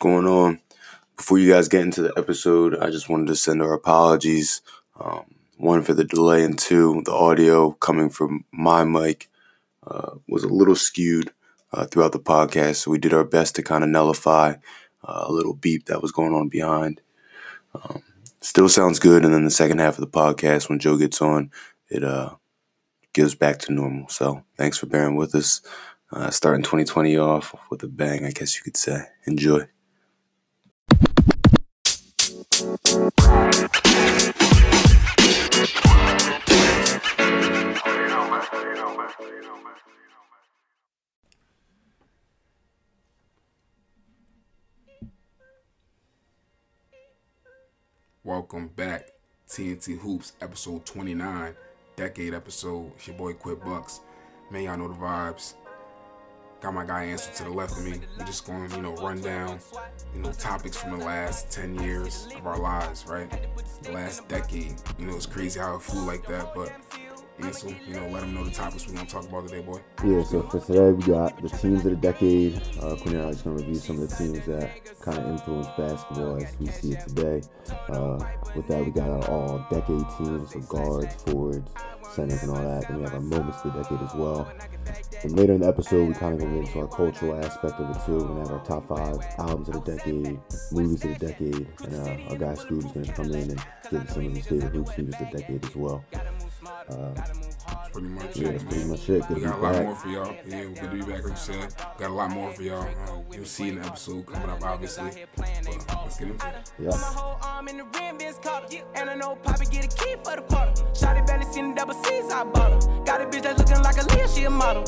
going on? Before you guys get into the episode, I just wanted to send our apologies. Um, one for the delay, and two, the audio coming from my mic uh, was a little skewed uh, throughout the podcast. So we did our best to kind of nullify uh, a little beep that was going on behind. Um, still sounds good, and then the second half of the podcast, when Joe gets on, it uh, gives back to normal. So thanks for bearing with us. Uh, starting 2020 off with a bang, I guess you could say. Enjoy. Welcome back, TNT Hoops, episode 29, decade episode. It's your boy Quit Bucks. Man, y'all know the vibes. Got my guy answer to the left of me. We're just going you know, run down, you know, topics from the last 10 years of our lives, right? The last decade. You know, it's crazy how it flew like that, but You know, let them know the topics we're going to talk about today, boy. Yeah, so for today we got the teams of the decade. Uh, Quinn and I just going to review some of the teams that kind of influenced basketball as we see it today. Uh, with that, we got our all decade teams, so guards, forwards, centers, and all that. And we have our moments of the decade as well. And later in the episode, we kind of go into our cultural aspect of it too. We're gonna have our top five albums of the decade, movies of the decade, and uh, our guy Scoob is gonna come in and give us some of his favorite hoops movies of the decade as well. Uh, that's pretty much yeah, it. that's pretty much it. Good We got a lot back. more for y'all. Yeah, we good to be back, like you said. Got a lot more for y'all. Uh, you'll see in the episode coming up, obviously. But let's get into it. Yeah. My whole arm in the rim is caught And I know Poppy get a key for the quarter. Shotty barely seen the double C's, I bought her. Got a bitch that's looking like a Leah, she a model.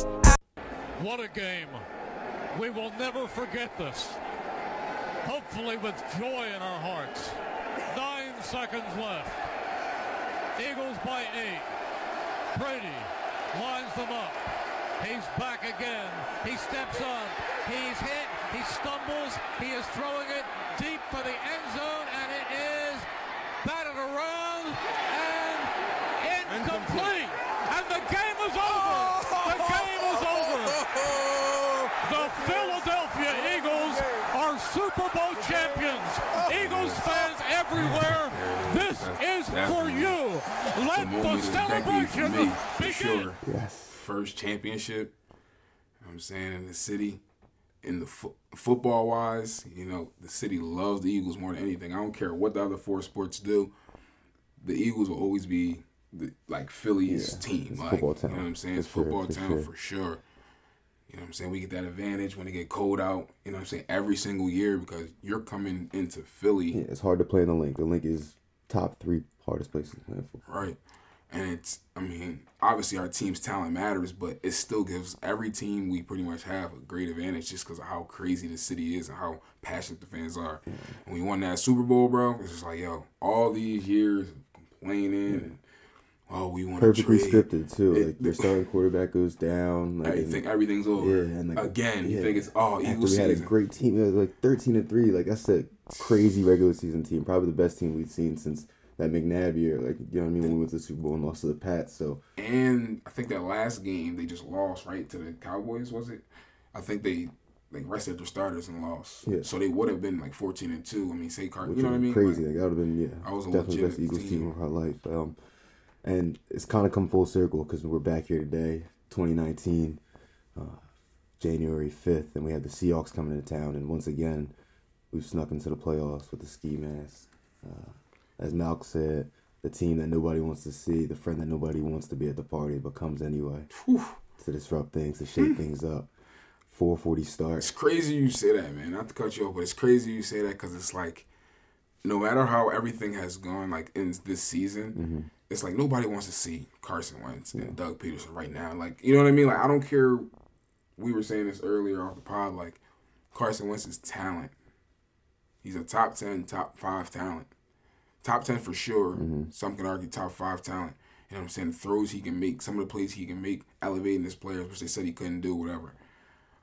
What a game. We will never forget this. Hopefully with joy in our hearts. Nine seconds left. Eagles by eight. Brady lines them up. He's back again. He steps up. He's hit. He stumbles. He is throwing it deep for the end zone, and it is batted around and incomplete. And the game is over. The game is over. The Philadelphia Eagles are Super Bowl champions. Eagles fans everywhere, this is for you. The Let moment the of the decade for me, for sure. Yes. First championship. you know I'm saying in the city, in the fo- football wise, you know the city loves the Eagles more than anything. I don't care what the other four sports do. The Eagles will always be the, like Philly's Yeah, team. it's Like football you know what I'm saying? for It's sure, football for town sure. for sure. You know what I'm saying? We get that advantage when it get cold out. You know what I'm saying? Every single year because you're coming into Philly. Yeah, it's hard to play in the Linc. The Linc is top three hardest places to play football. Right. And it's, I mean, obviously our team's talent matters, but it still gives every team we pretty much have a great advantage just because of how crazy the city is and how passionate the fans are. When we won that Super Bowl, bro, it's just like, yo, all these years of complaining and, oh, we want to Perfectly trade. scripted too. It- Like their starting quarterback goes down. Like, think everything's over. Yeah, and like Again, you think it's, oh, After Eagles we had a great team, it was like thirteen and three. Like that's a crazy regular season team, probably the best team we've seen since that McNabb year. Like you know what I mean when we went to the Super Bowl and lost to the Pats. So And I think that last game they just lost right to the Cowboys. Was it? I think they like rested their starters and lost. Yeah. So they would have been like fourteen and two. I mean, say Car, which you know what I mean? crazy. Like, Like, that would have been yeah, I was definitely the best Eagles team team. of our life. Um, and it's kind of come full circle because we're back here today, 2019, uh, January 5th, and we have the Seahawks coming into town, and once again, we've snuck into the playoffs with the ski mask. Uh, as Malk said, the team that nobody wants to see, the friend that nobody wants to be at the party, but comes anyway Whew. to disrupt things, to shake things up. 440 start. It's crazy you say that, man. Not to cut you off, but it's crazy you say that because it's like, no matter how everything has gone, like in this season, Mm-hmm. it's like nobody wants to see Carson Wentz and Doug Pederson right now. Like, you know what I mean? Like, I don't care. We were saying this earlier off the pod. Like, Carson Wentz is talent. He's a top ten, top five talent. Top ten for sure. Mm-hmm. Some can argue top five talent. You know what I'm saying? The throws he can make, some of the plays he can make, elevating his players, which they said he couldn't do, whatever.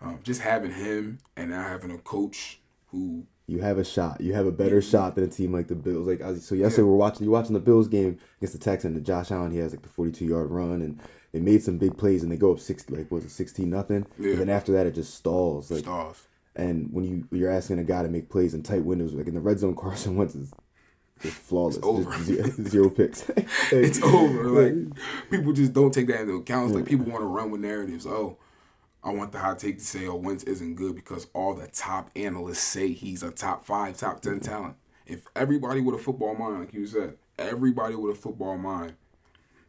Um, just having him and now having a coach who you have a shot. You have a better shot than a team like the Bills. Like so, yesterday we're watching. You watching the Bills game against the Texans. And Josh Allen, he has like the forty-two yard run, and they made some big plays, and they go up sixty. Like was it sixteen nothing? Yeah. And then after that, it just stalls. Like stars. And when you you're asking a guy to make plays in tight windows, like in the red zone, Carson Wentz is just flawless. It's over. Zero, zero picks. it's over. Like people just don't take that into account. It's like people want to run with narratives. Oh, I want the hot take to say, oh, Wentz isn't good because all the top analysts say he's a top five, top 10 mm-hmm. talent. If everybody with a football mind, like you said, everybody with a football mind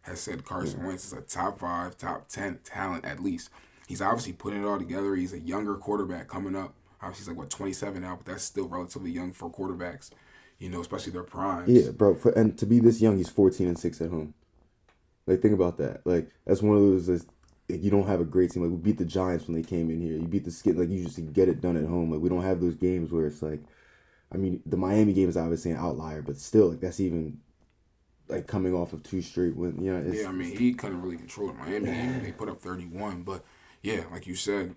has said Carson Wentz is a top five, top 10 talent at least. He's obviously putting it all together. He's a younger quarterback coming up. Obviously, he's like, what, 27 now, but that's still relatively young for quarterbacks, you know, especially their primes. Yeah, bro. For, and to be this young, he's 14 and 6 at home. Like, think about that. Like, that's one of those. Like, you don't have a great team. Like, we beat the Giants when they came in here. You beat the Skid. Like, you just get it done at home. Like, we don't have those games where it's like, I mean, the Miami game is obviously an outlier, but still, like, that's even like coming off of two straight wins. You know, yeah, I mean, he couldn't really control the Miami game. They put up 31, but yeah, like you said,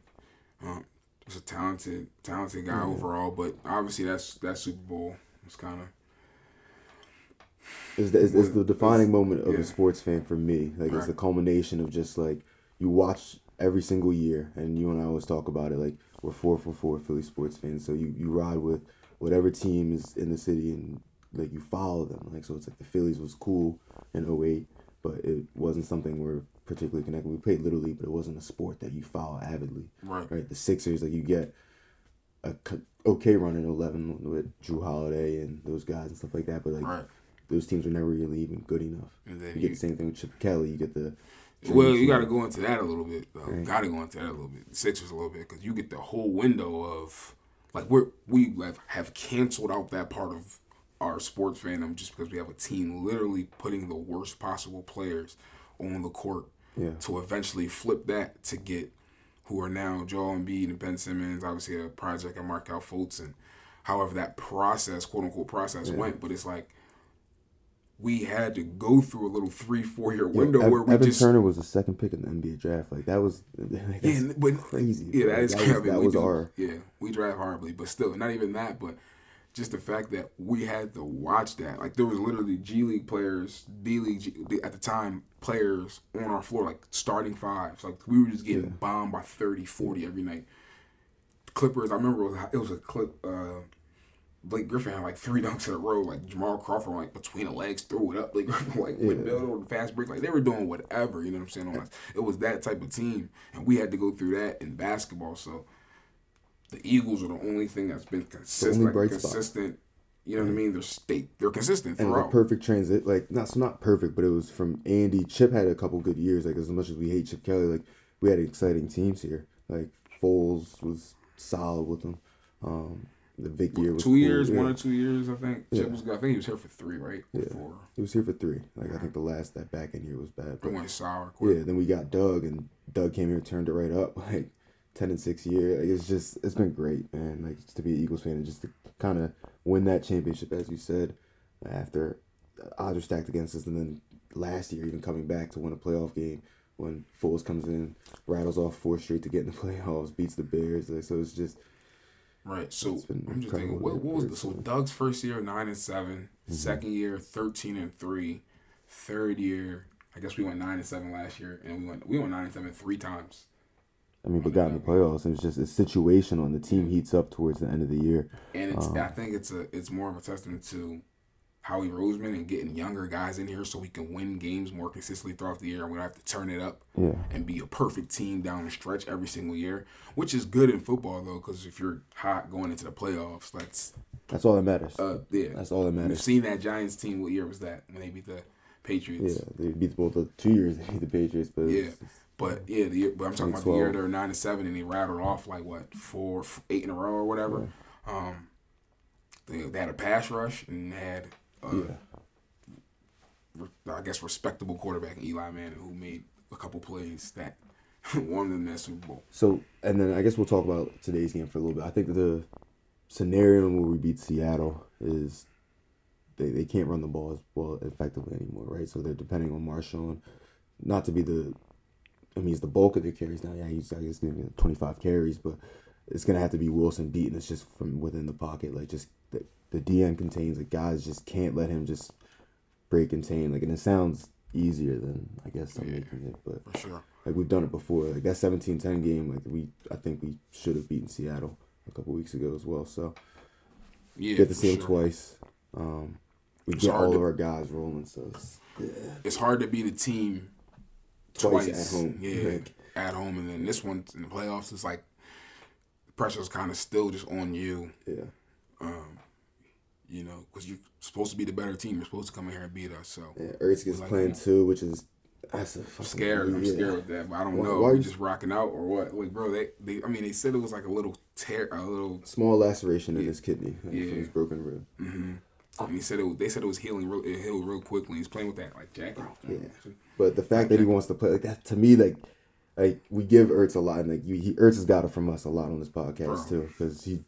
um, he's a talented, talented guy overall. But obviously, that's that Super Bowl was kind of. It's the, it's, it's the defining moment of yeah. a sports fan for me. Like it's the culmination of just like you watch every single year, and you and I always talk about it. Like we're four for four Philly sports fans, so you you ride with whatever team is in the city, and like you follow them. Like so, it's like the Phillies was cool in 08, but it wasn't something we're particularly connected. We played little league, but it wasn't a sport that you follow avidly. Right. Right. The Sixers, like you get a okay run in 11 with Jrue Holiday and those guys and stuff like that, but like Right. those teams were never really even good enough. And then you, get the same thing with Chip Kelly. You get the Well, you got to go into that a little bit. Though. Got to go into that a little bit. The Sixers a little bit because you get the whole window of like we're we have, have canceled out that part of our sports fandom just because we have a team literally putting the worst possible players on the court Yeah. to eventually flip that to get who are now Joel Embiid and Ben Simmons, obviously a project and Markelle Fultz and however that process, quote unquote process went. But it's like we had to go through a little three, four year window Ev- where we Evan just Turner was the second pick in the NBA draft. Like that was like, yeah, but crazy. Yeah, bro. that is that crazy. was, that was do- our yeah. We draft horribly, but still, not even that, but just the fact that we had to watch that. Like there was literally G League players, D League G- at the time players on our floor, like starting fives. Like we were just getting bombed by 30, 40 every night. Clippers, I remember it was, it was a clip. Uh, Blake Griffin had like three dunks in a row. Like Jamal Crawford, like between the legs, threw it up. Blake Griffin, like windmill or the fast break. Like they were doing whatever. You know what I'm saying? It was that type of team, and we had to go through that in basketball. So the Eagles are the only thing that's been consistent. only like, bright spot. You know what I mean? They're state. They're consistent and throughout. perfect transit. Like not so not perfect, but it was from Andy. Chip had a couple good years. Like as much as we hate Chip Kelly, like we had exciting teams here. Like Foles was solid with them. Um, the Vic year was two cool, years, yeah. one or two years, I think. Chip Yeah. was good. I think he was here for three, right? Yeah. Four. He was here for three. Like I think the last that back end year was bad. It went sour quick. yeah, then we got Doug, and Doug came here, turned it right up. Like ten and six year. Like, it's just it's been great, man. Like just to be an Eagles fan and just to kind of win that championship, as you said, after odds are stacked against us, and then last year even coming back to win a playoff game when Foles comes in, rattles off four straight to get in the playoffs, beats the Bears. Like, so it's just Right. So I'm just thinking, what, what was the so. Doug's first year nine and 7 mm-hmm. second year thirteen and three, third year I guess we went nine and seven last year, and we went we went nine and seven three times. I mean, but got in the playoffs. It was just it's situational, and the team heats up towards the end of the year. And it's I think it's a it's more of a testament to Howie Roseman and getting younger guys in here so we can win games more consistently throughout the year, and we don't have to turn it up Yeah. and be a perfect team down the stretch every single year, which is good in football though, because if you're hot going into the playoffs, that's That's all that matters. uh yeah, That's all that matters. We've seen that Giants team. What year was that when they beat the Patriots? Yeah, they beat both the two years. They beat the Patriots, but Yeah. it's- But yeah, the year, but I'm talking about the year they were nine and seven and they rattled off like what four, eight in a row or whatever. Um, they, they had a pass rush and had, uh, yeah. re- I guess, respectable quarterback Eli Manning who made a couple plays that won them that Super Bowl. So, and then I guess we'll talk about today's game for a little bit. I think the scenario where we beat Seattle is they, they can't run the ball as well effectively anymore, right? So they're depending on Marshawn, not to be the, I mean, he's the bulk of their carries now. Yeah, he's I guess going to get 25 carries, but it's going to have to be Wilson beating It's just from within the pocket. Like just the, the DN contains, the guys just can't let him just break contain. Like, and it sounds easier than I guess I'm making it, but For sure. like we've done it before. Like that 17-10 game, like we I think we should have beaten Seattle a couple weeks ago as well. So Yeah, get to see him sure. twice. Um, we It's get all to- of our guys rolling, so it's, yeah, It's hard to beat a team twice, twice, at home. Yeah, Like, at home, and then this one in the playoffs is like the pressure's kind of still just on you. yeah. Um, you know, because you're supposed to be the better team. You're supposed to come in here and beat us. So Yeah, Ertz gets Like playing that. too, which is that's a I'm fucking scared. I'm scared with that. But I don't Why- know. why we you- just rocking out or what? Like, bro, they, they. I mean, they said it was like a little tear, a little. Small laceration in his kidney like, Yeah. from his broken rib. Mm-hmm. And he said it. They said it was healing. Real, it healed real quickly. He's playing with that like jacket. Yeah. But the fact that he wants to play like that to me, like, like we give Ertz a lot, and like you, he, Ertz has got it from us a lot on this podcast Bro. too, because he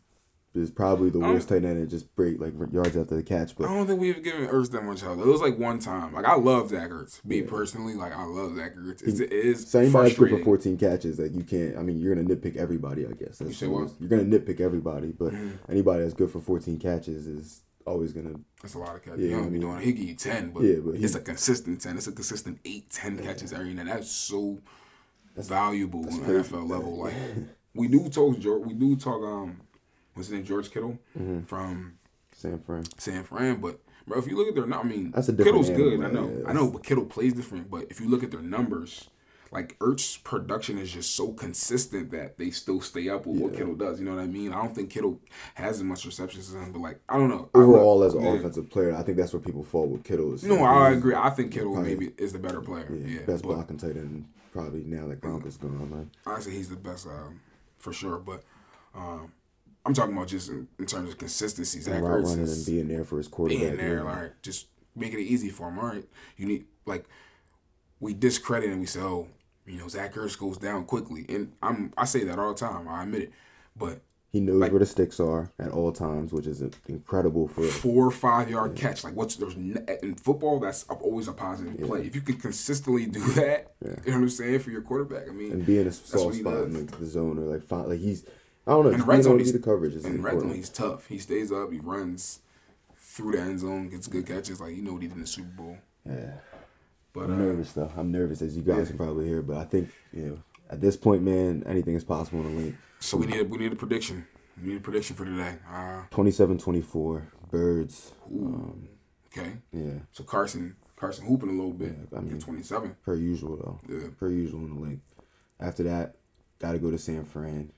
is probably the worst tight end that just break like yards after the catch. But I don't think we've given Ertz that much help. It was like one time. Like I love Zach Ertz. Me personally, like I love Zach Ertz. It's, it is so anybody that's good for. 14 catches, like you can't. I mean, you're gonna nitpick everybody, I guess. That's what? You're gonna nitpick everybody, but Mm-hmm. anybody that's good for 14 catches is always gonna. That's a lot of catches. Yeah, Yeah, I he be doing. He give you ten, but, Yeah, but he- it's a consistent ten. It's a consistent eight, ten catches every night. That's so valuable on NFL level. Like we do talk, George. We do talk. Um, what's his name? George Kittle Mm-hmm. from San Fran. San Fran. But bro, if you look at their, I mean, That's a Kittle's good. I know, yeah, I know, but Kittle plays different. But if you look at their numbers. Like Ertz's production is just so consistent that they still stay up with what Kittle does. You know what I mean? I don't think Kittle has as much receptions as him, but like I don't know. Overall, look- as an yeah. offensive player, I think that's where people fall with Kittle. Is No, I agree. I think Kittle maybe is the better player. Yeah, Yeah, best but blocking tight end probably now that Gronk is gone. Like, honestly, he's the best um, for sure. But um, I'm talking about just in, in terms of consistency. Zach route Ertz running and being there for his quarterback. being there, yeah. like just making it easy for him. All right, you need like we discredit and we say, oh, you know, Zach Ertz goes down quickly, and I'm I say that all the time. I admit it, but He knows Like- where the sticks are at all times, which is incredible for. four or five yard catch. Like what's there's in football that's always a positive play. If you can consistently do that, you know what I'm saying for your quarterback. I mean, and being in a soft spot in like, the zone or like like he's I don't know just red zone, he's, the coverage is the red zone, he's tough. He stays up. He runs through the end zone, gets good catches. Like you know what he did in the Super Bowl. Yeah, But I'm uh, nervous though. I'm nervous as you guys can probably hear, but I think you know at this point, man, anything is possible in the league. so we need a, we need a prediction. We need a prediction for today. Uh, 27-24, Birds. Um, okay. yeah, So Carson Carson hooping a little bit. I mean- 27. per usual though. Yeah. Per usual in the league. After that, got to go to San Fran.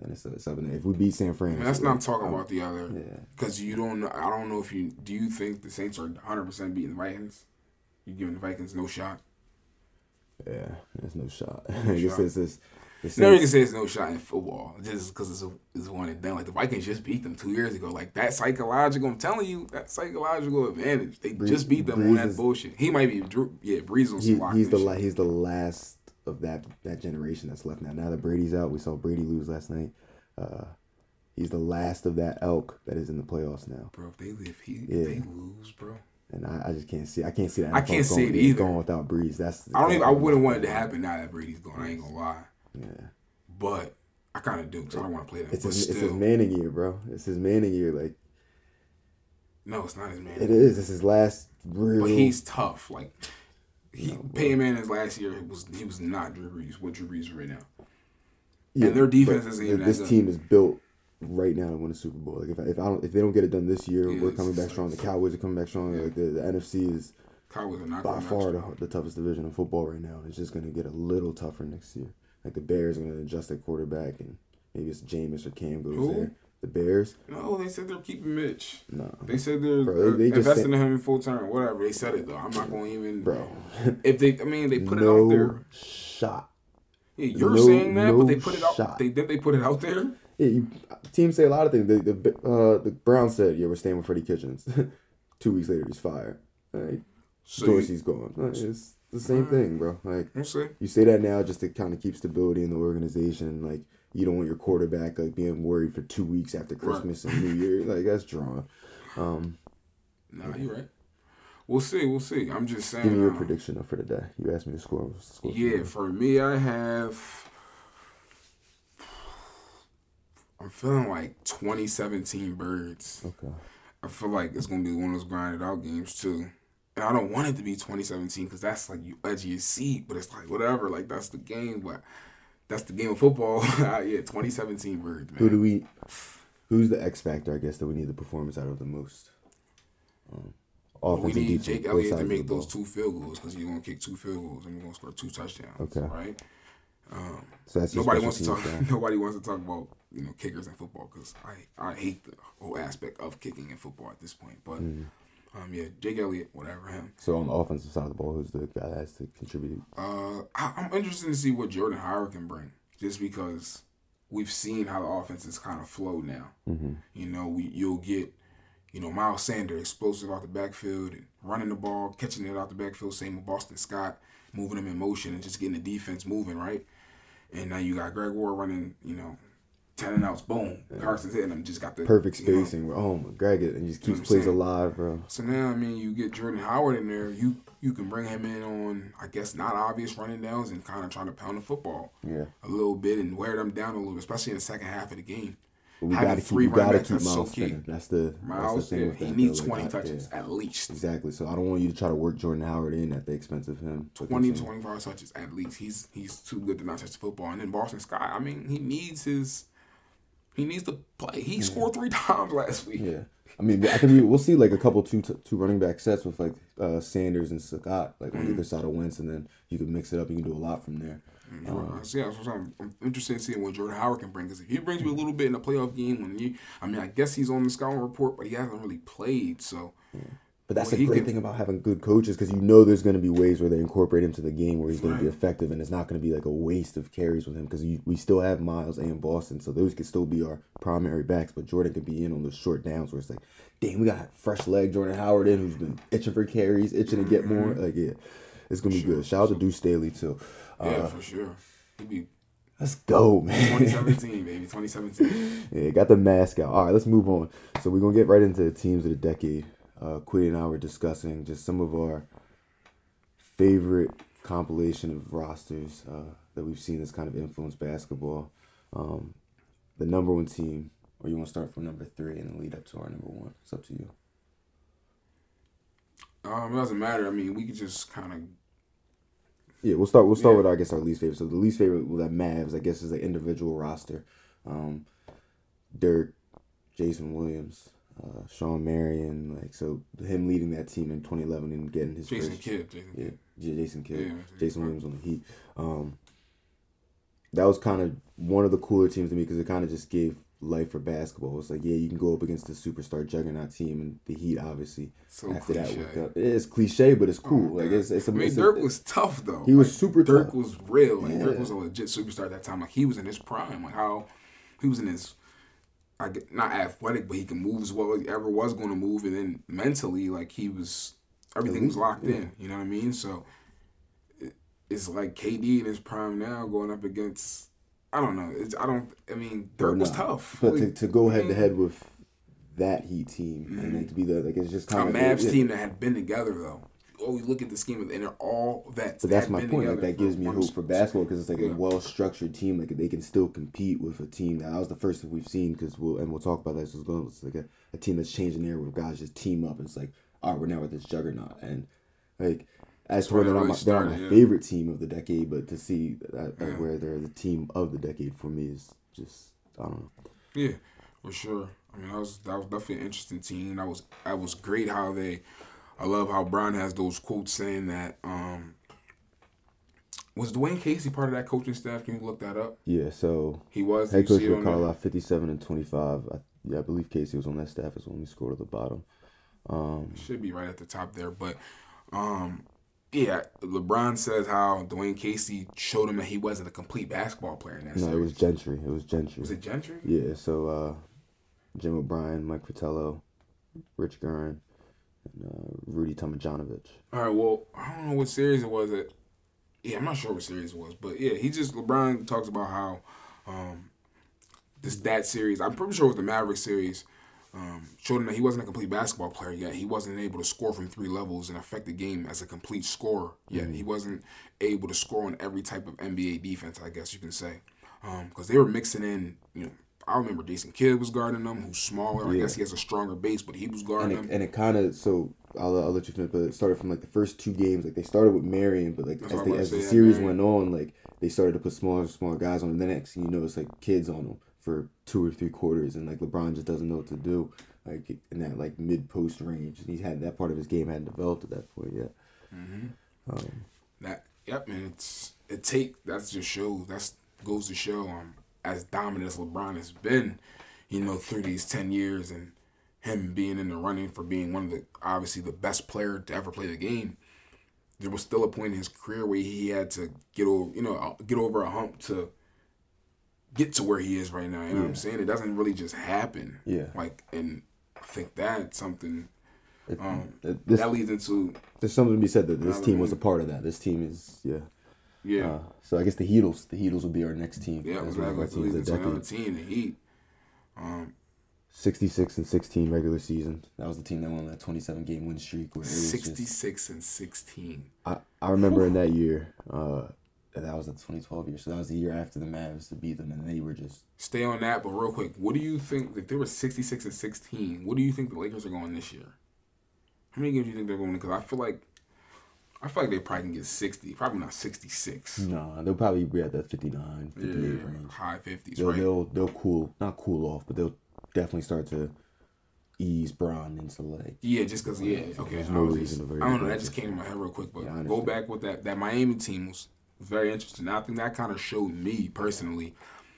And it's a seven. If we beat San Fran, I mean, it's that's not talking about the other. Yeah. Because you don't know. I don't know if you do. You think the Saints are 100 percent beating the Vikings? You giving the Vikings no shot? Yeah, there's no shot. I guess shot. this is. The Never can say there's no shot in football just because it's, a, it's one and done. Like the Vikings just beat them two years ago. Like that psychological, I'm telling you, that psychological advantage. They Brees- just beat them on Brees that is- bullshit. He might be, yeah, Brees on he, some he's the shit. he's the last of that that generation that's left now. Now that Brady's out, we saw Brady lose last night. Uh, he's the last of that elk that is in the playoffs now, Bro, if they if he Yeah. if they lose, bro. And I, I just can't see. I can't see that. I can't see it either. Going without Brees, that's. I don't even. I wouldn't want it to happen now that Brady's gone. I ain't gonna lie, Yeah, but I kind of do because I don't want to play that. it's his, still, it's his Manning year, bro. It's his Manning year. Like no, it's not his man. it is. It's his last real. But he's tough. Like he Peyton Manning's last year was he was not Drew Brees. What Drew Brees is right now. Yeah, their defense isn't even This team is built right now to win a Super Bowl. Like if if I don't if they don't get it done this year, Yeah, we're coming back strong. The Cowboys are coming back strong. Like the, the NFC is Cowboys are not by far the, the toughest division in football right now. It's just gonna get a little tougher next year. Like the Bears are gonna adjust their quarterback, and maybe it's Jameis or Cam goes Who? there. The Bears, No, they said they're keeping Mitch. no, They said they're Bro, they- they investing said- in him full time. Whatever they said it though. I'm not going to even. bro, If they, I mean, they put it no out there. shot. Yeah, you're no- saying that, but they put it out. shot. They did. They put it out there. Yeah, you, teams say a lot of things. The the uh, the Browns said, "Yeah, we're staying with Freddie Kitchens." Two weeks later, he's fired. Like, So Dorsey's gone. Like, it's the same thing, bro. Like you say that now just to kind of keep stability in the organization. Like you don't want your quarterback like being worried for two weeks after Christmas and New Year. Like that's drawn. Um, Nah, you're right. We'll see. We'll see. I'm just saying. give me your um, prediction though, for the day. You asked me to score. score Yeah, for me, I have. I'm feeling like 2017 Birds. Okay. I feel like it's gonna be one of those grinded out games too. And I don't want it to be 2017 because that's like you edge your seat, but it's like whatever, like that's the game. But that's the game of football. yeah, 2017 Birds, man. Who do we? Who's the X factor? I guess that we need the performance out of the most. Um, we need defense, Jake Elliott to make those two field goals because he's gonna kick two field goals and we're gonna score two touchdowns. Okay. Right. So that's Nobody wants to talk. Nobody wants to talk about you know kickers in football because I I hate the whole aspect of kicking in football at this point. But Mm. um yeah, Jake Elliott, whatever him. So on the offensive side of the ball, who's the guy that has to contribute? Uh, I, I'm interested to see what Jordan Howard can bring, just because we've seen how the offense is kind of flowed now. Mm-hmm. You know, we you'll get, you know, Miles Sanders explosive out the backfield and running the ball, catching it out the backfield. Same with Boston Scott, moving them in motion and just getting the defense moving right. And now you got Greg Ward running, you know, ten and outs. Boom, Carson's hitting them. Just got the Perfect you know. spacing. Oh my, Greg it and just keeps plays alive, bro. So now, I mean, you get Jordan Howard in there. You you can bring him in on, I guess, not obvious running downs and kind of trying to pound the football Yeah. a little bit and wear them down a little, especially in the second half of the game. But we gotta keep, we gotta keep so Miles key. spinning. That's the Miles, that's the thing yeah, with he that, needs though. Like, 20 I- touches yeah. at least. Exactly. So I don't want you to try to work Jordan Howard in at the expense of him. 20 to 25 touches at least. He's he's too good to not touch the football. And then Boston Scott, I mean, he needs his he needs to play. He scored three times last week. Yeah. I mean, I think we, we'll see like a couple two two running back sets with like uh, Sanders and Scott like Mm-hmm. on either side of Wentz, and then you can mix it up. You can do a lot from there. Uh, so yeah, so I'm, I'm interested in seeing what Jordan Howard can bring because if he brings you a little bit in a playoff game, when you, I mean, I guess he's on the scouting report, but he hasn't really played. So But that's Well, the great can- thing about having good coaches because you know there's going to be ways where they incorporate him to the game where he's going to be effective, and it's not going to be like a waste of carries with him because we still have Miles and Boston, so those could still be our primary backs. But Jordan could be in on those short downs where it's like, damn, we got fresh leg Jordan Howard in who's been itching for carries, itching to get more. Like yeah, it's gonna be good. Shout out to Deuce Staley too. Yeah, Uh, for sure, he'd be let's go, man. 2017, baby, 2017. Yeah, got the mask out. All right, let's move on. So we're gonna get right into the teams of the decade. Uh, Quiddy and I were discussing just some of our favorite compilation of rosters uh, that we've seen that's kind of influenced basketball. Um, the number one team, or you want to start from number three and lead up to our number one? It's up to you. Um, it doesn't matter. I mean, we could just kind of Yeah, we'll start. We'll start Yeah. with I guess our least favorite. So the least favorite with that Mavs, I guess, is the individual roster. Um, Dirk, Jason Williams, uh, Shawn Marion, like so him leading that team in 2011 and getting his Jason first, Kidd. Jason yeah, Kidd. J- Jason Kidd, Yeah, Jason Jason- Williams on the Heat. Um, that was kind of one of the cooler teams to me because it kind of just gave life for basketball. It's like, yeah, you can go up against the superstar juggernaut team and the Heat, obviously. So after that, cliche. worked out. It is cliche, but it's oh cool. Oh, like it's, it's a, I mean, it's a- Dirk was tough though. He was super Dirk tough. was real. Like Dirk was a legit superstar at that time. Like he was in his prime. Like how he was in his, I get not athletic, but he can move as well as he ever was going to move. And then mentally, like he was, everything was locked in. You know what I mean? So it, it's like KD in his prime now going up against. I don't know. It's, I don't. I mean, Dirk was tough. But to, Like, to go head to mm-hmm. head with that Heat team and like mm-hmm. to be the like it's just a kind of a Mavs team that had been together though. Oh, you look at the scheme, and they're all vets. But that's my point. Like that gives me hope for basketball because it's like Yeah. a well structured team. Like they can still compete with a team that, that was the first thing we've seen because we'll and we'll talk about that. It's, going, it's like a, a team that's changing there where guys just team up. And it's like all right, we're now with this juggernaut and like. As for where they're, not my, they're my favorite team of the decade, but to see that, that Yeah. where they're the team of the decade for me is just I don't know. Yeah, for sure. I mean, that was that was definitely an interesting team. That was that was great how they. I love how Brown has those quotes saying that. um Was Dwane Casey part of that coaching staff? Can you look that up? Yeah, so He was. Head coach for? Carlisle, 57 and 25. I, yeah, I believe Casey was on that staff as well. we scored at the bottom. Um, should be right at the top there. But um yeah, LeBron says how Dwane Casey showed him that he wasn't a complete basketball player in that no, it was Gentry. It was Gentry. Was it Gentry? Yeah, so uh, Jim O'Brien, Mike Fratello, Rich Guerin, and uh, Rudy Tomjanovich. All right. Well, I don't know what series it was. That yeah, I'm not sure what series it was, but yeah, he just LeBron talks about how um, this that series. I'm pretty sure it was the Maverick series. Um, showed him that he wasn't a complete basketball player yet. He wasn't able to score from three levels and affect the game as a complete scorer yet. He wasn't able to score on every type of NBA defense, I guess you can say, because they were mixing in, you know, I remember Jason Kidd was guarding them, who's smaller. I guess he has a stronger base, but he was and guarding it, them. and it kind of so I'll, I'll let you finish, but it started from like the first two games. Like they started with Marion, but like That's as, they, as the series Marion. went on, like they started to put smaller and smaller guys on. And the next thing you know, it's like kids on them for two or three quarters, and like LeBron just doesn't know what to do, like in that like mid post range. And he's had that part of his game hadn't developed at that point yet. That yep, and it's it take that's just shows that's goes to show um as dominant as LeBron has been, you know, through these ten years and him being in the running for being one of the obviously the best player to ever play the game. There was still a point in his career where he had to get over, you know, get over a hump to get to where he is right now. You know what I'm saying? It doesn't really just happen. Yeah. Like, and I think that's something um, It- this- that leads into There's something to be said that this team was a part of that. This team is yeah. yeah. Uh, so I guess the Heatles, the Heatles will be our next team. Yeah, exactly. one of leads into the another team, the Heat. 66 and 16 regular season. That was the team that won that 27 game win streak. Where it was just- 66 and 16. I, I remember in that year, uh, that was the 2012 year. So that was the year after the Mavs to beat them, and they were just Stay on that, but real quick, what do you think? If they were 66 and 16, what do you think the Lakers are going this year? How many games do you think they're going? Because I feel like, I feel like they probably can get 60. Probably not 66. no. They'll probably be at that 59, 58 Yeah, range. high 50s, They'll, right? they'll they'll cool not cool off, but they'll definitely start to ease Bron into like Yeah, just because, yeah, okay. I, no just, I don't know, that just came to my head real quick, but Yeah, go back with that. That Miami team was very interesting. I think that kind of showed me personally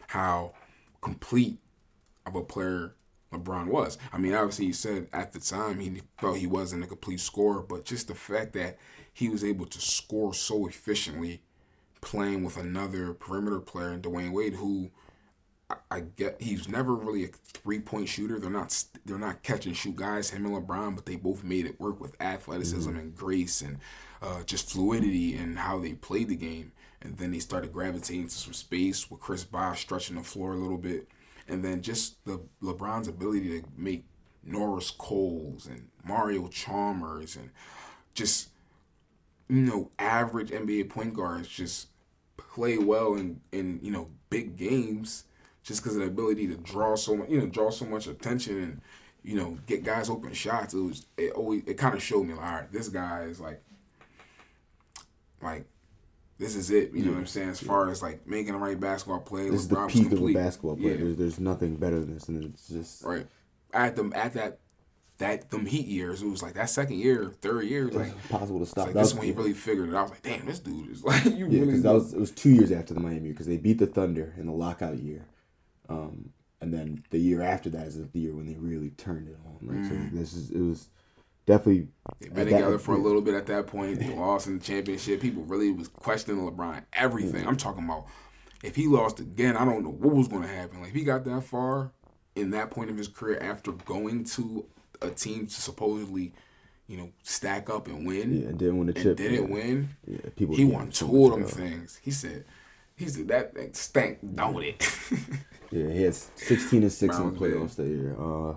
how complete of a player LeBron was. I mean, obviously, he said at the time he felt he wasn't a complete scorer, but just the fact that he was able to score so efficiently playing with another perimeter player in Dwyane Wade, who I, I get he's never really a three point shooter. They're not they're not catch and shoot guys, him and LeBron, but they both made it work with athleticism mm-hmm. and grace and uh, just fluidity and how they played the game. And then they started gravitating to some space with Chris Bosh stretching the floor a little bit, and then just the LeBron's ability to make Norris Coles and Mario Chalmers and just you know average NBA point guards just play well in in you know big games just because of the ability to draw so much you know draw so much attention and you know get guys open shots it was it always it kind of showed me like all right this guy is like like this is it you know what I'm saying as far as like making the right basketball play this is the LeBron's peak of a basketball player. Yeah. There's there's nothing better than this, and it's just right at them at that that them heat years it was like that second year third year like impossible to stop. like That this was- when he really figured it out I was like damn this dude is like you Yeah, really because that was it was two years after the Miami because they beat the Thunder in the lockout year, um, and then the year after that is the year when they really turned it on. Like so, this is it was definitely They've been that- together for a little bit at that point. They lost in the championship. People really was questioning LeBron everything. I'm talking about if he lost again, I don't know what was going to happen. Like if he got that far in that point of his career after going to a team to supposedly, you know, stack up and win, Yeah, and didn't win and chip. didn't yeah. win. Yeah, people he won two of them things. He said, he said that thing stank, don't it? Yeah, he has 16 and six in the playoffs that year. Uh,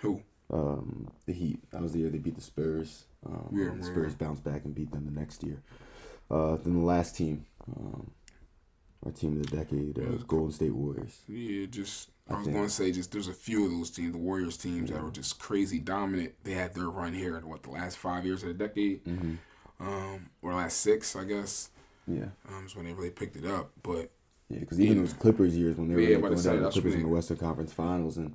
Who? Um, the Heat. That was the year they beat the Spurs. Um, Yeah, the yeah, Spurs bounced back and beat them the next year. Uh, then the last team, um, our team of the decade, uh, Golden State Warriors. Yeah, just I, I was going to say just there's a few of those teams, the Warriors teams that were just crazy dominant. They had their run here in what the last five years of the decade, Mm-hmm. um, or last six, I guess. Yeah, Um, is when they really picked it up. But yeah, because even Yeah. those Clippers years when they were Yeah, like, going say, down to the Clippers in the Western Conference Finals, and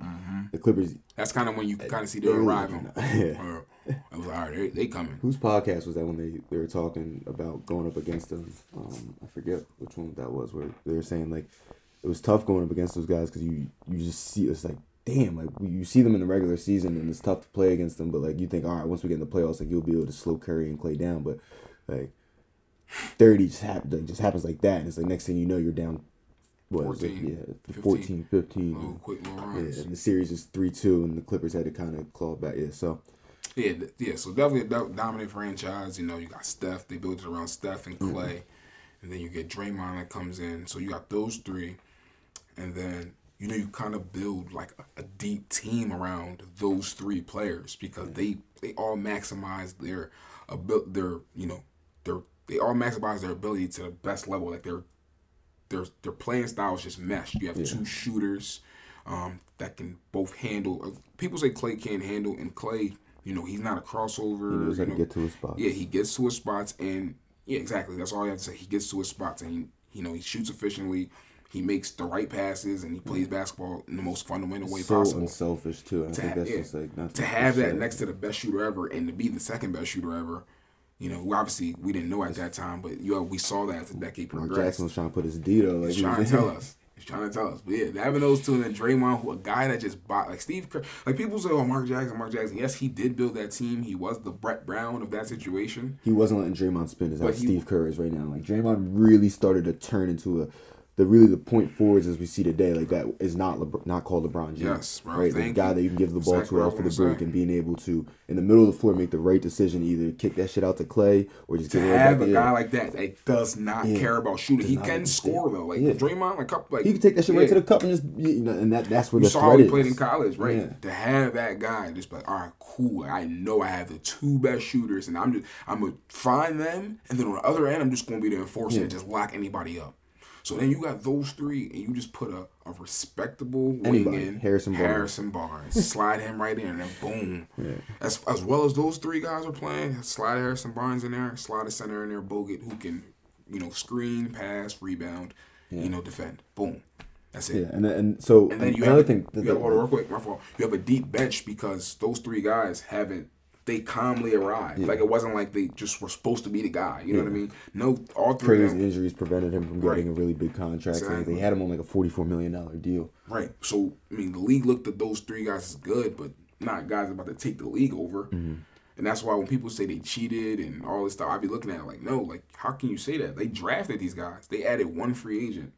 the Clippers. that's kind of when you kind of see they their really arrival. came I was like, all right, they, they coming. Whose podcast was that when they, they were talking about going up against them? Um, I forget which one that was. Where they were saying like it was tough going up against those guys because you you just see it's like damn like you see them in the regular season and it's tough to play against them. But like you think all right once we get in the playoffs like you'll be able to slow Curry and Clay down. But like thirty just happens like, just happens like that and it's like next thing you know you're down. What is it? 14, Yeah, 15. 14, 15. Little quick little Yeah, and the series is three two, and the Clippers had to kind of claw back. Yeah, so Yeah, yeah. So definitely a dominant franchise. You know, you got Steph. They built it around Steph and mm-hmm. Clay, and then you get Draymond that comes in. So you got those three, and then you know you kind of build like a, a deep team around those three players because they they all maximize their abil- their you know their they all maximize their ability to the best level. Like their their their playing styles just meshed. You have two shooters. um, that can both handle. Uh, people say Clay can't handle, and Clay, you know, he's not a crossover. He knows how you to get to his spots. Yeah, he gets to his spots, and yeah, exactly. That's all I have to say. He gets to his spots, and he, you know, he shoots efficiently. He makes the right passes, and he plays basketball in the most fundamental way so possible. So unselfish too. I To, think ha- that's yeah, just like not to have that next to the best shooter ever, and to be the second best shooter ever. You know, obviously we didn't know at that time, but you know, we saw that as the decade Mark progressed. Jackson was trying to put his D. Like, He's trying to tell us. He's trying to tell us. But yeah, having those two and then Draymond, who a guy that just bought like Steve Kerr. Like people say, oh Mark Jackson, Mark Jackson. Yes, he did build that team. He was the Brett Brown of that situation. he wasn't letting Draymond spin as how Steve Kerr is right now. Like Draymond really started to turn into a the really the point forwards as we see today. Like that is not Lebr- not called LeBron James. Yes, bro, right. The guy that you can give the ball Exactly to off for the break and being able to in the middle of the floor make the right decision, either kick that shit out to Clay or just To give it have a guy like that that does not Yeah. care about shooting, he can score though. Like Yeah. Draymond, like couple, like he can take that shit right to the cup and just you know, and that that's where You the saw he is. played in college, right? Yeah. To have that guy just like, all right, cool. I know I have the two best shooters, and I'm just I'm gonna find them, and then on the other end, I'm just gonna be the enforcer and just lock anybody up. So then you got those three, and you just put a, a respectable wing in Harrison Barnes. Harrison Barnes, slide him right in, and then boom. As as well as those three guys are playing, slide Harrison Barnes in there, slide a center in there, Bogut, who can, you know, screen, pass, rebound, you know, defend. Boom. That's it. Yeah, and and so And then you another have, thing. you that- have hold real quick, my fault. You have a deep bench because those three guys haven't. They calmly arrived. Like it wasn't like they just were supposed to be the guy. You know what I mean? No, all three of Crazy injuries prevented him from getting Right. a really big contract. Exactly. They had him on like a forty-four million dollar deal. Right. So I mean, the league looked at those three guys as good, but not guys about to take the league over. Mm-hmm. And that's why when people say they cheated and all this stuff, I'd be looking at it like, no, like how can you say that? They drafted these guys. They added one free agent,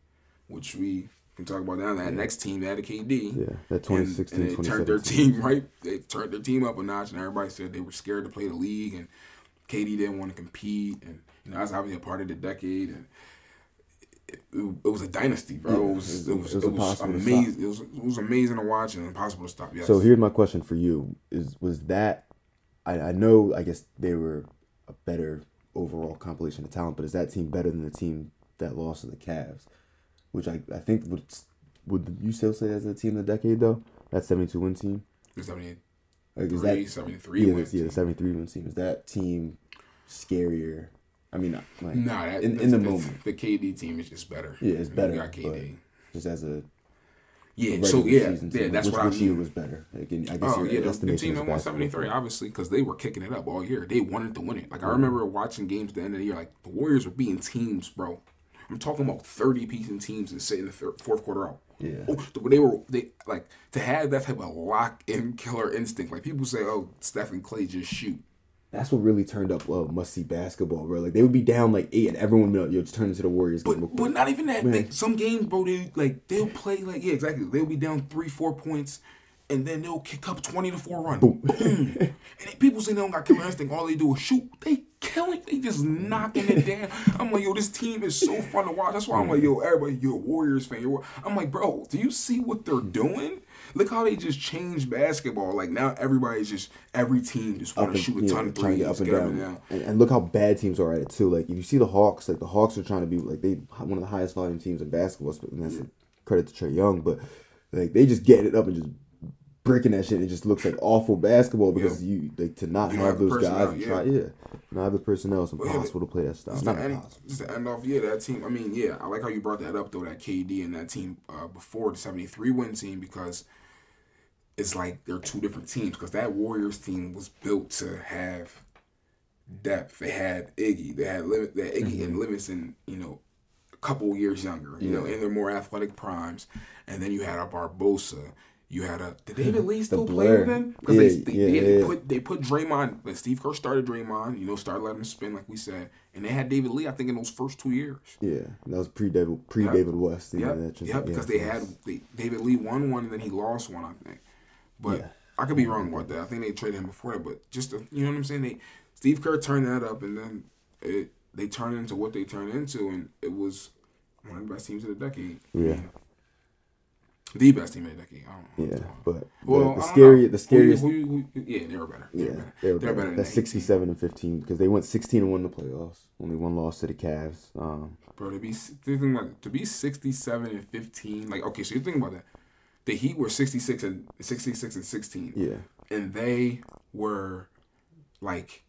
which we can talk about now. That next team that had a KD. Yeah, that 2016, and, and they turned their team right. They turned their team up a notch, and everybody said they were scared to play the league, and KD didn't want to compete, and you know that's obviously a part of the decade, and it, it, it was a dynasty, bro. Yeah, it was it was- was, it was was amazing. It was it was amazing to watch and impossible to stop. Yes. So here's my question for you: Is was that? I, I know. I guess they were a better overall compilation of talent, but is that team better than the team that lost to the Cavs? Which I, I think would would you still say as a team of the decade though? That seventy two win team. The 73 Like, is that 73 yeah, the, yeah, the team. seventy three win team. Is that team scarier? I mean, uh, like Nah, that, in, the, in the moment, the KD team is just better. yeah, it's better. got KD. Just as a Yeah. So yeah, season yeah, that's which, what I year mean. was better? Like, I guess Oh yeah, the, the team that won seventy three, obviously, because they were kicking it up all year. They wanted to win it. Like I remember watching games at the end of the year. Like the Warriors were beating teams, bro. I'm talking about thirty piecing teams and sitting the fourth quarter out. Yeah. Oh, they were they like to have that type of lock in killer instinct. Like people say, oh, Stephen Clay just shoot. That's what really turned up uh, must see basketball, bro. Like they would be down like eight, and everyone would be like, "Yo, just turn into the Warriors game." But but not even that. They, some games, bro, they like they'll play like yeah, exactly. They'll be down three, four points, and then they'll kick up twenty to four run. Boom. and people say they don't got killer instinct. All they do is shoot. They killing. They just knocking it down. I'm like, yo, this team is so fun to watch. That's why I'm like, yo, everybody, you're a Warriors fan. You're, I'm like, bro, do you see what they're doing? Look how they just changed basketball. Like now, everybody's just every team just want to shoot a yeah, ton of trying to threes, get up and down. and down. And, and look how bad teams are at it too. Like if you see the Hawks, like the Hawks are trying to be like they one of the highest volume teams in basketball. And that's a credit to Trae Young, but like they just get it up and just breaking that shit. It just looks like awful basketball because you like to not You have have those guys and yeah. try. Yeah, not have the personnel. It's yeah, impossible to play that style. Just Not end, impossible. just to end off, yeah, that team. I mean, yeah, I like how you brought that up though. That KD and that team uh, before the seventy three win team because it's like they're two different teams. Because that Warriors team was built to have depth. They had Iggy. They had limit. That Iggy and Livingston. You know, a couple years younger. You know, in their more athletic primes. And then you had a Barbosa. You had a did David Lee still play Blair. with them? Because Yeah, they, they, yeah, they, yeah. put they put Draymond. Like Steve Kerr started Draymond. You know, started letting him spin like we said, and they had David Lee. I think in those first two years. Yeah, that was pre David pre David West. Yeah, just- because they had they, David Lee won one and then he lost one, I think. But Yeah. I could be wrong about that. I think they traded him before that, but just to, you know what I'm saying. They Steve Kerr turned that up, and then it they turned into what they turned into, and it was one of the best teams of the decade. Yeah. The best team of the decade. I don't know. Yeah, but Well, the, the scary, know. the scariest, Who, who, you- yeah, they were better. They yeah, were better. they were better. That's sixty-seven and fifteen because they went sixteen and one in the playoffs. Only one loss to the Cavs. Um, Bro, to be to be sixty seven and fifteen, like okay, so you think about that. the Heat were 66 and 66 and 16. Yeah. And they were like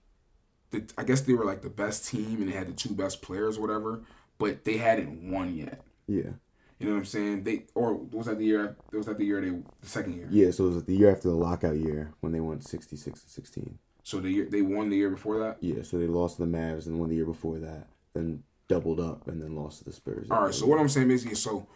the I guess they were like the best team and they had the two best players or whatever, but they hadn't won yet. Yeah. You know what I'm saying? They or was that the year? Was that the year they the second year? Yeah. So it was the year after the lockout year when they won 66 and 16. So the year they won the year before that. Yeah. So they lost to the Mavs and won the year before that. Then doubled up and then lost to the Spurs. All right. So what I'm saying basically, so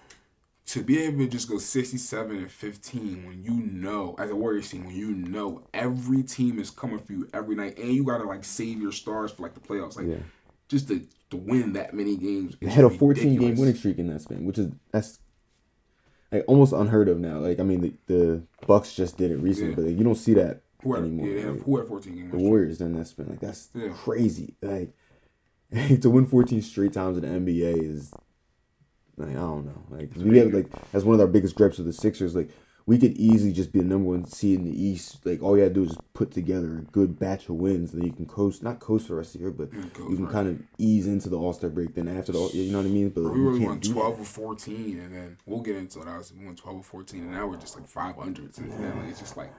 to be able to just go 67 and 15 when you know as a Warriors team when you know every team is coming for you every night and you gotta like save your stars for like the playoffs like Yeah. just to to win that many games They had a 14 game winning streak in that span, which is that's like almost unheard of now. Like I mean, the, the Bucks just did it recently, Yeah. but like, you don't see that who had, anymore. yeah, Like, who had 14 game the Warriors in that span, like that's Yeah. crazy. Like to win 14 straight times in the NBA is like I don't know. Like we have like that's one of our biggest gripes with the Sixers. Like we could easily just be the number one seed in the East. Like all you gotta do is put together a good batch of wins, and then you can coast, not coast for the rest of the year, but coast, you can right. kind of ease into the All Star break. Then after the, All- you know what I mean? But we you really can't won do 12 or 14 and then we'll get into it obviously we won 12 or 14 and now we're just like 500 since then like it's just like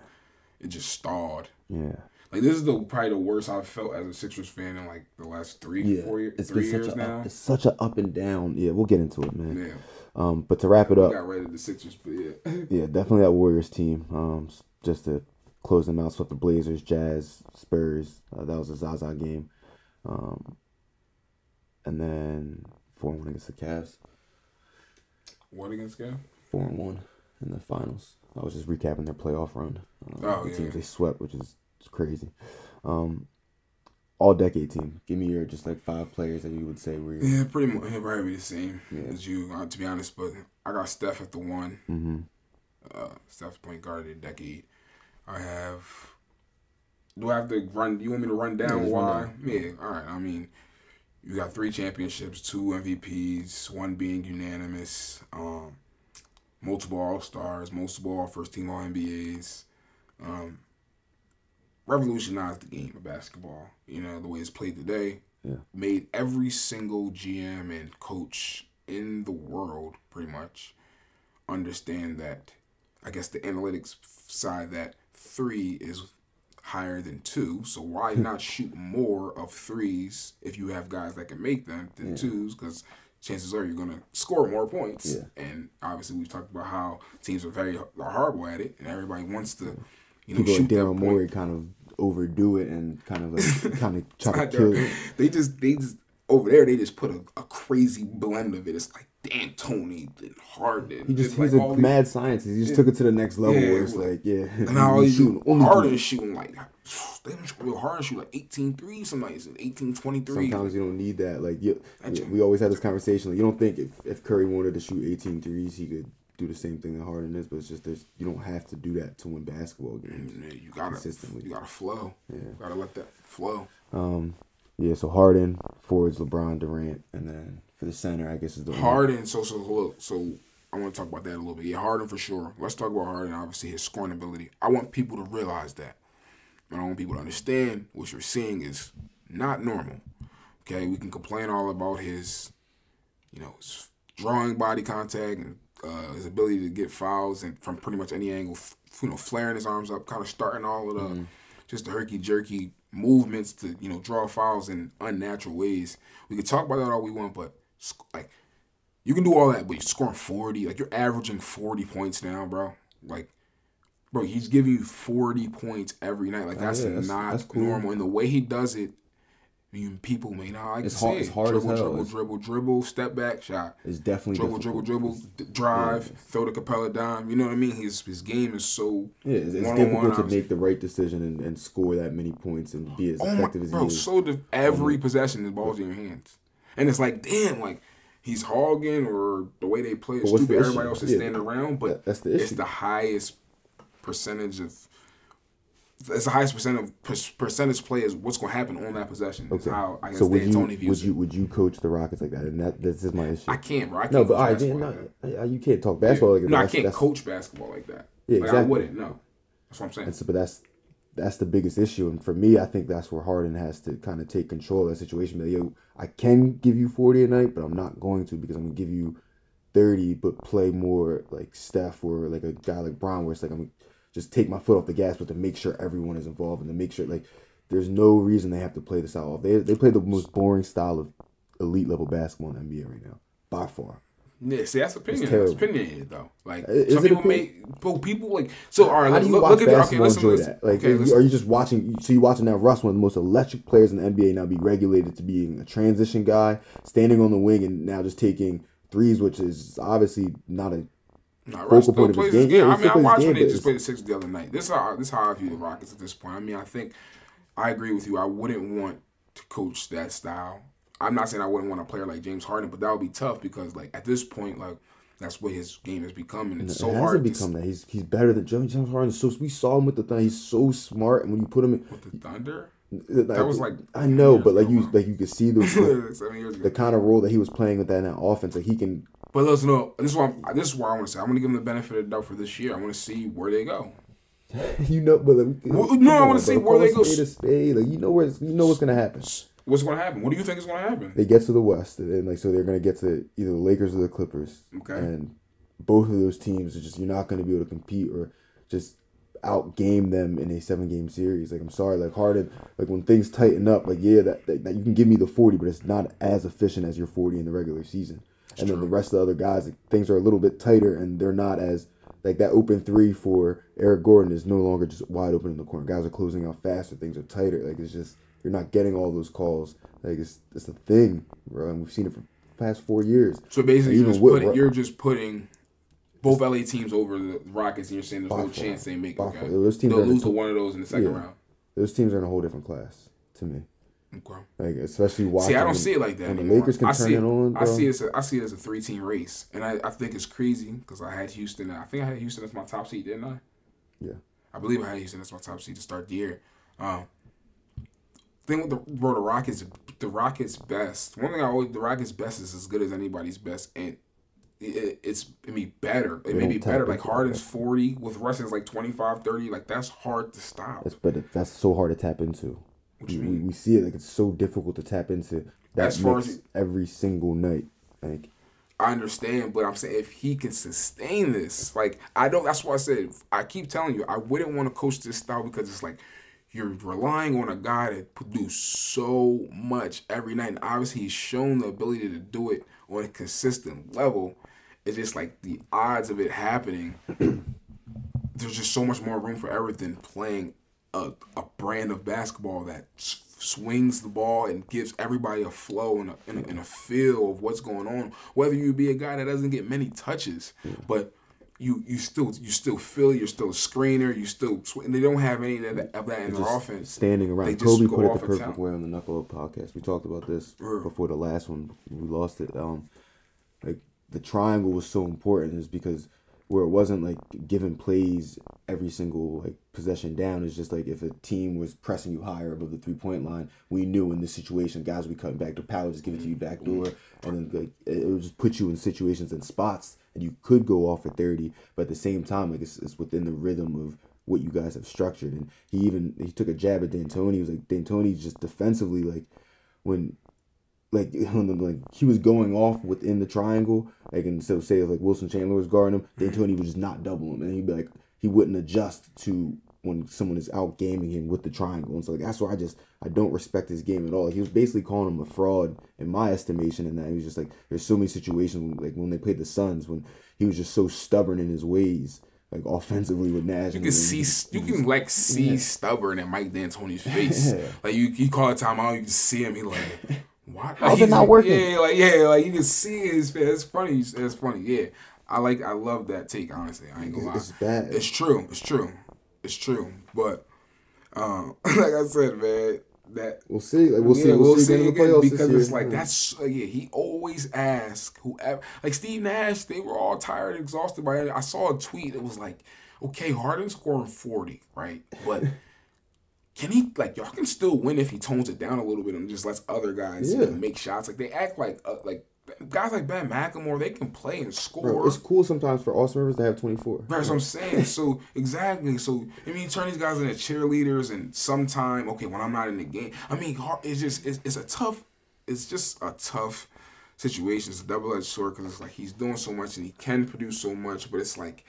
it just stalled Yeah. like this is the probably the worst I've felt as a Sixers fan in like the last three Yeah, four years it's three years a now it's such a up and down. Yeah, we'll get into it, man. yeah Um, but to wrap it up, got of the Sixers but yeah yeah, definitely that Warriors team. Um, just to close them out, swept the Blazers, Jazz, Spurs. Uh, that was a Zaza game. Um, and then four and one against the Cavs. what against Gav? Four and one in the finals. I was just recapping their playoff run. Um, Oh, the yeah. teams they swept, which is crazy. Um, all decade team. Give me your just like five players that you would say were. Yeah, pretty much. It'll probably be the same Yeah. as you, uh, to be honest. But I got Steph at the one. Mhm. Uh, Steph's point guard of the decade. I have. Do I have to run? You want me to run down just why? Yeah. All right. I mean, you got three championships, two MVPs, one being unanimous, um, multiple All Stars, multiple All First Team All NBAs. Um, revolutionized the game of basketball. You know the way it's played today. Yeah. Made every single GM and coach in the world pretty much understand that. I guess the analytics side that three is higher than two. So why hmm. not shoot more of threes if you have guys that can make them than twos? Because chances are you're gonna score more points. Yeah. And obviously we've talked about how teams are very are horrible at it, and everybody wants to, you know, People like shoot Daryl. Morey kind of overdo it and kind of like, kind of try to kill it. They just they just over there they just put a, a crazy blend of it. It's like D'Antoni and Harden. He just like he's all a these- mad scientist. He just took it to the next level Yeah, where it's well, like, yeah, And now he's shooting only Harden shooting like they real Harden shoot like 18 threes some nights, 18, 23. Sometimes you don't need that. Like you, we always had this conversation. Like you don't think if, if Curry wanted to shoot 18 threes, he could do the same thing that Harden is. But it's just there's you don't have to do that to win basketball games. Yeah, you gotta Consistently. you gotta flow. Yeah. You gotta let that flow. Um, yeah. So Harden, forwards LeBron, Durant, and then for the center, I guess is the Harden, so so look, so I want to talk about that a little bit. Yeah, Harden for sure. Let's talk about Harden. Obviously, his scoring ability. I want people to realize that, and I want people to understand what you're seeing is not normal. Okay, we can complain all about his, you know, his drawing body contact and uh, his ability to get fouls and from pretty much any angle. f- You know, flaring his arms up, kind of starting all of the just the herky jerky movements to you know draw fouls in unnatural ways. We can talk about that all we want, but sc- like you can do all that, but you're scoring 40. Like you're averaging 40 points now, bro. Like, bro, he's giving you 40 points every night. Like that's, Oh, yeah, that's- not that's cool. normal. And the way he does it, I mean, people may not like It's to hard- say it's it. hard as hell. dribble, dribble, dribble, step back, shot. It's definitely Dribble, dribble, difficult. dribble, d- drive, throw the Capela dime. You know what I mean? His his game is so Yeah, it's, it's difficult to make the right decision and, and score that many points and be as Oh my, effective as bro, he is. so the, oh every possession the ball's in your hands, and it's like, damn, like he's hogging or the way they play is stupid. Everybody else is Yeah. standing around, but That- that's the issue. it's the highest percentage of. It's the highest percent of per- percentage play is what's going to happen on that possession. Okay. how I guess so would you would you it. would you coach the Rockets like that? And that this is my issue. I can't, bro. I can't no, but coach all right, basketball no, like that. you can't talk basketball like that. no, I can't coach basketball like that. Yeah, like, I exactly. wouldn't. No, that's what I'm saying. And so, but that's that's the biggest issue, and for me, I think that's where Harden has to kind of take control of that situation. Be Like, yo, I can give you forty a night, but I'm not going to because I'm gonna give you 30, but play more like Steph or like a guy like Bron, where it's like I'm just take my foot off the gas, but to make sure everyone is involved and to make sure like there's no reason they have to play the style. They they play the most boring style of elite level basketball in the NBA right now, by far. Yeah, see, that's opinion. That's terrible. opinionated though. Like Is some people opinion? make, people like so. All right, How look, do you look, watch look at the, okay. Listen, enjoy listen. that? Like, okay, are you- listen. are you just watching? So you watching now Russ, one of the most electric players in the NBA, now be regulated to being a transition guy, standing on the wing, and now just taking threes, which is obviously not a Nah, Russ still his plays game. his game. I mean, I watched when they just played the Sixers the other night. This is how this is how I view the Rockets at this point. I mean, I think I agree with you. I wouldn't want to coach that style. I'm not saying I wouldn't want a player like James Harden, but that would be tough because like at this point, like that's what his game has become, and it's so it hard hasn't to become that. He's he's better than James Harden. So we saw him with the Thunder. He's so smart, and when you put him in, with the Thunder. that was, like, I know, but like you like you could see the the, Seven years ago. the kind of role that he was playing with that in that offense. Like he can, But listen, no, this is what I'm, this is why I want to say. I'm going to give them the benefit of the doubt for this year. I want to see where they go. you know, but like, Well, no, I wanna see where they go. Spade spade. Like you know where you know what's gonna happen. What's going to happen? What do you think is going to happen? They get to the West, and like so they're gonna get to either the Lakers or the Clippers. Okay. And both of those teams are just you're not gonna be able to compete or just outgame them in a seven game series. Like I'm sorry, like Harden, like when things tighten up, like yeah, that, that, that you can give me the forty, but it's not as efficient as your forty in the regular season. And then the rest of the other guys, things are a little bit tighter, and they're not as like that open three for Eric Gordon is no longer just wide open in the corner. Guys are closing out faster. Things are tighter. Like it's just you're not getting all those calls. Like it's it's a thing, bro, and we've seen it for the past four years. So basically, you're just, with putting, you're just putting both LA teams over the Rockets, and you're saying there's no chance they make it. Okay. Those teams They'll lose to one of those in the second Yeah. round. those teams are in a whole different class to me. Okay. Like especially watching. See, I don't when- see it like that when anymore. the Lakers can I turn see it on, bro. I see it. As a, I see it as a three team race, and I, I think it's crazy because I had Houston. I think I had Houston as my top seed, didn't I? Yeah. I believe I had Houston as my top seed to start the year. Um, thing with the bro, the Rockets, the Rockets best. One thing I always the Rockets best is as good as anybody's best, and it, it's I mean better. It may be better. Like into that. Harden's forty with Russ is like 25, 30. Like that's hard to stop. That's but that's so hard to tap into. We, we, we see it like it's so difficult to tap into that As far mix as- every single night. Like I understand, but I'm saying if he can sustain this, like I don't. That's why I said I keep telling you I wouldn't want to coach this style because it's like you're relying on a guy to produce so much every night, and obviously he's shown the ability to do it on a consistent level. It's just like the odds of it happening. there's just so much more room for than playing a, a brand of basketball that s- swings the ball and gives everybody a flow and a, and, a, and a feel of what's going on. Whether you be a guy that doesn't get many touches, but you you still you still feel you're still a screener. You still sw- and they don't have any of that, of that in their offense. standing around. They Kobe put it the perfect way on the Knuckle Up podcast. We talked about this Yeah. before the last one. We lost it. Um, like the triangle was so important is because where it wasn't like giving plays every single like possession down. It's just like if a team was pressing you higher above the three point line, we knew in this situation guys would be cutting back. to power just give it to you back door, mm-hmm. and then like it it would just put you in situations and spots, and you could go off for thirty. But at the same time, like it's, it's within the rhythm of what you guys have structured. And he even he took a jab at D'Antoni. He was like D'Antoni just defensively like when like like he was going off within the triangle, like and so say like Wilson Chandler was guarding him, D'Antoni mm-hmm. would just not double him, and he'd be like he wouldn't adjust to when someone is out gaming him with the triangle, and so like that's why I just I don't respect his game at all. He was basically calling him a fraud in my estimation, and that he was just like there's so many situations like when they played the Suns when he was just so stubborn in his ways, like offensively with Nash. You can see, you can like see stubborn in Mike D'Antoni's face. Yeah. Like you, you call a timeout, you can see him. He like, why? How's like, it not working? Yeah, like yeah, like you can see his face. It's funny. It's funny. Yeah, I like, I love that take. Honestly, I ain't gonna lie. It's bad. It's true. It's true. It's true. But um, like I said, man, that We'll see. Like we'll see. yeah, We'll, see, again the because it's like Yeah. that's uh, yeah. He always asks whoever like Steve Nash. They were all tired, exhausted by it. I saw a tweet. It was like, okay, Harden scoring forty, right? But can he like y'all can still win if he tones it down a little bit and just lets other guys you know, make shots. Like they act like uh, like guys like Ben McLemore. They can play and score. Bro, it's cool sometimes for Austin Rivers to have 24. That's what I'm saying. So exactly. So I mean, you turn these guys into cheerleaders, and sometime, okay, when I'm not in the game, I mean, it's just it's, it's a tough. It's just a tough situation. It's a double edged sword because it's like he's doing so much and he can produce so much, but it's like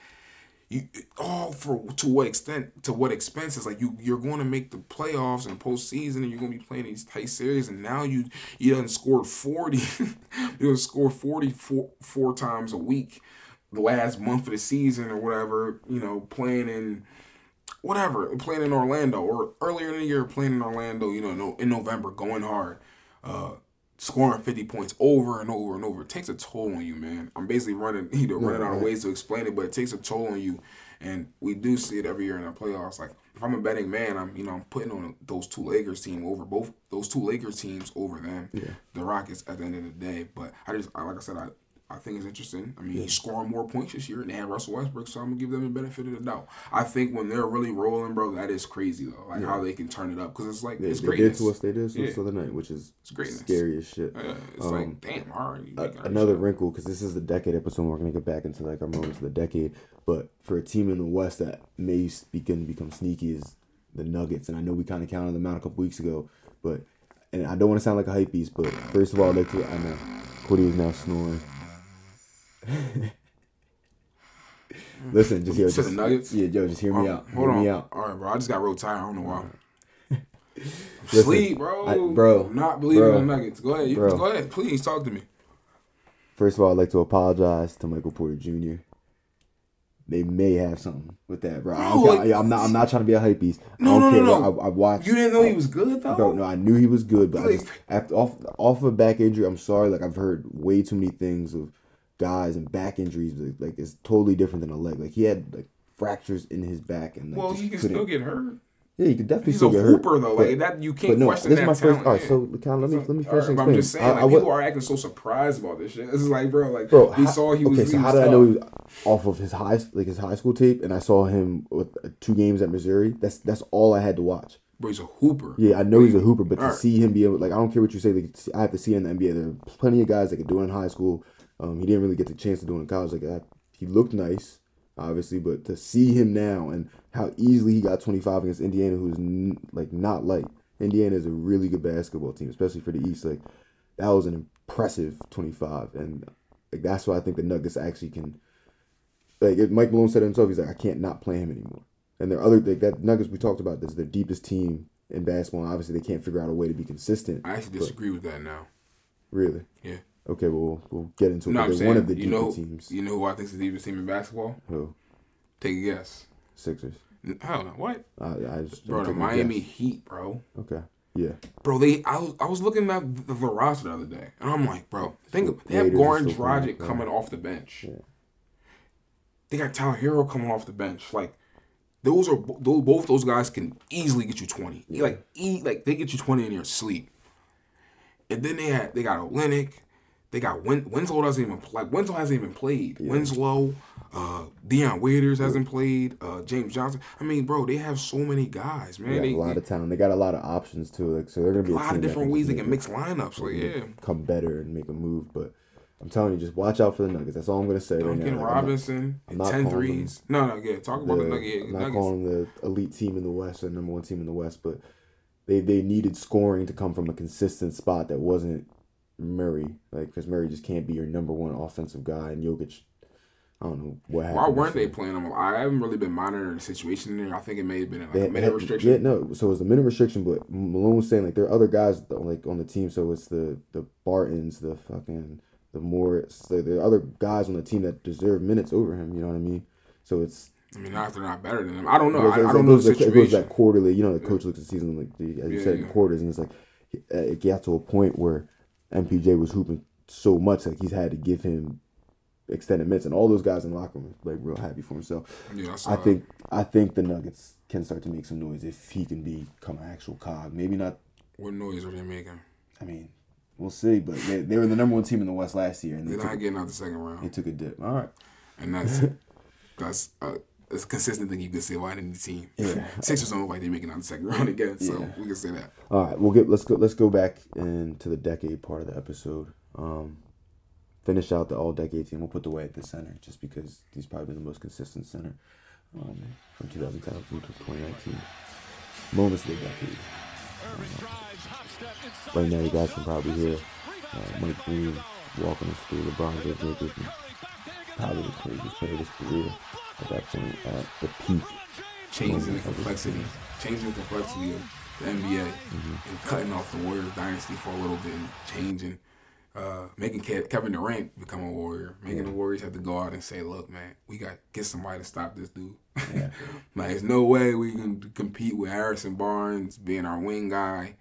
you all for to what extent to what expense is like you you're going to make the playoffs and postseason and you're going to be playing these tight series and now you you done scored 40 you done scored 40 four, four times a week the last month of the season or whatever you know playing in whatever playing in Orlando or earlier in the year playing in Orlando you know in November going hard. Uh scoring 50 points over and over and over. It takes a toll on you man. I'm basically running you know running out of ways to explain it but it takes a toll on you. And we do see it every year in the playoffs. Like if i'm a betting man i'm you know i'm putting on those two lakers team over both those two lakers teams over them Yeah. the rockets at the end of the day. But i just I- like i said i I think it's interesting. I mean, he's scoring more points this year, and they had Russell Westbrook, so I'm gonna give them the benefit of the doubt. I think when they're really rolling, bro, that is crazy though. Like how they can turn it up because it's like They, it's they did to us. They did to Yeah. us the other night, which is greatness. scary as shit. Yeah, it's Um, like damn, all right. you a- making our another shit. wrinkle because this is the decade episode. We're gonna get back into like our moments of the decade, but for a team in the West that may begin to become sneaky is the Nuggets, and I know we kind of counted them out a couple weeks ago, but and I don't want to sound like a hype beast, but first of all, I'd like to. I know Cody is now snoring. Listen, just yo, You said just, the Nuggets? Yeah, yo, just hear me Oh, out. Hold hear on. me out. All right, bro. I just got real tired. I don't know why. Listen, Sleep, bro. I- bro, not believing bro, in the Nuggets. Go ahead. You, bro. go ahead. Please talk to me. First of all, I'd like to apologize to Michael Porter Jr. They may have something with that, bro. bro like, I am not. I'm not trying to be a hype beast. No, I don't no, care. no, no. I, I watched. You didn't know he was good though. Bro, no, I knew he was good, but I Like- just after off off of back injury, I'm sorry. Like I've heard way too many things of guys and back injuries. Like, it's totally different than a leg. Like he had like fractures in his back and like, Well, he can couldn't- still get hurt. Yeah, he could definitely He's still a get hooper hurt. though. but- Like that, you can't no, question this that is my first. talent. All right, so kind let me let me All finish right, but explaining. I'm just saying, I- like I people are acting so surprised about this shit. This is like, bro, like Bro, we how- saw he was. okay. So how did I know he was off of his high like his high school tape, and I saw him with uh, two games at Missouri? That's that's all I had to watch. Bro, he's a hooper. Yeah, I know he's a hooper, but to Alright. see him be able, like, I don't care what you say. Like, I have to see in the NBA. There are plenty of guys that can do it in high school. Um, he didn't really get the chance to do it in college. Like, I, he looked nice, obviously, but to see him now and how easily he got 25 against Indiana, who's n- like not light. Indiana is a really good basketball team, especially for the East. Like, that was an impressive 25, and like that's why I think the Nuggets actually can. Like, if Mike Malone said himself, he's like, I can't not play him anymore. And their other like that Nuggets we talked about this, their deepest team in basketball. And obviously, they can't figure out a way to be consistent. I actually disagree with that now. Really? Yeah. Okay, well we'll, get into it. No, but they're one of the you deeper know teams. you know who I think is the deepest team in basketball. Who? Take a guess. Sixers. Hell no. What? I, I just Bro, the Miami. Heat, bro. Okay. Yeah. Bro, they I was I was looking at the, the roster the other day, and I'm like, bro, think they have Goran Dragic coming off the bench. Yeah. They got Tyler Herro coming off the bench. Like those are those, both those guys can easily get you 20. Like e like they get you 20 in your sleep. And then they had they got Olynyk, they got Win, Winslow doesn't even play. Like Winslow hasn't even played. Winslow, uh, Dion Waiters hasn't played. Uh, James Johnson. I mean, bro, they have so many guys, man. They got They, a lot they- of talent. They got a lot of options too. Like so, they're gonna be a a, lot team of different ways they can mix lineups. Like, yeah. come better and make a move. But I'm telling you, just watch out for the Nuggets. That's all I'm gonna say. right Duncan now. Like, I'm not- Robinson I'm and not 10 calling them threes. No, no, yeah. Talk about the, the- Nuggets. I'm not Nuggets. calling them the elite team in the West or number one team in the West, but they they needed scoring to come from a consistent spot that wasn't Murray. Like because Murray just can't be your number one offensive guy, and Jokic. I don't know what happened. Why weren't they playing them? I haven't really been monitoring the situation there. I think it may have been like a minute restriction. Yeah, no. So it was a minute restriction, but Malone was saying like there are other guys like on the team. So it's the the Bartons, the fucking the Morris. There are other guys on the team that deserve minutes over him. You know what I mean? So it's I mean, not if they're not better than them. I don't know. goes, I, I don't know the like, it goes situation. like quarterly. You know, the coach looks at the season like the, as you Yeah, said in yeah. quarters, and it's like it got to a point where MPJ was hooping so much like he's had to give him extended minutes, and all those guys in the locker room like real happy for himself. Yeah, I I think I think the Nuggets can start to make some noise if he can become an actual cog. Maybe not. What noise are they making? I mean, we'll see. But they, they were the number one team in the West last year, and they They're not getting out the second round. they took a dip. All right. and that's that's uh, it's a consistent thing you can say about any team. Yeah. Sixers don't look like they're making out the second round again, so Yeah. we can say that. All right, we'll get let's go let's go back into the decade part of the episode. Um, finish out the all decade team. We'll put the way at the center just because he's probably been the most consistent center um, from 2010 to 2019. Moments of the decade. Um, right now, you guys can probably hear uh, Mike Breen walking us through LeBron James probably the craziest player of his career point at the peak. changing the complexity, changing the complexity of the NBA, and cutting off the Warriors dynasty for a little bit and changing, uh, making Kevin Durant become a Warrior, making the Warriors have to go out and say, "Look, man, we got to get somebody to stop this dude." like, there's no way we can compete with Harrison Barnes being our wing guy,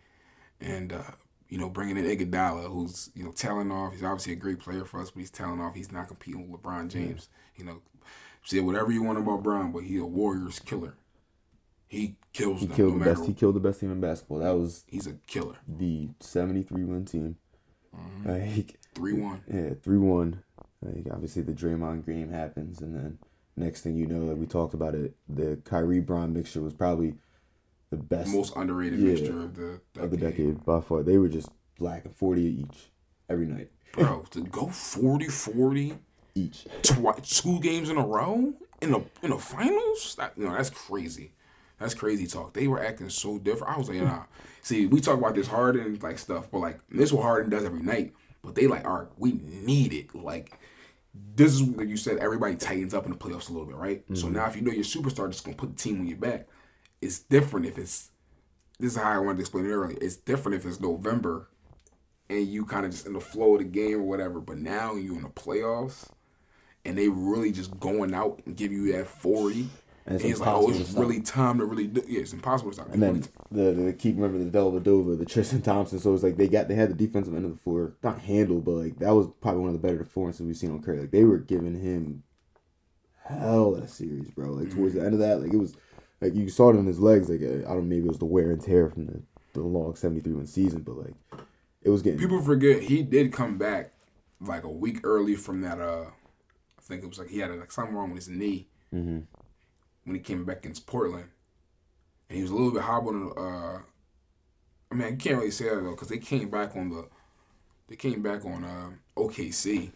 and uh, you know, bringing in Iguodala, who's you know tailing off. He's obviously a great player for us, but he's tailing off. He's not competing with LeBron James. You know, say whatever you want about Bron, but he a Warriors killer. He kills He them. killed no the best. He killed the best team in basketball. That was He's a killer. the '73 win team. Mm-hmm. Like, Three one. yeah, three one. Like obviously the Draymond game happens, and then next thing you know, like we talked about it, the Kyrie Bron mixture was probably the best Most underrated Yeah. mixture of the decade. of the decade by far. They were just blacking forty each every night, Bro, to go 40-40 each. two games in a row in the in the finals? That, you know, that's crazy. That's crazy talk. They were acting so different. I was like, nah. See, we talk about this Harden like stuff, but like this what Harden does every night. But they like, all right, we need it. Like this is like you said, everybody tightens up in the playoffs a little bit, right? So mm-hmm. now if you know your superstar just gonna put the team on your back, it's different if it's this is how I wanted to explain it earlier. It's different if it's November and you kind of just in the flow of the game or whatever. But now you in the playoffs and they really just going out and give you that 40. And And it's it's, like, oh, it's really time to really do Yeah, it's impossible to stop. And then the, the keep remember the Dellavedova, the Tristan Thompson. So it's like they got they had the defensive end of the floor not handled, but like that was probably one of the better performances we've seen on Curry. Like they were giving him hell of a series, bro. Like towards the end of that, like it was like you saw it in his legs. Like uh, I don't know, maybe it was the wear and tear from the the long seventy three win season, but like it was getting people forget he did come back like a week early from that. Uh, think it was like he had like something wrong with his knee Mm-hmm. when he came back against Portland, and he was a little bit hobbled. Uh, I mean, you can't really say that though because they came back on the they came back on uh, OKC.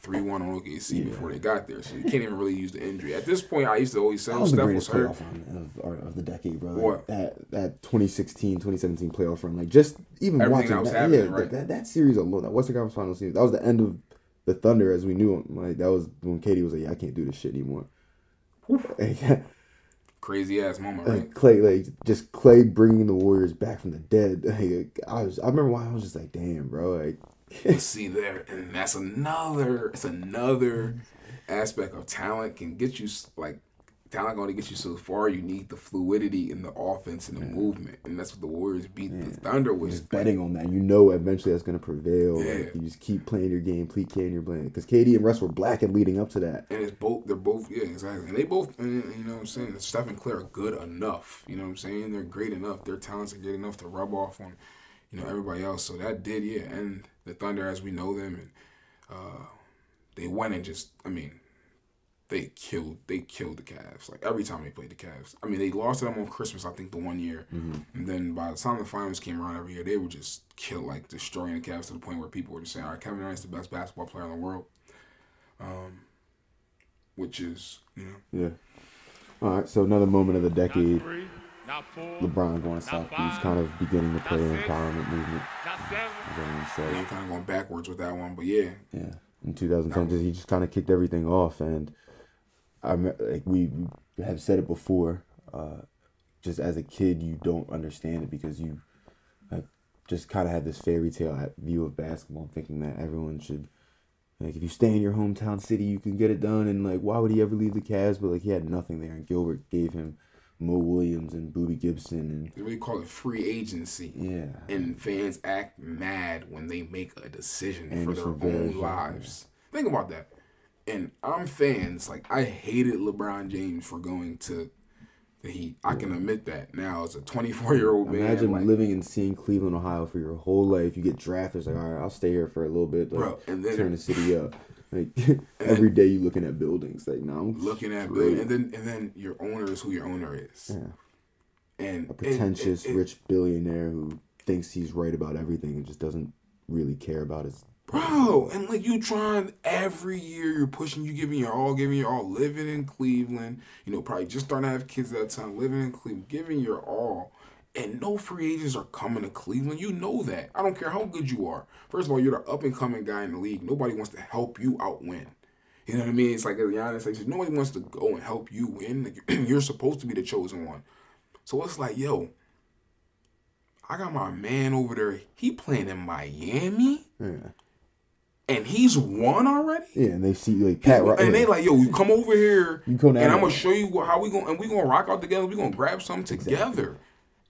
3 1 on OKC before they got there. So you can't even really use the injury. At this point, I used to always say, That was the Steph was greatest hurt. playoff run of, of the decade, bro. What? That that 2016, 2017 playoff run. Like just even Everything watching that was that, yeah, right? that, that, that series alone, that Western Conference Finals series, that was the end of the Thunder as we knew them. Like that was when KD was like, yeah, I can't do this shit anymore. Crazy ass moment, right? like, Klay, like just Klay bringing the Warriors back from the dead. Like, I was, I remember why I was just like, damn, bro. Like, see there, and that's another. It's another aspect of talent can get you like talent going to get you so far. You need the fluidity in the offense and the movement, and that's what the Warriors beat the Thunder with. just betting on that, you know, eventually that's gonna prevail. Yeah. Like, you just keep playing your game, keep playing your game. Because KD and Russ were black and leading up to that. And it's both. They're both. Yeah, exactly. And they both. And, you know what I'm saying. Steph and Klay are good enough. You know what I'm saying. They're great enough. Their talents are good enough to rub off on, you know, everybody else. So that did, yeah. And the Thunder, as we know them, and uh, they went and just. I mean, they killed. They killed the Cavs. Like every time they played the Cavs. I mean, they lost to them on Christmas. I think the one year. And then by the time the finals came around every year, they were just kill like destroying the Cavs to the point where people were just saying, "All right, Kevin Durant's the best basketball player in the world." Um, which is you know Yeah. All right. So another moment of the decade. three, not four, LeBron going south. He's kind of beginning the player empowerment movement. not seven. is I'm gonna say. Yeah, kind of going backwards with that one, but yeah, Yeah, in 2010, just, he just kind of kicked everything off, and I like we have said it before. Uh, just as a kid, you don't understand it because you like just kind of have this fairy tale view of basketball, thinking that everyone should like if you stay in your hometown city, you can get it done, and like why would he ever leave the Cavs? But like he had nothing there, and Gilbert gave him Mo Williams and Boobie Gibson, they really call it free agency. and yeah, And fans act mad when they make a decision for Anderson their own lives. Think about that. And I'm fans. Like I hated LeBron James for going to the Heat. I can admit that now as a 24 year old man. Imagine like, living and seeing Cleveland, Ohio for your whole life. You get drafted, it's like, all right, I'll stay here for a little bit, like, Bro, and then- turn the city up. Like every day, you looking at buildings. Like, now I'm looking at straight. and then and then your owner is who your owner is. Yeah. And a pretentious and- and- rich billionaire who thinks he's right about everything and just doesn't really care about his. Bro, and like you trying every year, you're pushing, you giving your all, giving your all, living in Cleveland, you know, probably just starting to have kids at that time, living in Cleveland, giving your all. And no free agents are coming to Cleveland. You know that. I don't care how good you are. First of all, you're the up and coming guy in the league. Nobody wants to help you out win. You know what I mean? It's like as Giannis says, nobody wants to go and help you win. Like, you're supposed to be the chosen one. So it's like, yo, I got my man over there. He playing in Miami, Yeah. And he's won already. Yeah, and they see like Pat. Ri- and they like, yo, you come over here, You come and I'm gonna show you how we gonna and we gonna rock out together. We gonna grab something together.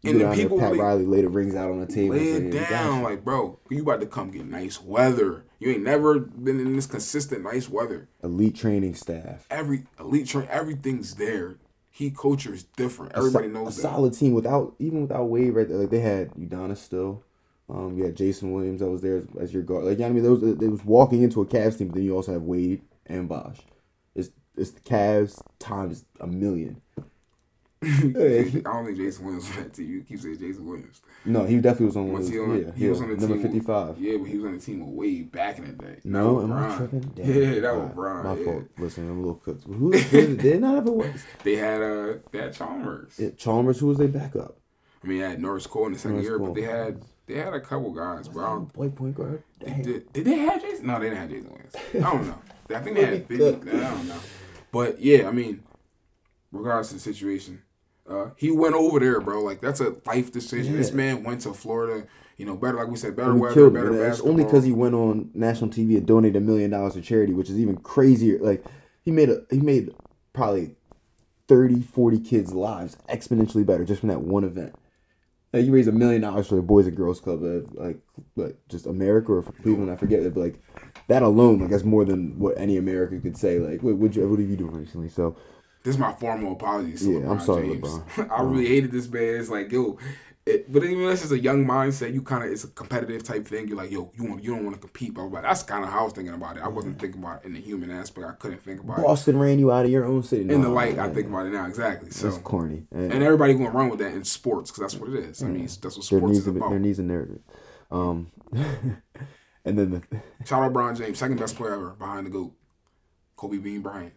You And the people Pat like, Riley laid the rings out on the table. lay it "We down, like, bro, you about to come get nice weather. You ain't never been in this consistent nice weather. elite training staff. Every elite train, everything's there. He culture is different. A Everybody a knows that. solid team without even without Wade right there. Like they had Udonis still. Um, you had Jason Williams that was there as, as your guard. Like you know what I mean, those they was walking into a Cavs team. But then you also have Wade and Bosh. It's it's the Cavs times a million. I don't think Jason Williams was on that team. You keep saying Jason Williams. No, he definitely was on. Was of he on? yeah, he was on the number fifty five. Yeah, but he was on the team way back in the day. No, was am I tripping? Damn. Yeah, that was Brian. My yeah. fault. Listen, I'm a little cooked. Who did, did not have a what? They had uh, they had Chalmers. Yeah, Chalmers, who was they backup? I mean, they had Norris Cole in the second Norris year, Cole. but they had they had a couple guys, bro. I don't- point guard. Damn. Did, did they have Jason? No, they didn't have Jason Williams. I don't know. I think they had Maybe Biggie. Cook. I don't know. But yeah, I mean, regardless of the situation, uh, he went over there, bro. Like that's a life decision. This man went to Florida. You know, better like we said, better And he weather, killed better him. And It's only because he went on national TV and donated a million dollars to charity, which is even crazier. Like he made a he made probably 30, 40 kids' lives exponentially better just from that one event. Like he raised a million dollars for the Boys and Girls Club, uh, like like just America or for Cleveland, I forget it, but like that alone, like that's more than what any American could say. Like, what would you what have you done recently? So This is my formal apologies. Yeah, LeBron I'm sorry, James. LeBron. I really hated this man. It's like, yo, it, but even that's just a young mindset. You kind of it's a competitive type thing. You're like, yo, you want you don't want to compete, blah, blah, blah. That's kind of how I was thinking about it. I wasn't thinking about it in the human aspect. I couldn't think about Boston ran you out of your own city. it in the light. I man. think about it now exactly. So That's corny. And, and everybody gonna run with that in sports because that's what it is. I mean, that's what sports is about. there needs a narrative. Um, and then the, Shout out Brian James, second best player ever behind the goat, Kobe Bean Bryant.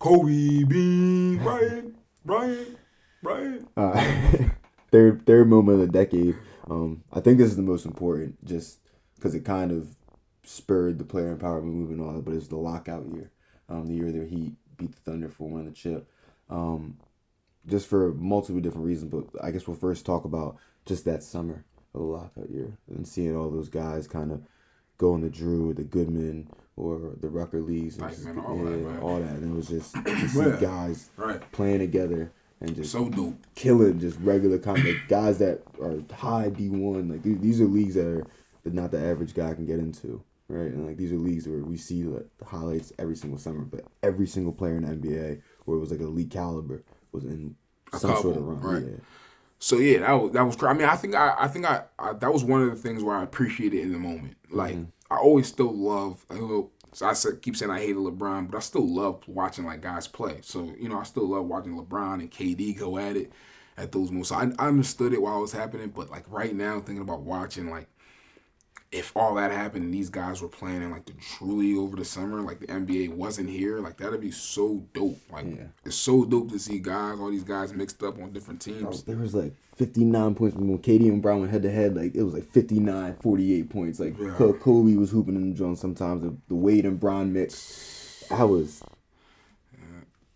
Kobe Bean Bryant, Bryant, Bryant. uh, third third moment of the decade. Um, I think this is the most important, just because it kind of spurred the player empowerment movement and all that. But it's the lockout year, um, the year that he beat the Thunder for winning the chip. Um, just for multiple different reasons, but I guess we'll first talk about just that summer of the lockout year and seeing all those guys kind of going to the Drew, the Goodman, or the Rucker leagues, and just, all yeah, that, all that. And it was just to see Yeah. guys Right. playing together and just So dope. killing just regular kind like guys that are high D one. Like these, these are leagues that are that not the average guy can get into, right? And like these are leagues where we see like the highlights every single summer, but every single player in the NBA where it was like a elite caliber was in some sort of run. right. Yeah. So yeah, that was that was. I mean, I think I I think I, I that was one of the things where I appreciated in the moment. Like mm-hmm. I always still love. I know- So I keep saying I hated LeBron, but I still love watching like guys play. So you know, I still love watching LeBron and KD go at it at those moments. So I, I understood it while it was happening, but like right now, thinking about watching like if all that happened and these guys were playing in like the truly over the summer, like the NBA wasn't here, like that'd be so dope. Like Yeah. it's so dope to see guys, all these guys mixed up on different teams. Oh, there was like 59 points when KD and Bron went head to head. Like it was like 59, 48 points. Like Yeah. Kobe was hooping in the joint sometimes. The, the Wade and Bron mix. I was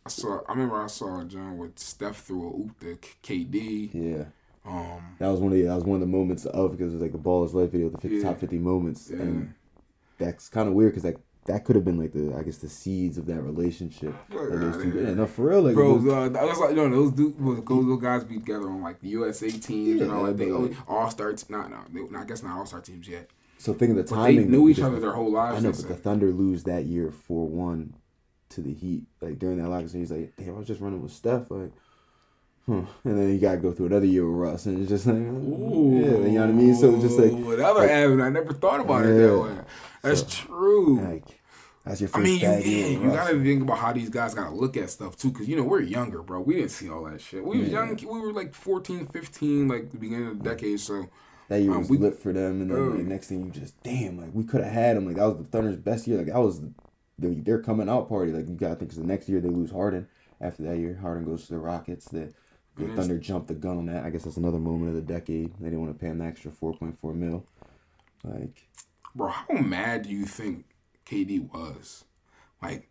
I saw. I remember I saw a John with Steph through a oop to KD. yeah. Um, That was one of the that was one of the moments of because it was like the ball is life video, the 50, Yeah. top fifty moments, Yeah. and that's kind of weird because like that could have been like the I guess the seeds of that relationship. Like, those two, yeah, no, for real, like bro, uh, that's like no, those dudes, those, those guys be together on like the USA teams and all Yeah, that. They like- all star, not no, they, I guess not all star teams yet. so think of the But they timing. knew each other their whole lives. I know, but the. Thunder lose that year four one to the Heat. Like during that lockout, he's like, "Damn, I was just running with Steph." Like, huh. And then you gotta go through another year with Russ, and it's just like, Ooh, yeah, you know what I mean. So it's just like, another like- avenue. I never thought about it that way. That's So, true. like that's your I first mean, you, yeah, you gotta think about how these guys gotta look at stuff too, because you know we're younger, bro. We didn't see all that shit. We was young. We were like 14, 15, like the beginning of the decade. So That year Um, was we- lit for them, and then like, next thing you just damn, like we could have had them. Like that was the Thunder's best year. Like that was the, their coming out party. Like you got to think 'cause the next year they lose Harden. After that year, Harden goes to the Rockets. That the Thunder jumped the gun on that. I guess that's another moment of the decade. They didn't want to pay him the extra four point four mil. Like Bro, how mad do you think KD was? Like,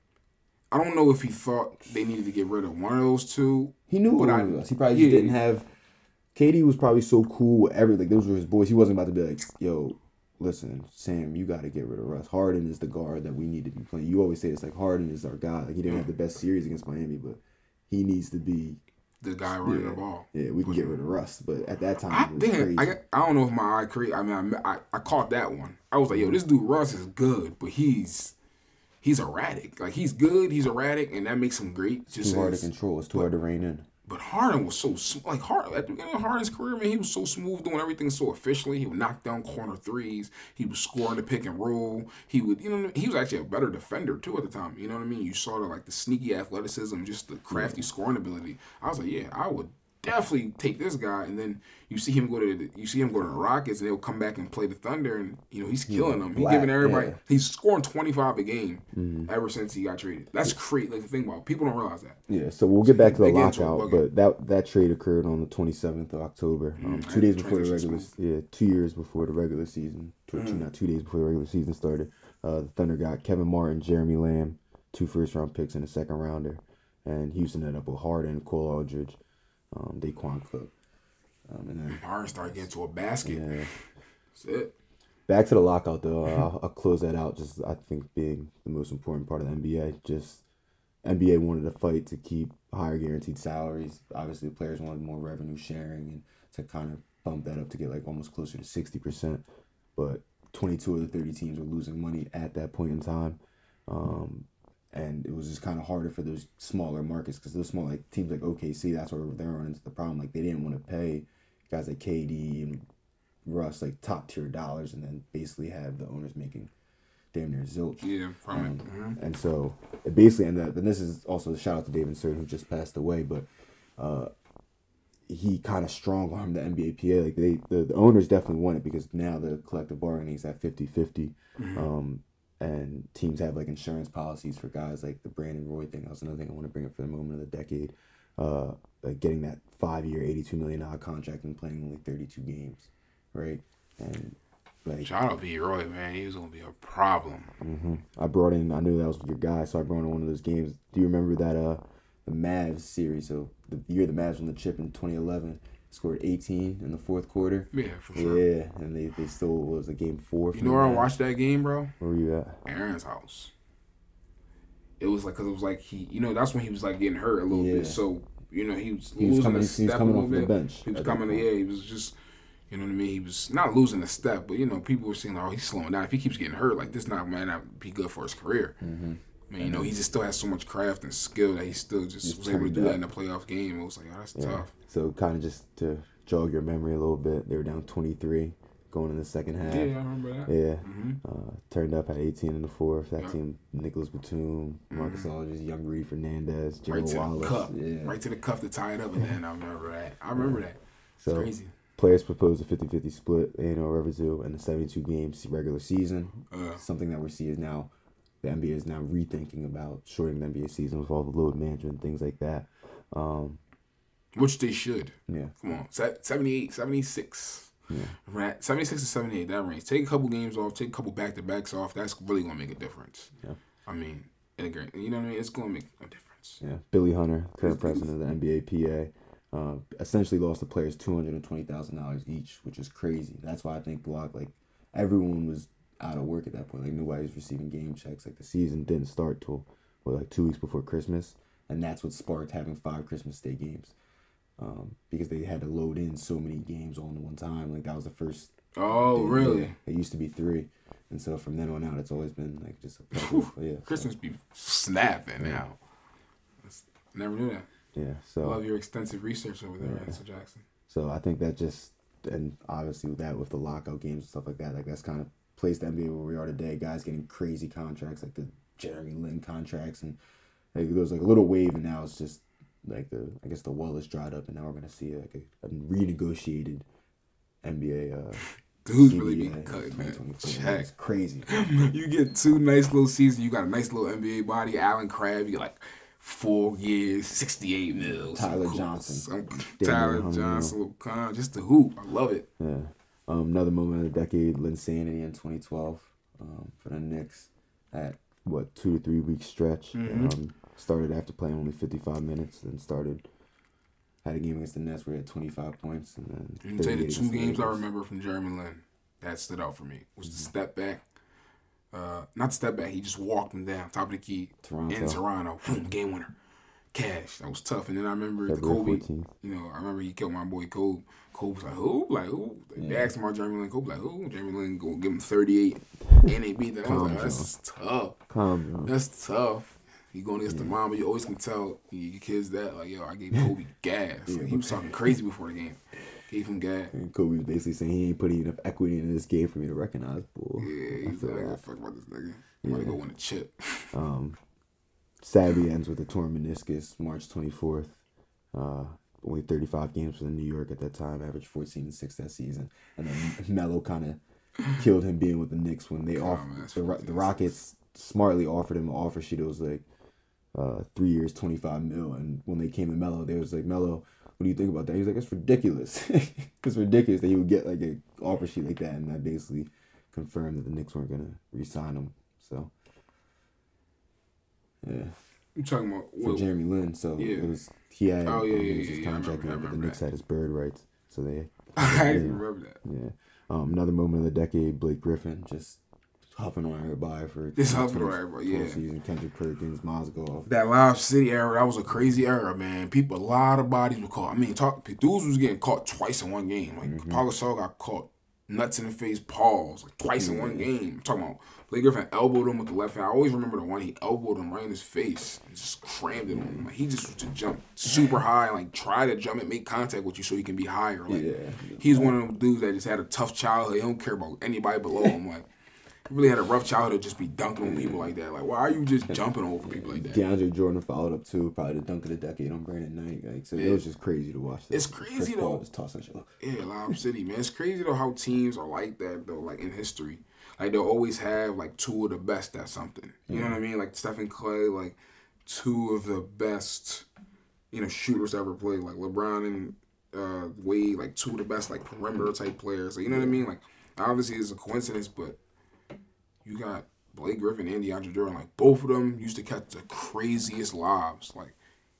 I don't know if he thought they needed to get rid of one of those two. he knew what I- was. He probably yeah. just didn't have. KD was probably so cool with every like those were his boys. He wasn't about to be like, yo, listen, Sam, you got to get rid of Russ. Harden is the guard that we need to be playing. You always say it's like Harden is our guy. Like he didn't have the best series against Miami, but he needs to be. The guy running Yeah, the ball. yeah, we can get rid of Russ, but at that time I think. I, I don't know if my eye crazy. I mean, I, I I caught that one. I was like, yo, this dude Russ is good, but he's he's erratic. Like he's good, he's erratic, and that makes him great. Just too hard to control. It's too hard to rein in. But Harden was so like Harden at the beginning of Harden's career, man, he was so smooth doing everything so efficiently. He would knock down corner threes. He was scoring the pick and roll. He would, you know, he was actually a better defender too at the time. You know what I mean? You saw the like the sneaky athleticism, just the crafty scoring ability. I was like, yeah, I would definitely take this guy. And then you see him go to the, you see him go to the Rockets, and they'll come back and play the Thunder, and you know he's killing them. He's giving everybody. yeah. Mm-hmm. He's scoring twenty five a game ever since he got traded. That's crazy. Like the thing about it, people don't realize that. Yeah, so we'll get back to the They get into a lockout, but that that trade occurred on the 27th of October, um, Mm, two days before the regular, yeah, two years before the regular season, two, Mm. not two days before the regular season started. Uh, the Thunder got Kevin Martin, Jeremy Lamb, two first round picks and a second rounder, and Houston ended up with Harden, Cole Aldrich, um, Daequan Cook, um, and then Harden started getting to a basket. yeah. That's it. Back to the lockout though. I'll, I'll close that out. Just I think being the most important part of the NBA. Just NBA wanted to fight to keep higher guaranteed salaries. Obviously, the players wanted more revenue sharing and to kind of bump that up to get like almost closer to sixty percent. But twenty two of the thirty teams were losing money at that point in time. Um, and it was just kind of harder for those smaller markets because those small like teams like OKC, that's where they're running into the problem. Like they didn't want to pay guys like KD and Russ like top tier dollars, and then basically have the owners making damn near zilch. Yeah, from Um, it. Mhm. And so it basically ended up, and this is also a shout out to David Stern who just passed away, but uh, he kind of strong armed the NBA PA. Like they, the, the owners definitely want it because now the collective bargaining is at 50 50. Um, and teams have like insurance policies for guys like the Brandon Roy thing. That was another thing I want to bring up for the moment of the decade. Uh, like getting that five year, $82 million contract and playing only 32 games, right? And like, Shout out B. Roy, man. He was gonna be a problem. I brought in. I knew that was your guy, so I brought in one of those games. Do you remember that? Uh, the Mavs series. So the year the Mavs won the chip in 2011, scored 18 in the fourth quarter. Yeah, for sure. Yeah, and they they still was a game four. You know where I watched that game, bro? Where were you at? Aaron's house. It was like, cause it was like he, you know, that's when he was like getting hurt a little Yeah. bit. So you know, he was He was losing coming- a he was step coming a off little the bit. bench He was coming, yeah, he was just, you know what I mean. He was not losing a step, but you know, people were saying, oh, he's slowing down. If he keeps getting hurt, like this, not man, not be good for his career. Mm-hmm. I mean, you know, he just still has so much craft and skill that he still just was able to do that in a playoff game. It was like, oh, that's Yeah. tough. So kind of just to jog your memory a little bit, they were down 23 going in the second half. Yeah, I remember that. Yeah. hmm Uh, turned up at 18 in the fourth. That Yeah. team, Nicolas Batum, Marcus Aldridge, Young Reed Fernandez, Right Jerry to the Wallace. cup, Yeah. right to the cuff to tie it up, and then I remember that. I remember that. It's So crazy. players proposed a 50-50 split, annual revenue, and the 72 games regular season. Uh, Something that we see is now the NBA is now rethinking about shortening the NBA season with all the load management things like that. Um, which they should. yeah, Come on, Se- 78, 76. Right, 76 to 78, that range. Take a couple games off, take a couple back to backs off. That's really going to make a difference. Yeah. I mean, in a great, you know what I mean? It's going to make a difference. yeah. Billy Hunter, current president of the NBA PA, uh, essentially lost the players two hundred and twenty thousand dollars each, which is crazy. That's why I think block like everyone was out of work at that point. Like nobody was receiving game checks. Like the season didn't start till what like two weeks before Christmas, and that's what sparked having five Christmas Day games. Um, because they had to load in so many games all in one time. Like that was the first Oh, Yeah, really? It used to be three, and so from then on out, it's always been like just a yeah. so- Christmas be snapping now. Never knew that. yeah. So Love your extensive research over there, Ansel Jackson. so I think that just and obviously with that with the lockout games and stuff like that, like that's kind of placed the NBA where we are today. Guys getting crazy contracts like the Jeremy Lin contracts, and like there was like a little wave, and now it's just like the I guess the well is dried up, and now we're gonna see like a, a renegotiated NBA. Uh, Dudes really be CBA cutting that 2024. check. It's crazy. you get two nice little seasons. You got a nice little NBA body, Allen Crabbe. You get like four years, sixty-eight mils. Tyler Cool. Johnson. Some- Tyler Johnson, con, just the hoop. I love it. Yeah. Um, another moment of the decade, Linsanity in 2012 um, for the Knicks at what two to three week stretch. Mm-hmm. Um, started after playing only 55 minutes, then started had a game against the Nets where he had 25 points, and then You can tell you the two against the games I remember from Jeremy Lin that stood out for me was Mm-hmm. the step back. Uh, not step back. He just walked him down top of the key Toronto. in Toronto. Boom, game winner. Cash. That was tough. And then I remember the February Kobe. 14th. You know, I remember he killed my boy Kobe. Kobe was like, who? Like, who? They asked him about Jeremy Lin. Kobe like, who? Jeremy Lin go give him 38. And they beat that. I was like, that's tough. Calm. That's tough. You going against the mom, but you always can tell your kids that, like, yo, I gave Kobe gas. Like, he was talking crazy before the game. Gave him gas. And Kobe was basically saying he ain't putting enough equity into this game for me to recognize bull. Yeah, he's like, fuck about this nigga. I'm gonna go win a chip. Um, Sadly ends with a torn meniscus March 24th. Uh, only 35 games for the New York at that time, averaged 14 and 6 that season. And then Melo kind of killed him being with the Knicks when they off man, the, Ro- the Rockets smartly offered him an offer sheet. It was like uh, three years, 25 mil. And when they came to Melo, they was like, Melo, what do you think about that? He's like, it's ridiculous. it's ridiculous that he would get like an offer sheet like that. And that basically confirmed that the Knicks weren't going to re-sign him. So, yeah You talking about for? Jeremy Lin. So Yeah. it was he had Oh, yeah, um, yeah, yeah, his yeah, contract, I but the Knicks that. had his bird rights, so they I yeah. remember that. yeah. Um, another moment of the decade, Blake Griffin just huffing on everybody for Just the huffing on 20 everybody, yeah. Season Kendrick Perkins, Mozgov. That Lob City era, that was a crazy era, man. People, a lot of bodies were caught. I mean, talk, dudes was getting caught twice in one game. Like Mm-hmm. Paul Gasol got caught nuts in the face, paws, like twice in one game. I'm talking about Blake Griffin elbowed him with the left hand. I always remember the one he elbowed him right in his face and just crammed it on him. Like he just used to jump super high, and like try to jump and make contact with you so he can be higher. Like Yeah. he's one of them dudes that just had a tough childhood. He don't care about anybody below him. Like really had a rough childhood, just be dunking on people mm-hmm. like that. Like why are you just jumping over people like that? DeAndre Jordan followed up too, probably the dunk of the decade on Brandon Knight. Like, so it was just crazy to watch. That. It's crazy, Chris though. Just tossing shit. Yeah, Lob City, man. It's crazy though how teams are like that though, like in history. Like they'll always have like two of the best at something. You know what I mm-hmm. mean? Like Stephen Klay, like two of the best, you know, shooters ever played. Like LeBron and uh, Wade, like two of the best like perimeter mm-hmm. type players. Like, you know what I mean? Like obviously it's a coincidence, but you got Blake Griffin and DeAndre Jordan. Like both of them used to catch the craziest lobs. Like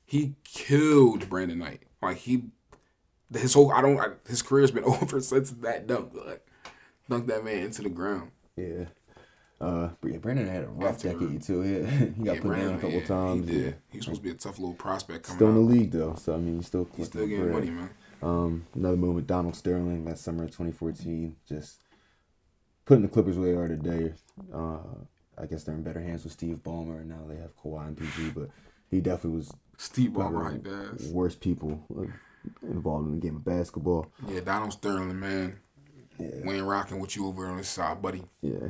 he killed Brandon Knight. Like he his whole I don't I, his career's been over since that dunk. Like dunk that man into the ground. Yeah. Uh, but yeah, Brandon had a rough After- decade too. Yeah, he got Yeah, put down a couple yeah, times. He yeah. did. He was supposed to be a tough little prospect coming Still in the out. league though, so I mean, he's still He's still getting bread. money, man. Um, another moment, Donald Sterling that summer of 2014, just putting the Clippers where they are today. Uh, I guess they're in better hands with Steve Ballmer, and now they have Kawhi and PG, but he definitely was Steve Ballmer of like the that. worst people involved in the game of basketball. Yeah, Donald Sterling, man. We ain't rocking with you over on this side, buddy. Yeah.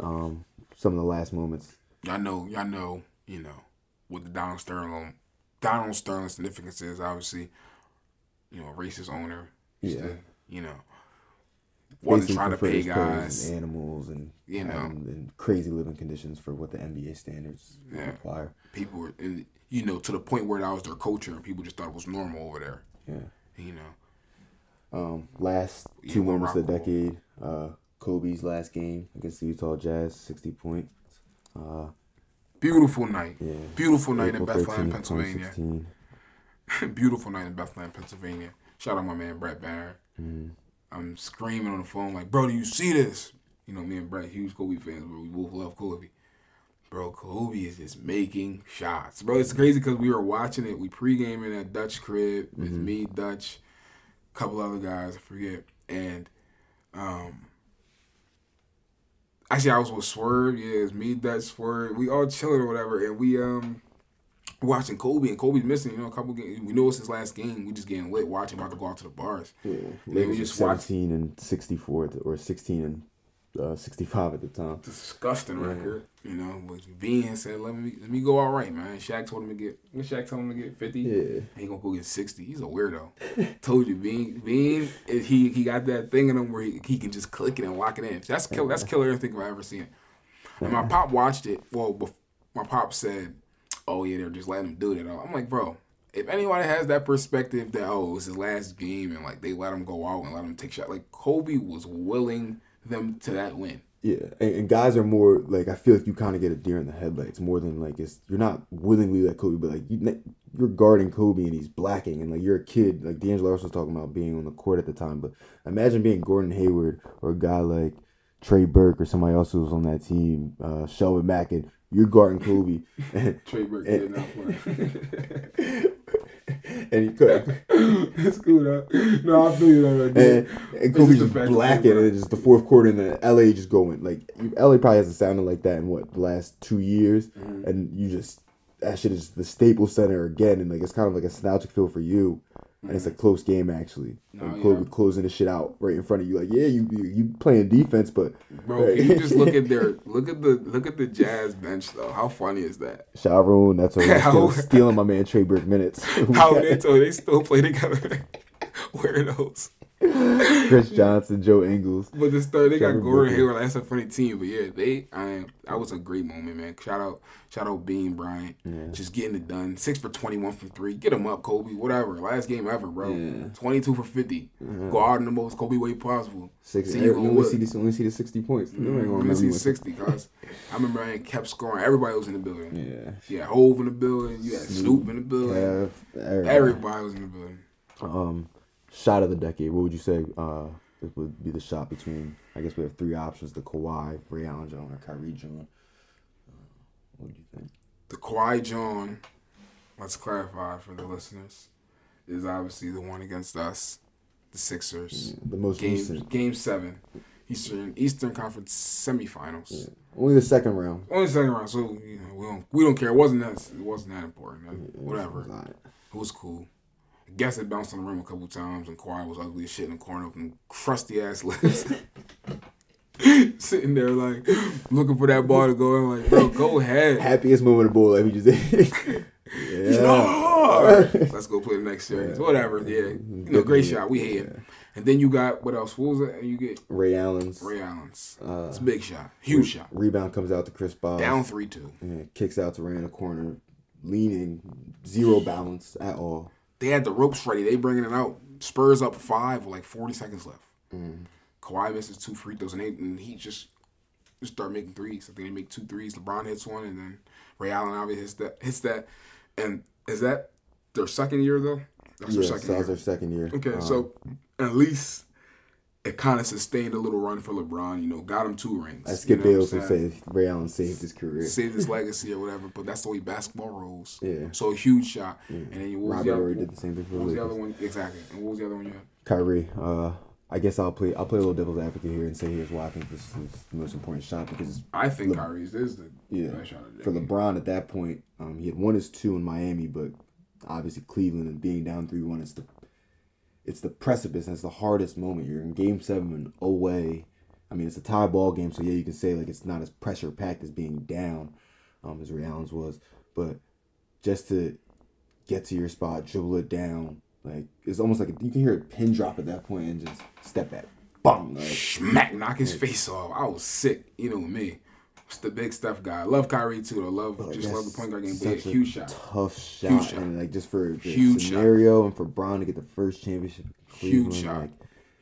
Um, some of the last moments. Y'all know, y'all know, you know, what the Donald Sterling, Donald Sterling significance is obviously, you know, racist owner. Yeah. to, you know, wasn't basically trying to pay guys. and animals and You know. in crazy living conditions for what the NBA standards Yeah. require. People were, and, you know, to the point where that was their culture, and people just thought it was normal over there. Yeah. You know, Um, last two we'll moments of the decade. Uh, Kobe's last game against the Utah Jazz, sixty points. Uh, beautiful night. yeah. Beautiful night in Bethlehem, 13th, Pennsylvania. Beautiful night in Bethlehem, Pennsylvania. Shout out my man Brett Barron. Mm-hmm. I'm screaming on the phone like, bro, do you see this? You know, me and Brett, huge Kobe fans, bro. We both love Kobe. Bro, Kobe is just making shots. Bro, it's crazy because we were watching it. We pre-gaming at Dutch crib. It's Mm-hmm. me, Dutch, couple other guys, I forget. And um actually I was with Swerve, yeah, it's me, Dutch, Swerve. We all chilling or whatever, and we um watching Kobe and Kobe's missing, you know, a couple games. We know it's his last game. We just getting lit watching about to go out to the bars. Yeah, Lakers were just watch- and sixty-four, the- or sixteen and uh, sixty-five at the time. disgusting record. You know, but Bean said, "Let me let me go all right, man." Shaq told him to get. When Shaq told him to get fifty, Yeah. he gonna go get sixty. He's a weirdo. told you, Bean. Bean, he he got that thing in him where he, he can just click it and lock it in. That's kill. That's killer. Anything I've ever seen. And my pop watched it. Well, my pop said, oh yeah, they're just letting him do that. I'm like, bro, if anybody has that perspective that oh, it was his last game and like they let him go out and let him take shot, like Kobe was willing them to that win. Yeah, and, and guys are more like I feel like you kind of get a deer in the headlights more than like it's you're not willingly let Kobe, but like you, you're guarding Kobe and he's blacking and like you're a kid. Like D'Angelo Russell was talking about being on the court at the time, but imagine being Gordon Hayward or a guy like Trey Burke or somebody else who was on that team, uh, Shelvin Mack, and you're guarding Kobe. And, Trey Burke and, did not play. and he could. That's cool though. No, I feel you though. and, and It's Kobe just just blacking, and it's just the fourth quarter, and then LA just going like LA probably hasn't sounded like that in what the last two years, Mm-hmm. and you just that shit is the Staples Center again, and like it's kind of like a nostalgic feel for you, and it's a close game actually. No. Oh, yeah. Closing the shit out right in front of you, like yeah, you you, you playing defense, but Bro, can you just look at their look at the look at the Jazz bench though? How funny is that? Sharon, that's what still stealing my man Trey Burke minutes. How they they still play together? Weirdos. Chris Johnson, Joe Ingles. But this third, they got Gordon. Hayward. That's a funny team. But yeah, they I that was a great moment, man. Shout out, shout out Bean Bryant, just getting it done. Six for twenty one from three. Get him up, Kobe. Whatever. Last game ever, bro. Twenty two for 50 Go out in the most Kobe way possible. Six, See you you gonna see this, only see the sixty points. You ain't gonna I'm remember see 60, guys. I remember I kept scoring. Everybody was in the building. Yeah. You had Hov in the building. You had Snoop in the building. Kev, everybody. Everybody was in the building. Um, shot of the decade. What would you say? Uh, it would be the shot between. I guess we have three options: the Kawhi, Ray Allen John, or Kyrie John. Uh, what do you think? The Kawhi John, let's clarify for the listeners, is obviously the one against us, the Sixers. The most Game recent. Game Seven, Eastern Eastern Conference semifinals. Only the second round. Only the second round, so you know we don't we don't care. It wasn't that it wasn't that important. Uh, Whatever, it was cool. I guess it bounced on the rim a couple times, and Kawhi was ugly as shit in the corner with crusty ass lips. Sitting there like looking for that ball to go. I'm like, bro, go ahead. Happiest moment of ball life. He just did. yeah. Oh, Let's go play the next series. Whatever. Yeah. You know, great shot. We hate it. And then you got what else? What was it? You get Ray Allen's Ray Allen's. Uh, it's a big shot. Huge shot. rebound comes out to Chris Bosh. Down three two. Yeah, kicks out to Ray in the corner, leaning, zero balance at all. They had the ropes ready. They bringing it out. Spurs up five with like forty seconds left. Mm. Kawhi misses two free throws and, they, and he just just start making threes. I think they make two threes. LeBron hits one and then Ray Allen obviously hits that. Hits that. And is that their second year though? That's Yeah, their second that year. was their second year. Okay, Um, so at least it kind of sustained a little run for LeBron. You know, got him two rings. I Skip you know what Bayless I'm would say Ray Allen saved his career. Saved his legacy or whatever, but that's the way basketball rolls. Yeah. So a huge shot, and then you what Robert the other, did the same thing for What was the other one? Exactly. And what was the other one you had? Kyrie. Uh, I guess I'll play. I'll play a little devil's advocate here and say here's why I think this is the most important shot because I think Le- Kyrie's is the yeah best shot of the for. LeBron at that point, um, he had won his two in Miami, but obviously Cleveland and being down three one, it's the it's the precipice and it's the hardest moment. You're in Game Seven away. I mean, it's a tie ball game, so yeah, you can say like it's not as pressure packed as being down, um, as Ray Allen's was, but just to get to your spot, dribble it down, like it's almost like a, you can hear a pin drop at that point and just step back, bum, like Smack, knock his face off. I was sick. You know me. The big stuff guy. I love Kyrie too. I love But, just love the point guard game. But yeah, huge shot. Tough shot. Huge shot. And like just for the Huge shot. scenario and for Bron to get the first championship. Huge shot. Like,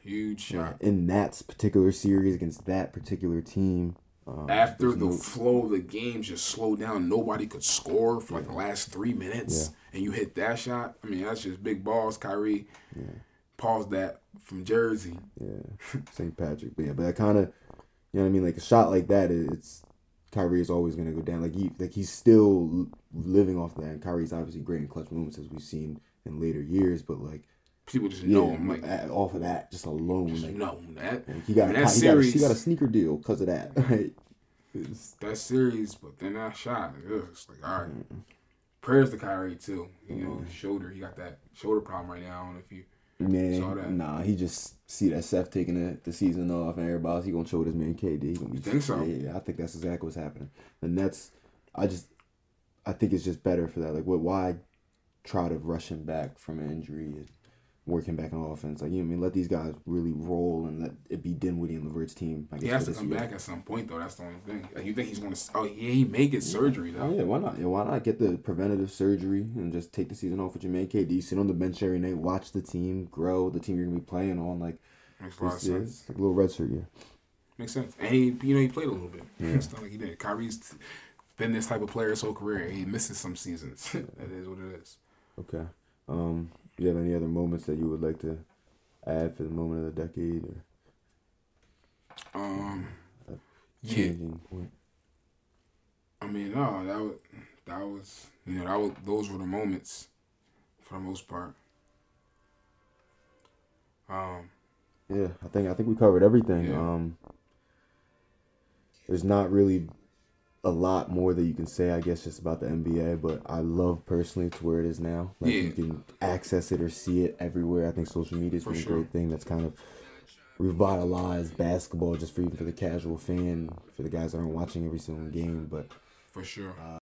Huge yeah, shot. in that particular series against that particular team. Um, After the no- flow of the game just slowed down, nobody could score for like the last three minutes, Yeah. and you hit that shot. I mean, that's just big balls, Kyrie. Pause that from Jersey. yeah, St. Patrick. But yeah, but that kind of, you know what I mean? Like a shot like that, it's Kyrie is always gonna go down. Like he, like he's still living off that. And Kyrie's obviously great in clutch moments as we've seen in later years. But like, People just yeah, know him. Like, a- uh, off of that, just alone, just like, know that. like, he got, I a, mean, that he, got a, he got a sneaker deal because of that. Right? It's- that series, but then that shot, it was just like, all right. Prayers to Kyrie too. You know, shoulder. He got that shoulder problem right now. I don't know if you. Man, nah, he just see that Seth taking the, the season off and everybody else, he gonna show this man KD. He gonna be, You think so? Yeah, I think that's exactly what's happening. The Nets, I just, I think it's just better for that. Like, what? Why try to rush him back from an injury? Work him back on offense. Like you know, what I mean, let these guys really roll and let it be Dinwiddie and LeVert's team. I guess He has to come year. back at some point though. That's the only thing. Like, you think he's gonna? Oh, yeah, he may get surgery Oh though. yeah, why not? Yeah, why not get the preventative surgery and just take the season off with your KD? Sit on the bench every night, watch the team grow, the team you're gonna be playing on. Like Makes a lot of sense. like a little red shirt yeah. Makes sense. And he, you know, he played a little bit. It's not like he did. Kyrie's been this type of player his whole career. He misses some seasons. that is what it is. Okay. Um, you have any other moments that you would like to add for the moment of the decade or Um, yeah. changing point? I mean, no, that was that was you know that was those were the moments for the most part. Um, Yeah, I think I think we covered everything. Yeah. Um, there's not really a lot more that you can say, I guess, just about the NBA. But I love personally to where it is now. Like Yeah. you can access it or see it everywhere. I think social media has been sure. a great thing that's kind of revitalized basketball just for even for the casual fan, for the guys that aren't watching every single game. But for sure. fuck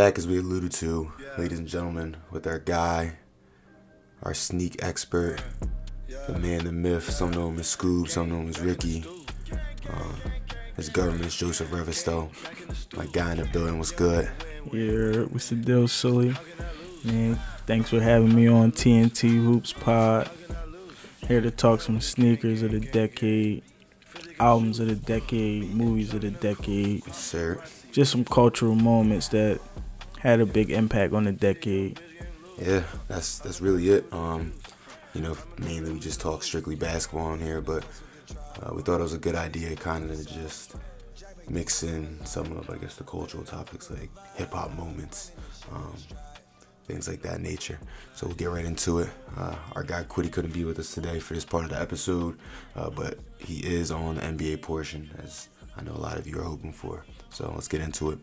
Back as we alluded to, ladies and gentlemen, with our guy, our sneak expert, the man, the myth. Some know him as Scoob, some know him as Ricky. Um, his government is Joseph Revisto. My guy in the building was good. Yeah, what's the deal, Sully? Man, thanks for having me on TNT Hoops Pod. Here to talk some sneakers of the decade, albums of the decade, movies of the decade, Sir, just some cultural moments that had a big impact on the decade. yeah, that's that's really it. Um, you know, mainly we just talk strictly basketball on here, but uh, we thought it was a good idea, kind of just mix in some of, I guess, the cultural topics like hip hop moments, um, things like that nature. So we'll get right into it. Uh, our guy Quiddy couldn't be with us today for this part of the episode, uh, but he is on the NBA portion, as I know a lot of you are hoping for. So let's get into it.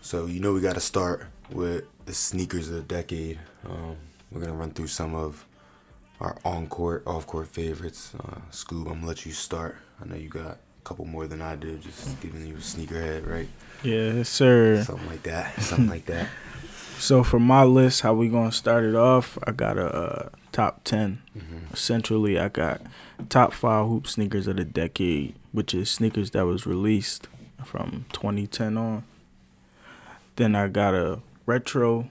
So you know we got to start with the sneakers of the decade. Um, we're gonna run through some of our on-court, off-court favorites. Uh, Scoob, I'm gonna let you start. I know you got a couple more than I do, just giving you a sneakerhead, right? Yeah, sir. Something like that. Something like that. So for my list, how we gonna start it off? I got a uh, top 10 Essentially, I got top five hoop sneakers of the decade, which is sneakers that was released from 2010 on. Then I got a retro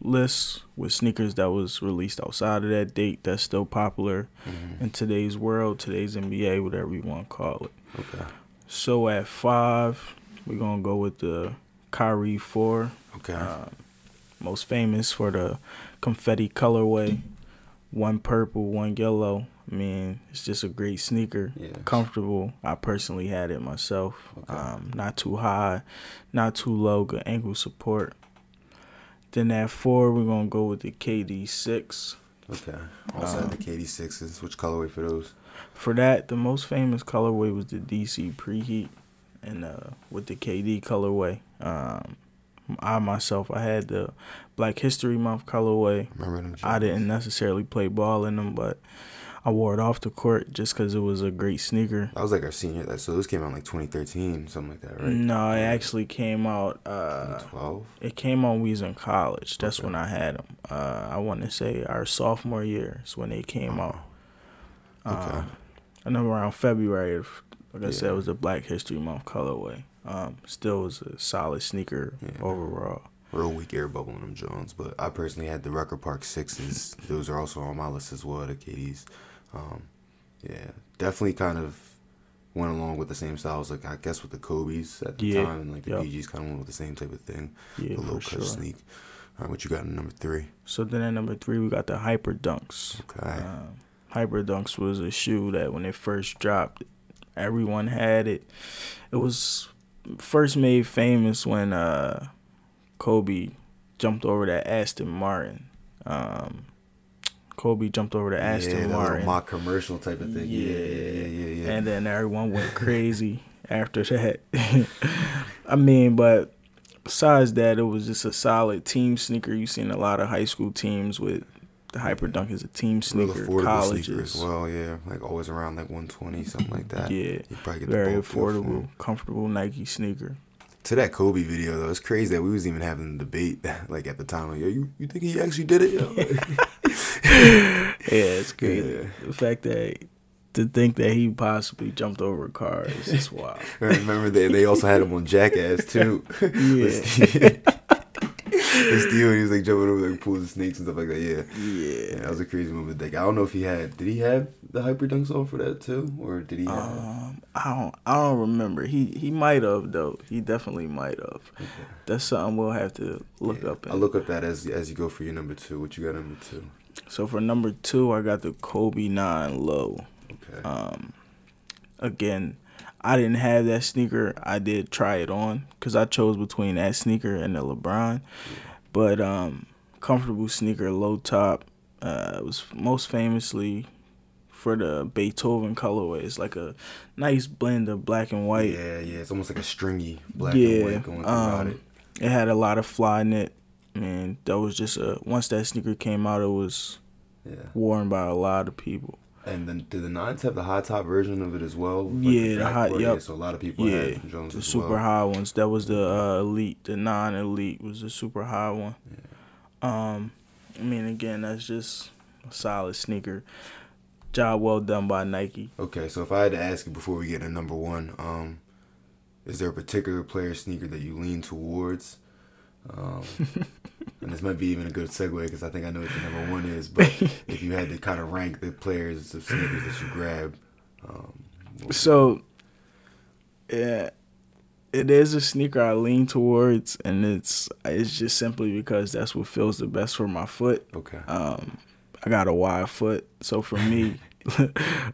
list with sneakers that was released outside of that date that's still popular mm-hmm. in today's world, today's NBA, whatever you want to call it. Okay. So at five, we're gonna go with the Kyrie four Okay. Um, most famous for the confetti colorway. One purple, one yellow. I mean, it's just a great sneaker. Yes. Comfortable. I personally had it myself. Okay. Um, not too high, not too low. Good ankle support. Then at four, we're gonna go with the KD six. okay. Also had the KD sixes. Which colorway for those? For that, the most famous colorway was the DC Preheat, and uh, with the KD colorway. Um, I myself, I had the Black History Month colorway. Remember them? I didn't necessarily play ball in them, but I wore it off the court just because it was a great sneaker. That was like our senior. That so those came out like 2013, something like that, right? No, it actually came out. Uh, 12. it came on when we was in college. That's Okay. when I had them. Uh, I want to say our sophomore year is when they came out. Okay. Um, I know around February. Like I said, it was the Black History Month colorway. Um, still was a solid sneaker Yeah. overall. real weak air bubble in them Jones, but I personally had the Rucker Park sixes. Those are also on my list as well, the KDs. Um, yeah, definitely kind of went along with the same styles, like I guess with the Kobe's at the Yeah, time, and like the yep. PGs kind of went with the same type of thing, Yeah, little for cut sure. sneak. All right, what you got in number three? So then at number three, we got the Hyper Dunks. Okay, Um, Hyper Dunks was a shoe that when it first dropped, everyone had it. It was first made famous when uh, Kobe jumped over that Aston Martin. Um, Kobe jumped over the Aston yeah, Martin. little mock commercial type of thing. Yeah, yeah, yeah, yeah. yeah. And then everyone went crazy after that. I mean, but besides that, it was just a solid team sneaker. You seen a lot of high school teams with the Hyperdunk is a team Real sneaker. affordable sneaker as well, yeah. Like always around like 120, something like that. yeah, You probably get the very affordable, comfortable Nike sneaker. To that Kobe video though, it's crazy that we was even having a debate like at the time. Like, yo, you, you think he actually did it? Yeah, it's crazy. Yeah. The fact that to think that he possibly jumped over a car is just wild. I remember they they also had him on Jackass too. Yeah. And Steve, he was like jumping over like pools of snakes and stuff like that. Yeah. Yeah. Yeah, that was a crazy moment. Like, I don't know if he had. Did he have the hyper dunks on for that too, or did he have? Um, I don't, I don't remember. He he might have though. He definitely might have. That's something we'll have to look Yeah, up. I'll look up that as as you go for your number two. What you got number two? so for number two, I got the Kobe Nine Low. Okay. Um, again, I didn't have that sneaker. I did try it on because I chose between that sneaker and the LeBron. But um, comfortable sneaker, low top. Uh, it was most famously for the Beethoven colorway. It's like a nice blend of black and white. yeah, yeah. It's almost like a stringy black yeah, and white going throughout um, it. it had a lot of Flyknit. Man, that was just a once that sneaker came out, it was Yeah. worn by a lot of people. And then did the nines have the high top version of it as well? Like Yeah, the back high- yep. Yeah, so a lot of people Yeah, had Jones the super well. high ones. That was the uh, elite. The non-elite was the super high one. Um, I mean, again, that's just a solid sneaker. Job well done by Nike. Okay, so if I had to ask you before we get to number one, um, is there a particular player sneaker that you lean towards? Um, and this might be even a good segue because I think I know what your number one is. But if you had to kind of rank the players of sneakers that you grab, um, So, yeah, it is a sneaker I lean towards, and it's it's just simply because that's what feels the best for my foot. okay, Um, I got a wide foot, so for me, a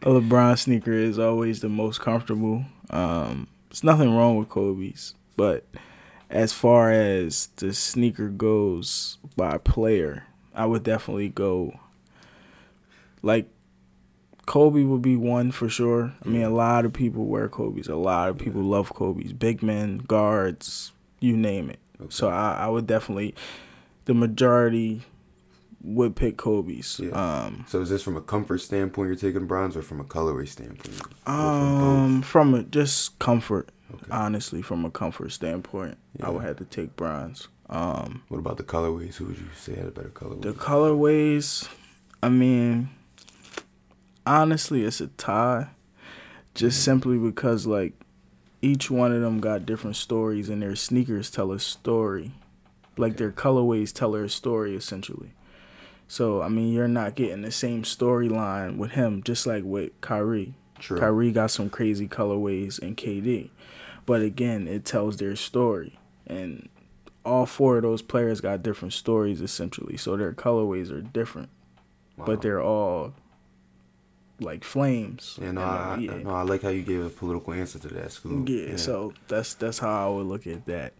LeBron sneaker is always the most comfortable. Um, there's nothing wrong with Kobe's, but as far as the sneaker goes by player, I would definitely go like Kobe would be one for sure. I mean, a lot of people wear Kobe's. A lot of people love Kobe's. Big men, guards, you name it. So I, I would definitely, the majority would pick Kobe's. Yeah. Um, so is this from a comfort standpoint you're taking Brons, or from a colorway standpoint? Or from um, both? from a, just comfort, Okay. honestly, from a comfort standpoint, I would have to take Brons. Um, What about the colorways? Who would you say had a better colorway? The colorways, I mean, honestly, it's a tie. Just simply because, like, each one of them got different stories, and their sneakers tell a story. Like, their colorways tell their story, essentially. So, I mean, you're not getting the same storyline with him, just like with Kyrie. True. Kyrie got some crazy colorways in KD. But again, it tells their story. And all four of those players got different stories essentially. So their colorways are different. Wow. But they're all like flames. Yeah, no, I, yeah. No, I like how you gave a political answer to that. Scoob. Yeah, so that's that's how I would look at that.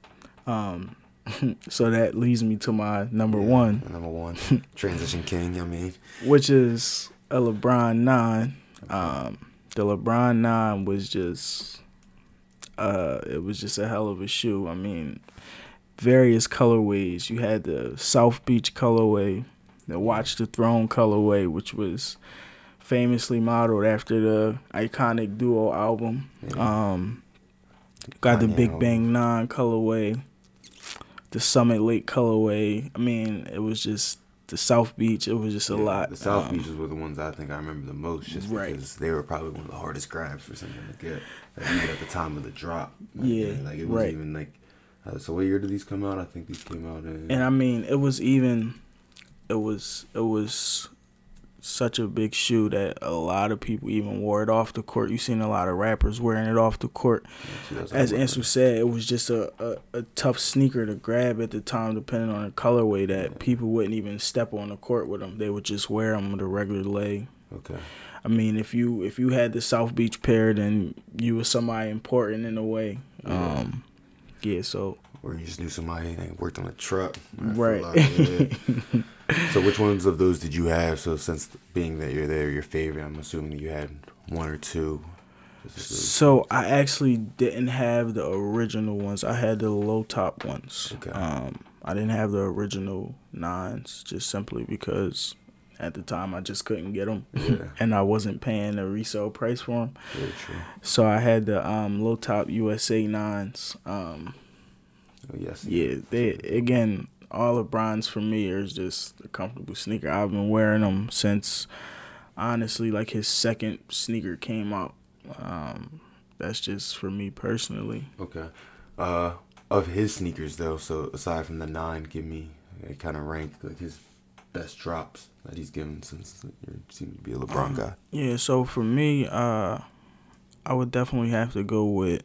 Um so that leads me to my number Yeah, one, Number one, transition king. I mean, which is a LeBron nine. Um the LeBron nine was just uh it was just a hell of a shoe. I mean, various colorways. You had the South Beach colorway, the Watch the Throne colorway, which was famously modeled after the iconic duo album. Um got the Big. Bang Nine colorway, the Summit Lake colorway. I mean, it was just the South Beach. It was just a yeah, lot. The South Um, Beaches were the ones I think I remember the most, just Right. because they were probably one of the hardest grabs for something to get. Even at the time of the drop. Like, Yeah, like it wasn't right. even like. Uh, so what year did these come out? I think these came out in. and I mean, it was even, it was it was such a big shoe that a lot of people even wore it off the court. You seen a lot of rappers wearing it off the court. As Ansu said, it was just a, a, a tough sneaker to grab at the time, depending on the colorway. That people wouldn't even step on the court with them; they would just wear them with a regular leg. Okay. I mean, if you if you had the South Beach pair, then you were somebody important in a way. Um, yeah. So Or you just knew somebody that worked on a truck. Right. like, yeah. so which ones of those did you have? So since being that you're there, your favorite, I'm assuming you had one or two. So I actually didn't have the original ones. I had the low top ones. Okay. Um, I didn't have the original nines just simply because at the time I just couldn't get them, Yeah. and I wasn't paying a resale price for them. very true. So I had the um, low top USA nines. Um, Oh, yes. yeah, they again all LeBrons for me is just a comfortable sneaker. I've been wearing them since honestly like his second sneaker came out. Um, that's just for me personally. Okay. Uh, of his sneakers though, so aside from the nine, give me a kind of rank like his best drops that he's given since you seem to be a LeBron guy. Yeah, so for me, uh, I would definitely have to go with.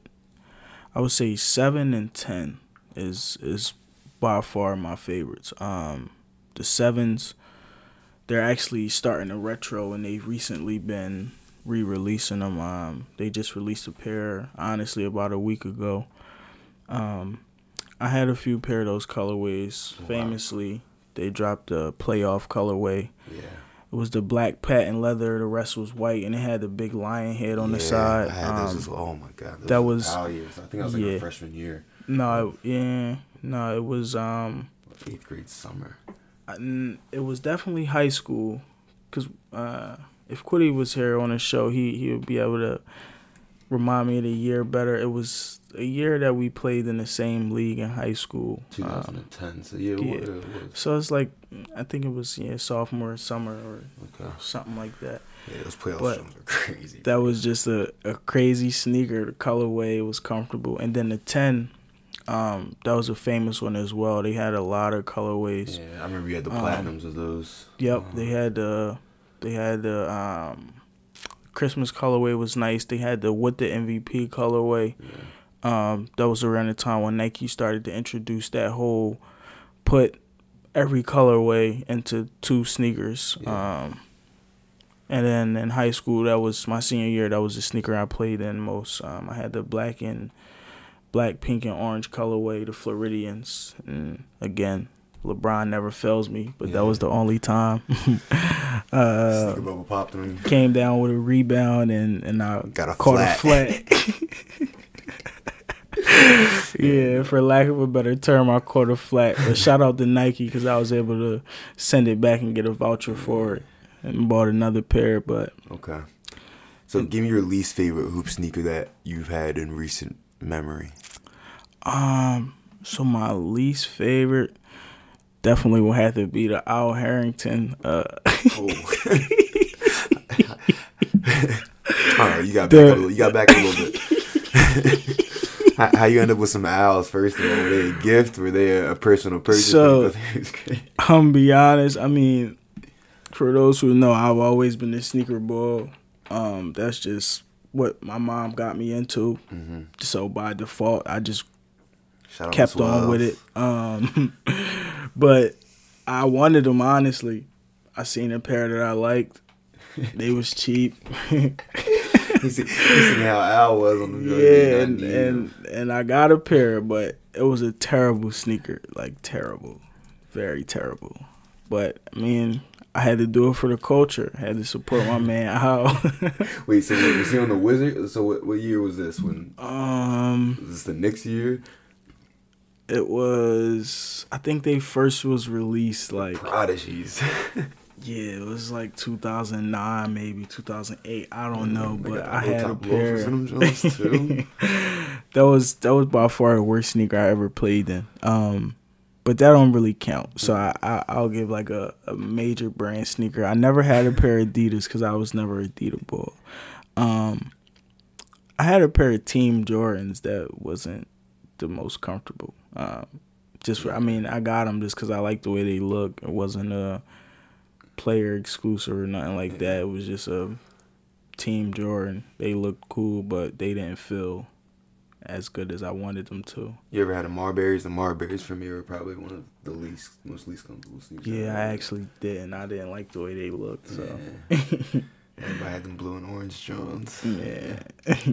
I would say seven and ten is is by far my favorites. Um, the sevens, they're actually starting to retro, and they've recently been re-releasing them. Um, they just released a pair, honestly, about a week ago. Um, I had a few pair of those colorways. Famously, they dropped a playoff colorway. Yeah. It was the black patent leather. The rest was white, and it had the big lion head on the Yeah, side. I had those Um, well. Oh my god. that was- years. I think I was like yeah. a freshman year, no, it- yeah, no, it was um, eighth grade summer. I- it was definitely high school, cause uh, if Quiddy was here on the show, he he would be able to remind me of the year better. It was a year that we played in the same league in high school. Um, 2010. so yeah, it yeah. was- it so it's like I think it was yeah sophomore summer or Okay. something like that. Yeah, those playoff But are crazy. that was just a, a crazy sneaker. The colorway was comfortable, and then the ten, um, that was a famous one as well. They had a lot of colorways. Yeah, I remember you had the Um, platinums of those. Yep, Uh, they had the, they had the um, Christmas colorway was nice. They had the with the MVP colorway. Um, that was around the time when Nike started to introduce that whole put every colorway into two sneakers. Yeah. Um, and then in high school, that was my senior year. That was the sneaker I played in most. Um, I had the black and black, pink, and orange colorway, the Floridians. And again, LeBron never fails me, but Yeah. that was the only time. uh, Sneaker bubble popped came down with a rebound and and I Got a caught flat. a flat. yeah, for lack of a better term, I caught a flat. But shout out to Nike because I was able to send it back and get a voucher for it and bought another pair. But Okay. So give me your least favorite hoop sneaker that you've had in recent memory. um, so my least favorite definitely will have to be the Al Harrington. Uh, Oh. All right, you got back The- a little, you got back a little bit. How, how you end up with some owls first of all? Were they a gift? Were they a, a personal purchase? So- I'm be honest. I mean, for those who know, I've always been a sneaker boy. Um, that's just what my mom got me into. So by default, I just Shout kept on with it. Um, but I wanted them honestly. I seen a pair that I liked. They was cheap. You see, you see how Al was on the yeah, and, and and I got a pair, but it was a terrible sneaker, like terrible, very terrible. But I mean, I had to do it for the culture. I had to support my man Al. Wait, so wait, was he on the Wizard? So what, what year was this? When um, was this the next year? it was I think they first was released like Proteges. Yeah, it was like 2009, maybe 2008. I don't know, They but I had a pair. in them too. that was that was by far the worst sneaker I ever played in. Um, but that don't really count. So I, I I'll give like a, a major brand sneaker. I never had a pair of Adidas because I was never a Adidas boy. Um, I had a pair of Team Jordans that wasn't the most comfortable. Um, just for I mean I got them just because I like the way they look. It wasn't a player exclusive or nothing like that. It was just a Team Jordan. They looked cool, but they didn't feel as good as I wanted them to. You ever had a Marburys? The Marburys for me were probably one of the least, most least comfortable sneakers. Yeah, I actually didn't. I didn't like the way they looked. So Everybody had them blue and orange Jones. yeah.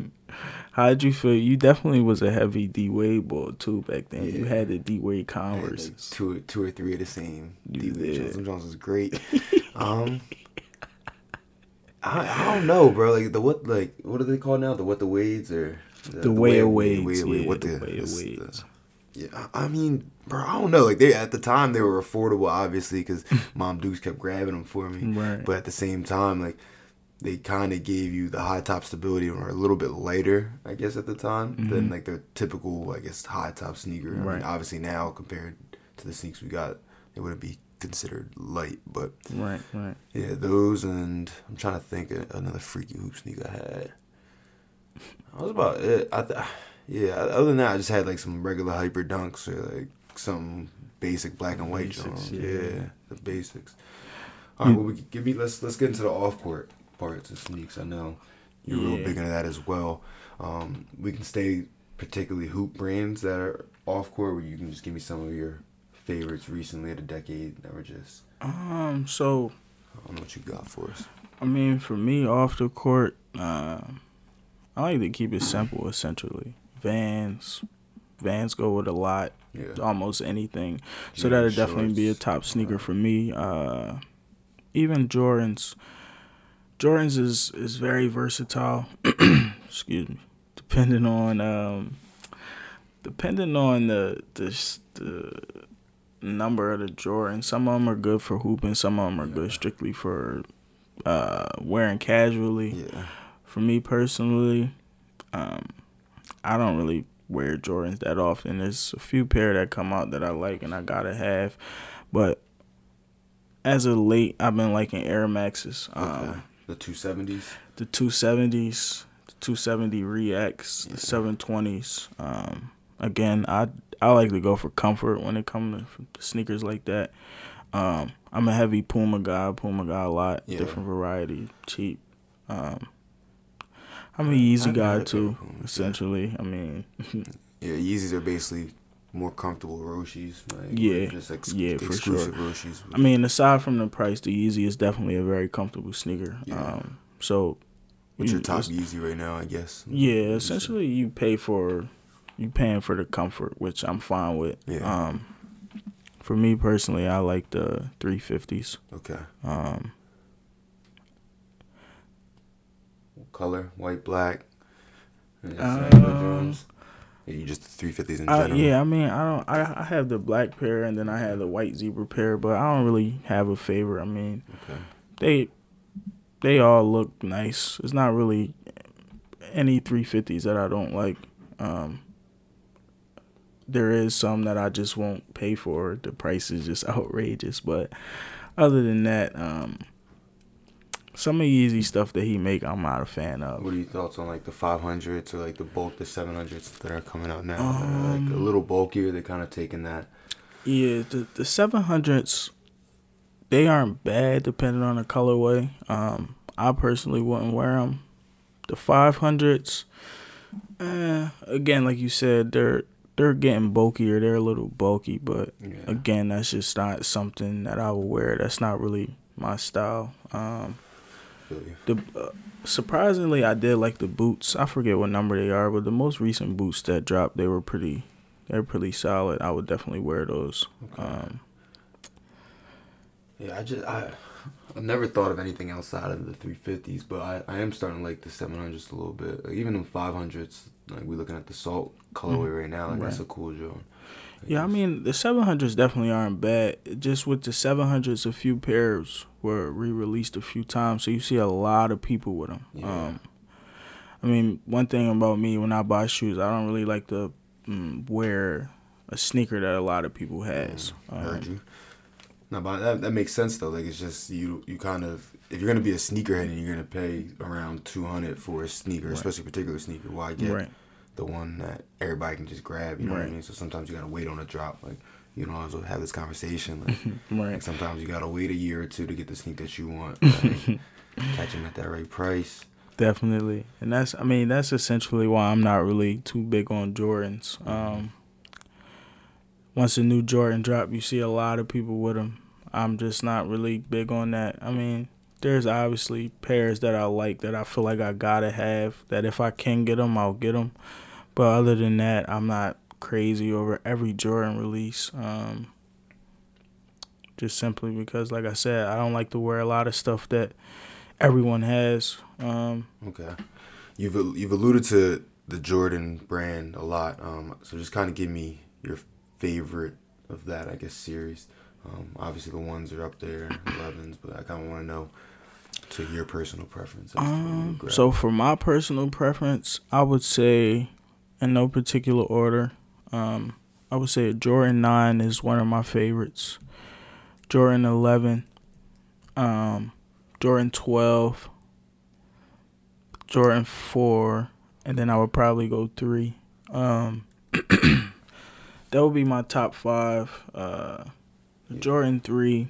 How did you feel? You definitely was a heavy D Wade boy too back then. You had the D Wade had, like, Converse. two, two or three of the same. D- did. Jones. Jones was great. um, I, I don't know, bro. Like the what like what are they called now? The what the Wades or The way of Wades, way- way- yeah, what the the, way of Wades. the- yeah, I I mean, bro, I don't know. Like they at the time they were affordable, obviously, because Mom Dukes kept grabbing them for me. Right. But at the same time, like they kind of gave you the high top stability or a little bit lighter, I guess, at the time than like the typical, I guess, high top sneaker. I Mm-hmm. Right. mean, obviously now compared to the sneaks we got, they wouldn't be considered light, but Right, right. yeah, those and I'm trying to think of another freaky hoop sneaker I had. That was about it. I th- yeah. Other than that, I just had like some regular hyper dunks or like some basic black and white Basics, yeah. Yeah. the basics. All right, well, we give me let's let's get into the off court parts of sneaks. I know you're real big into that as well. Um, we can stay particularly hoop brands that are off court, where you can just give me some of your favorites recently of the decade that were just. Um, so I don't know what you got for us. I mean, for me, off the court, um, I like to keep it simple. Essentially, Vans, Vans go with a lot, Yeah. almost anything. So Jeans, that'd definitely be a top sneaker for me. Uh, even Jordans. Jordans is is very versatile. Excuse me. Depending on um, depending on the the the number of the Jordan. Some of them are good for hooping. Some of them are good strictly for uh, wearing casually. Yeah. For me personally, um, I don't really wear Jordans that often. There's a few pair that come out that I like and I gotta have, but as of late, I've been liking Air Maxes. Um, Okay. The two seventies. the 270s, the 270 Rex, the 720s. Um, again, I I like to go for comfort when it comes to sneakers like that. Um, I'm a heavy Puma guy. Puma guy a lot, Yeah. different variety, cheap. Um, I'm a Yeezy guy too, Puma, yeah. essentially. I mean, Yeah, Yeezys are basically more comfortable Roshes. Like, Yeah. just ex- Yeah, for exclusive sure. Roshes. I mean, aside from the price, the Yeezy is definitely a very comfortable sneaker. Yeah. Um, so, what's your you- top Yeezy right now? I guess. Yeah, essentially you pay for you paying for the comfort, which I'm fine with. Yeah. Um for me personally, I like the 350s. Okay. Um Color: white, black. Um, you just three fifties in general. yeah, I mean, I don't I I have the black pair and then I have the white zebra pair, but I don't really have a favorite. I mean, Okay. they they all look nice. It's not really any 350s that I don't like. Um there is some that I just won't pay for. The price is just outrageous, but other than that, um some of the Yeezy stuff that he make, I'm not a fan of. What are your thoughts on like the five hundreds or like the bulk, the seven hundreds that are coming out now? are, like Um, a little bulkier. They're kind of taking that. Yeah, the the seven hundreds, they aren't bad depending on the colorway. Um, I personally wouldn't wear them. The five hundreds, eh, again, like you said, they're they're getting bulkier. They're a little bulky, but Yeah. again, that's just not something that I would wear. That's not really my style. Um. The uh, surprisingly, I did like the boots. I forget what number they are, but the most recent boots that dropped, they were pretty, they're pretty solid. I would definitely wear those. Um, Yeah, I just I I've never thought of anything outside of the three fifties, but I, I am starting to like the seven hundreds a little bit. Like even the five hundreds, like we're looking at the salt colorway right now, like that's Mm-hmm. A cool joint. Yeah, I mean the seven hundreds definitely aren't bad. Just with the seven hundreds, a few pairs were re-released a few times, so you see a lot of people with them. Yeah. Um, I mean, one thing about me when I buy shoes, I don't really like to mm, wear a sneaker that a lot of people has. I heard Um, you. No, but that that makes sense though. Like it's just you you kind of if you're gonna be a sneakerhead and you're gonna pay around two hundred for a sneaker, especially a particular sneaker, why get Right. The one that everybody can just grab? You know what I mean? So sometimes you gotta wait on a drop. Like you know, also have this conversation. Like, Right. like sometimes you gotta wait a year or two to get the sneak that you want. Like, catch them at that right price. Definitely, and that's I mean that's essentially why I'm not really too big on Jordans. Um, once a new Jordan drop, you see a lot of people with them. I'm just not really big on that. I mean, there's obviously pairs that I like that I feel like I gotta have. That if I can get them, I'll get them. But other than that, I'm not crazy over every Jordan release. Um, just simply because, like I said, I don't like to wear a lot of stuff that everyone has. Um, Okay. You've you've alluded to the Jordan brand a lot. Um, so just kind of give me your favorite of that, I guess, series. Um, obviously the ones are up there, 11s, but I kind of want to know to your personal preference. as to what you would grab. So for my personal preference, I would say, in no particular order, um, I would say a Jordan Nine is one of my favorites. Jordan Eleven, um, Jordan Twelve, Jordan Four, and then I would probably go three. Um, that would be my top five. Uh, Jordan Three,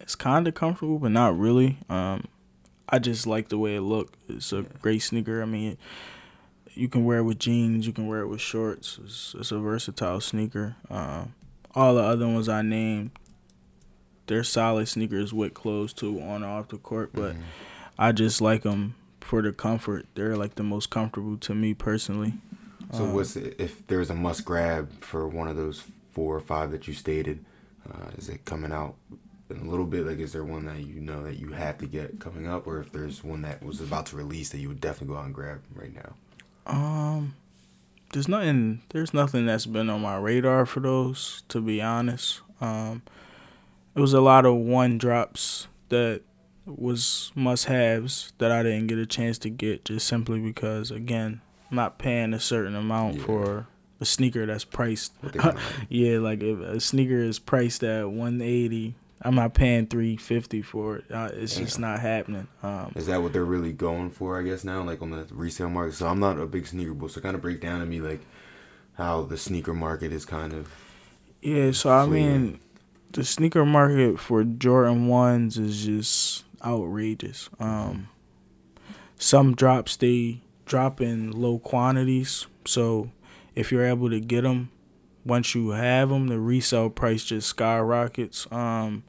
it's kind of comfortable, but not really. Um, I just like the way it looked. It's a great sneaker. I mean, you can wear it with jeans, you can wear it with shorts. It's, it's a versatile sneaker. Um, all the other ones I named, they're solid sneakers with clothes too, on and off the court. But I just like them for the comfort. They're like the most comfortable to me personally. So Um, what's if there's a must grab for one of those four or five that you stated? Uh, is it coming out in a little bit? Like, is there one that you know that you have to get coming up, or if there's one that was about to release that you would definitely go out and grab right now? Um, there's nothing. There's nothing that's been on my radar for those. To be honest, um, it was a lot of one drops that was must haves that I didn't get a chance to get just simply because again, I'm not paying a certain amount Yeah. for a sneaker that's priced. What they wanna- yeah, like if a sneaker is priced at 180, I'm not paying 350 for it. Uh, it's just not happening. Um, Is that what they're really going for? I guess now, like on the resale market. So I'm not a big sneaker bull, so kind of break down to me like how the sneaker market is kind of. Yeah, so I mean, the sneaker market for Jordan ones is just outrageous. Um, some drops they drop in low quantities, so if you're able to get them, once you have them, the resale price just skyrockets. Um,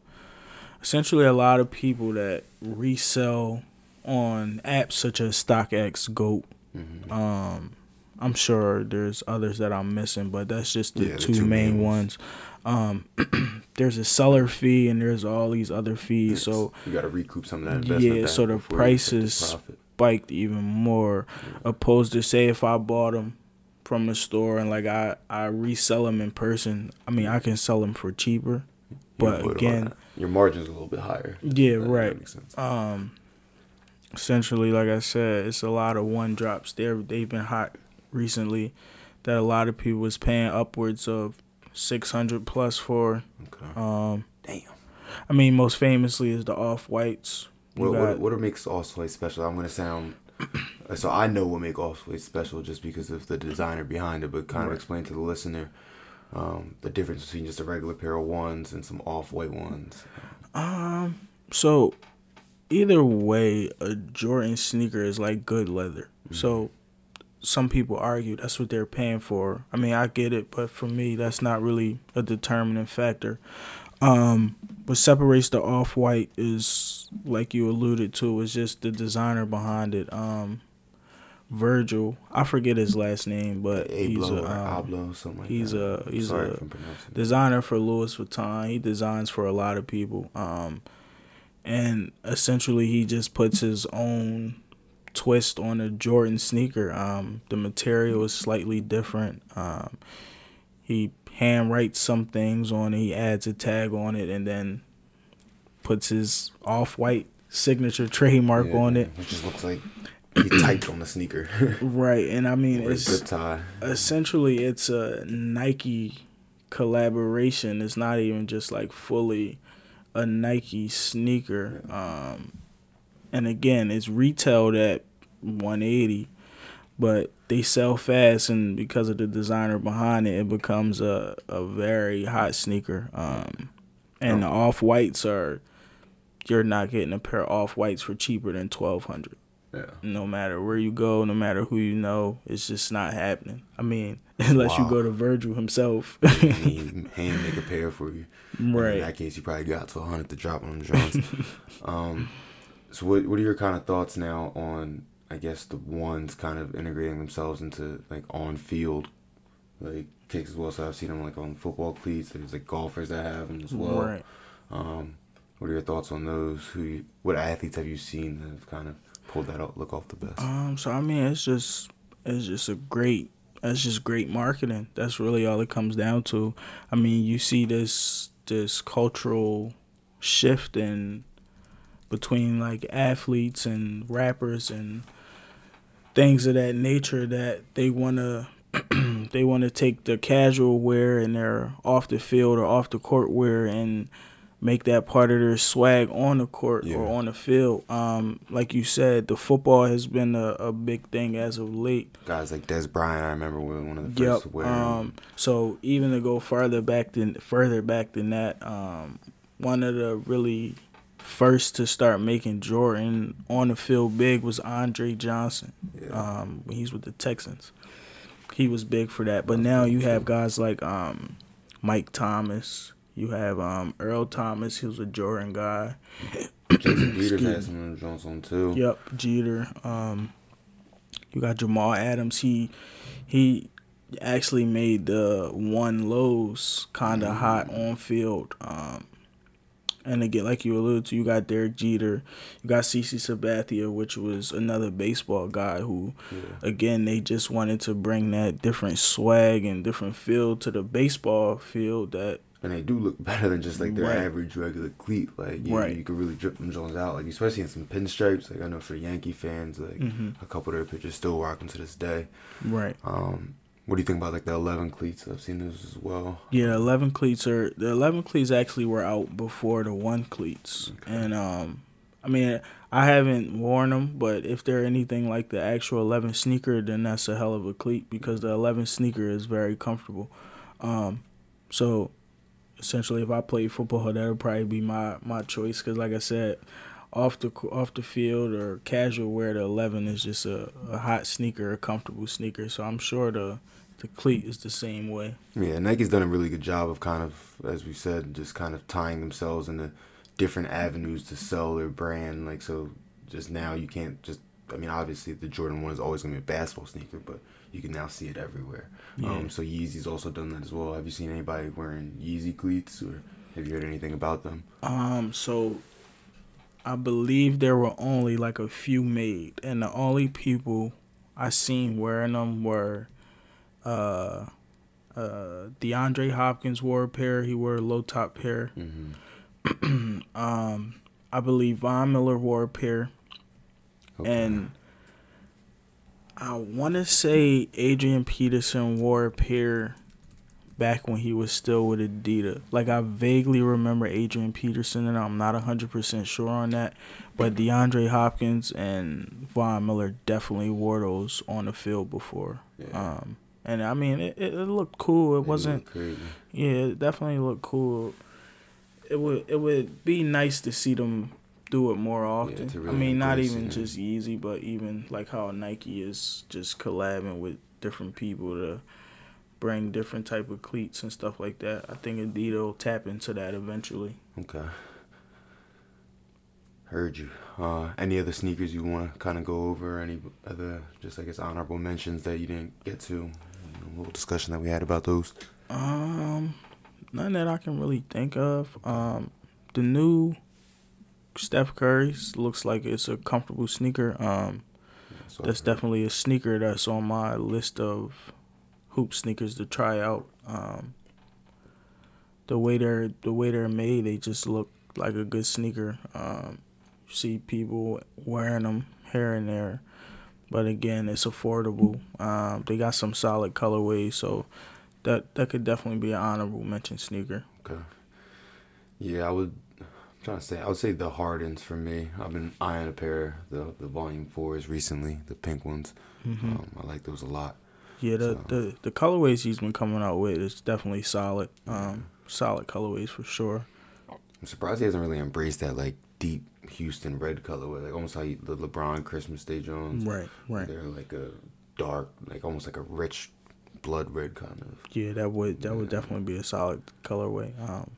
essentially, a lot of people that resell on apps such as StockX, Goat. Mm-hmm. Um, I'm sure there's others that I'm missing, but that's just the, Yeah, the two, two main main ones. Um, there's a seller fee and there's all these other fees. So you got to recoup some of that investment. Yeah, so the prices- spiked even more, opposed to say if I bought them from the store and like I I resell them in person. I mean I can sell them for cheaper, but again, your margin's a little bit higher. yeah, That- that right. makes sense. Um, essentially, like I said, it's a lot of one drops. They they've been hot recently, that a lot of people was paying upwards of six hundred plus for. Okay. Um, Damn. I mean, most famously is the off whites. What, what, what makes white special? I'm gonna sound so I know what makes off white special just because of the designer behind it, but kind of explain to the listener um, the difference between just a regular pair of ones and some off-white ones. Um, so either way, a Jordan sneaker is like good leather. So some people argue that's what they're paying for. I mean, I get it, but for me, that's not really a determining factor. Um, what separates the off white is, like you alluded to, is just the designer behind it. Um, Virgil, I forget his last name, but he's a um, something like he's that. a- he's Sorry a if I'm pronouncing it. designer for Louis Vuitton. He designs for a lot of people. Um, and essentially he just puts his own twist on a Jordan sneaker. Um, the material is slightly different. Um, he hand writes some things on it. He adds a tag on it, and then puts his off white signature trademark Yeah, on it. It just looks like he typed on the sneaker. Right, and I mean or it's tie. essentially it's a Nike collaboration. It's not even just like fully a Nike sneaker. Um, and again, it's retailed at 180, but they sell fast, and because of the designer behind it, it becomes a a very hot sneaker. Um, and the off whites are you're not getting a pair of off whites for cheaper than twelve hundred Yeah. no matter where you go, no matter who you know, it's just not happening. I mean, unless you go to Virgil himself. He hand make a pair for you. Right. In that case, you probably got to a hundred to drop on Jones. um, so what what are your kind of thoughts now on I guess the ones kind of integrating themselves into like on field like kicks as well? So I've seen them like on football cleats. There's like golfers that have them as well. Right. Um, What are your thoughts on those? Who, you, what athletes have you seen that have kind of pulled that out, look off the best? Um, so I mean, it's just it's just a great that's just great marketing. That's really all it comes down to. I mean, you see this this cultural shift in between like athletes and rappers and things of that nature that they want to they want to take the casual wear and their off the field or off the court wear and make that part of their swag on the court Yeah. or on the field. Um, like you said, the football has been a, a big thing as of late. Guys like Dez Bryant, I remember were one of the Yep. first to wear. Um, so even to go further back than further back than that, um, one of the really first to start making Jordan on the field big was Andre Johnson. Yeah. Um, when he's with the Texans, he was big for that. But now you have guys like um, Mike Thomas. You have um, Earl Thomas. He was a Jordan guy. Jason excuse had some of them Jones on too. Yep, Jeter. Um, you got Jamal Adams. He he actually made the one lows kind of hot on field. Um, and again, like you alluded to, you got Derek Jeter. You got CC Sabathia, which was another baseball guy who, again, they just wanted to bring that different swag and different feel to the baseball field that And they do look better than just like their Right. average regular cleat. Like you, Right. you can really drip them Jones out. Like especially in some pinstripes. Like I know for Yankee fans, like Mm-hmm. a couple of their pitchers still rock them to this day. right. Um, what do you think about like the eleven cleats? I've seen those as well. Yeah, eleven cleats are the eleven cleats actually were out before the one cleats, and um, I mean I haven't worn them, but if they're anything like the actual eleven sneaker, then that's a hell of a cleat because the eleven sneaker is very comfortable. Um, so essentially, if I play football, that would probably be my my choice because, like I said, off the off the field or casual wear, the eleven is just a, a hot sneaker, a comfortable sneaker. So I'm sure the the cleat is the same way. Yeah, Nike's done a really good job of kind of, as we said, just kind of tying themselves into different avenues to sell their brand. Like so, just now you can't just. I mean, obviously the Jordan one is always gonna be a basketball sneaker, but you can now see it everywhere. Um, so Yeezy's also done that as well. Have you seen anybody wearing Yeezy cleats, or have you heard anything about them? Um, so I believe there were only like a few made, and the only people I seen wearing them were uh uh DeAndre Hopkins wore a pair, he wore a low top pair. um I believe Von Miller wore a pair. And I wanna say Adrian Peterson wore a pair back when he was still with Adidas. Like I vaguely remember Adrian Peterson, and I'm not hundred percent sure on that. But DeAndre Hopkins and Von Miller definitely wore those on the field before. Yeah. Um, and I mean, it, it, it looked cool. It They wasn't. Yeah, it definitely looked cool. It would it would be nice to see them do it more often. to I mean, not even it. just Yeezy, but even like how Nike is just collabing with different people to bring different type of cleats and stuff like that. I think Adidas will tap into that eventually. Okay. Heard you. Uh, any other sneakers you want to kind of go over? Any other, just I guess, honorable mentions that you didn't get to? A little discussion that we had about those. Um, none that I can really think of. Um, the new Steph Curry's looks like it's a comfortable sneaker. Um, So that's definitely a sneaker that's on my list of hoop sneakers to try out. Um, the way they're the way they're made, they just look like a good sneaker. Um, see people wearing them here and there, but again, it's affordable. Um, they got some solid colorways, so that that could definitely be an honorable mention sneaker. Okay. Yeah, I would. I'm trying to say, I would say the Hardens for me. I've been eyeing a pair, the the Volume Fours recently, the pink ones. Um, I like those a lot. Yeah, the, So- the the colorways he's been coming out with is definitely solid. Um, solid colorways for sure. I'm surprised he hasn't really embraced that like deep Houston red colorway, like almost how you, the LeBron Christmas Day Jones. Right, right. They're like a dark, like almost like a rich blood red kind of. Yeah, that would that would definitely be a solid colorway. Um,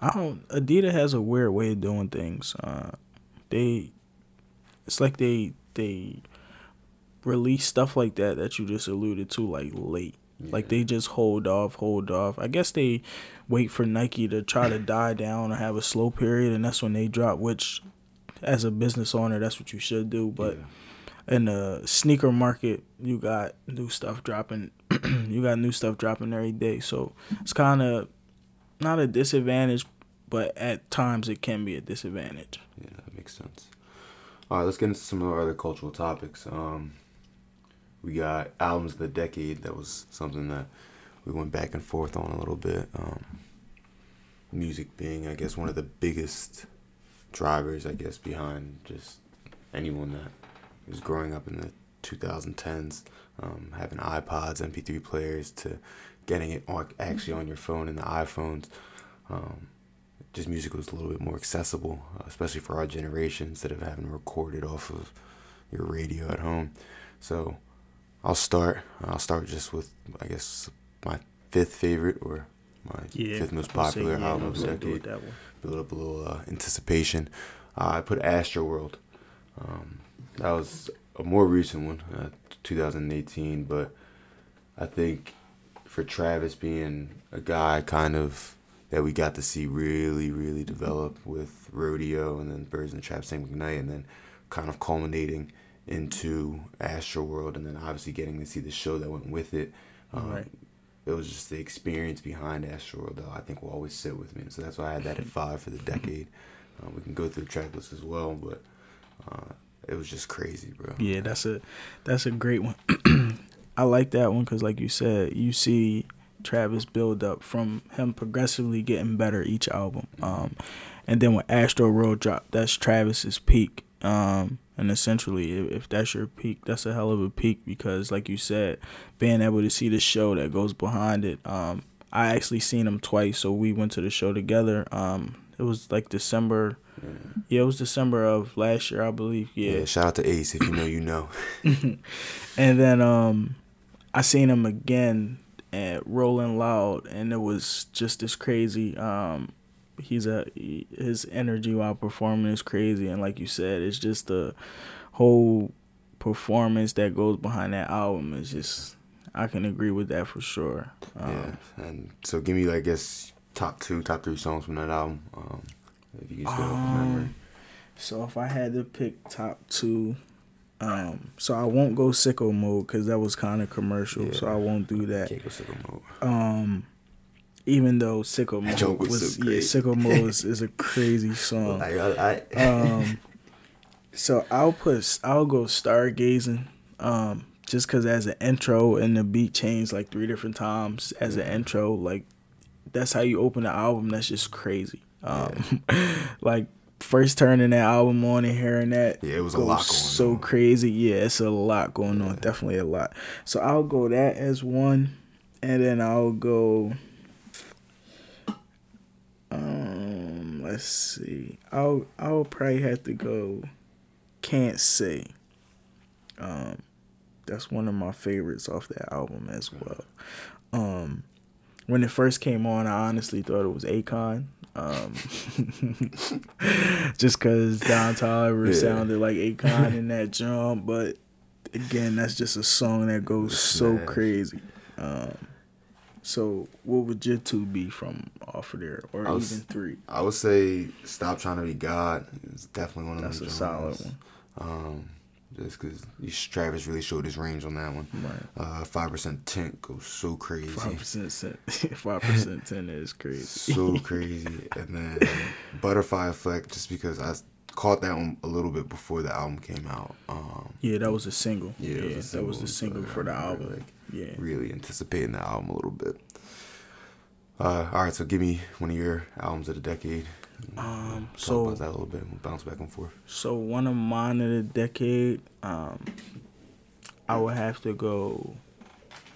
I don't. Adidas has a weird way of doing things. Uh, they, it's like they they release stuff like that that you just alluded to like late. Like they just hold off, hold off. I guess they wait for Nike to try to die down or have a slow period, and that's when they drop. Which, as a business owner, that's what you should do. But in the sneaker market, you got new stuff dropping. you got new stuff dropping every day, so it's kind of not a disadvantage, but at times it can be a disadvantage. Yeah, that makes sense. All right, let's get into some of our other cultural topics. Um, we got albums of the decade. That was something that we went back and forth on a little bit. Um, music being, I guess, one of the biggest drivers, I guess, behind just anyone that was growing up in the 2010s, um, having iPods, MP3 players, to getting it on, actually on your phone and the iPhones. Um, just music was a little bit more accessible, uh, especially for our generation, instead of having to record it off of your radio at home. So I'll start. I'll start just with, I guess, my fifth favorite or my Yeah, fifth most would say, popular yeah, album of the say go with decade. that one. Build up a little uh, anticipation. Uh, I put Astro World. Um, that was a more recent one, uh, 2018, but I think for Travis being a guy kind of that we got to see really, really develop with Rodeo and then Birds in the Trap Sing McKnight and then kind of culminating into Astro World and then obviously getting to see the show that went with it. Um, Right. It was just the experience behind Astro World though I think will always sit with me. So that's why I had that at five for the decade. Uh, we can go through the track list as well, but uh, it was just crazy, bro. Yeah, that's a that's a great one. I like that one because, like you said, you see Travis build up from him progressively getting better each album. Um, and then when Astro World dropped, that's Travis's peak. Um, and essentially, if, if that's your peak, that's a hell of a peak because, like you said, being able to see the show that goes behind it. Um, I actually seen him twice, so we went to the show together. Um, it was like December. Yeah, it was December of last year, I believe. Yeah, shout out to Ace if you know you know. And then um I seen him again at Rolling Loud and it was just as crazy. Um he's a his energy while performing is crazy and like you said, it's just the whole performance that goes behind that album is just I can agree with that for sure. Um, yeah, and so give me, I guess, top two, top three songs from that album. Um, if you can still remember. Um, So if I had to pick top two, um, so I won't go sicko mode because that was kind of commercial, so I won't do that. Can't go sicko mode. Um, even though sicko mode was was, so yeah, sicko mode is, is a crazy song. I, I, I, Um, so I'll put I'll go stargazing. Um, just cause as an intro and the beat changed like three different times as an intro, like that's how you open the album. That's just crazy. Um, like first turning that album on and hearing that, Yeah, it was a lot going so on. crazy. Yeah, it's a lot going on. Definitely a lot. So I'll go that as one, and then I'll go. Um, let's see. I'll I'll probably have to go. Can't say. Um, that's one of my favorites off that album as well. Um, when it first came on, I honestly thought it was Akon. Um, just cause Don Toliver Yeah. sounded like Akon in that jump, but again, that's just a song that goes so crazy. Um, so what would your two be from off of there, or was- even three? I would say "Stop Trying to Be God." It's definitely one of That's a solid one. Um, just because Travis really showed his range on that one. Right. Uh, Five percent tint goes so crazy. Five percent, five percent, ten is crazy. so crazy. And then Butterfly Effect, just because I caught that one a little bit before the album came out. Um, Yeah, that was a single. Yeah, Yeah, was a that was the single, single so for the album. like, yeah. really anticipating the album a little bit. Uh, all right, so give me one of your albums of the decade. Um, Talk so about that a little bit. We'll bounce back and forth. so one of mine of the decade, um, I would have to go.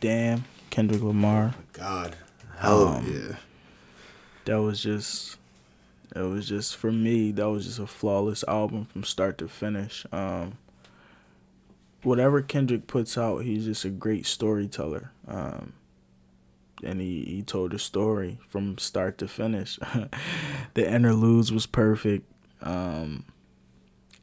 Damn, Kendrick Lamar. God, hell Um, yeah. That was just, it was just for me. That was just a flawless album from start to finish. Um, whatever Kendrick puts out, he's just a great storyteller. Um, and he, he told a story from start to finish. the interludes was perfect. Um,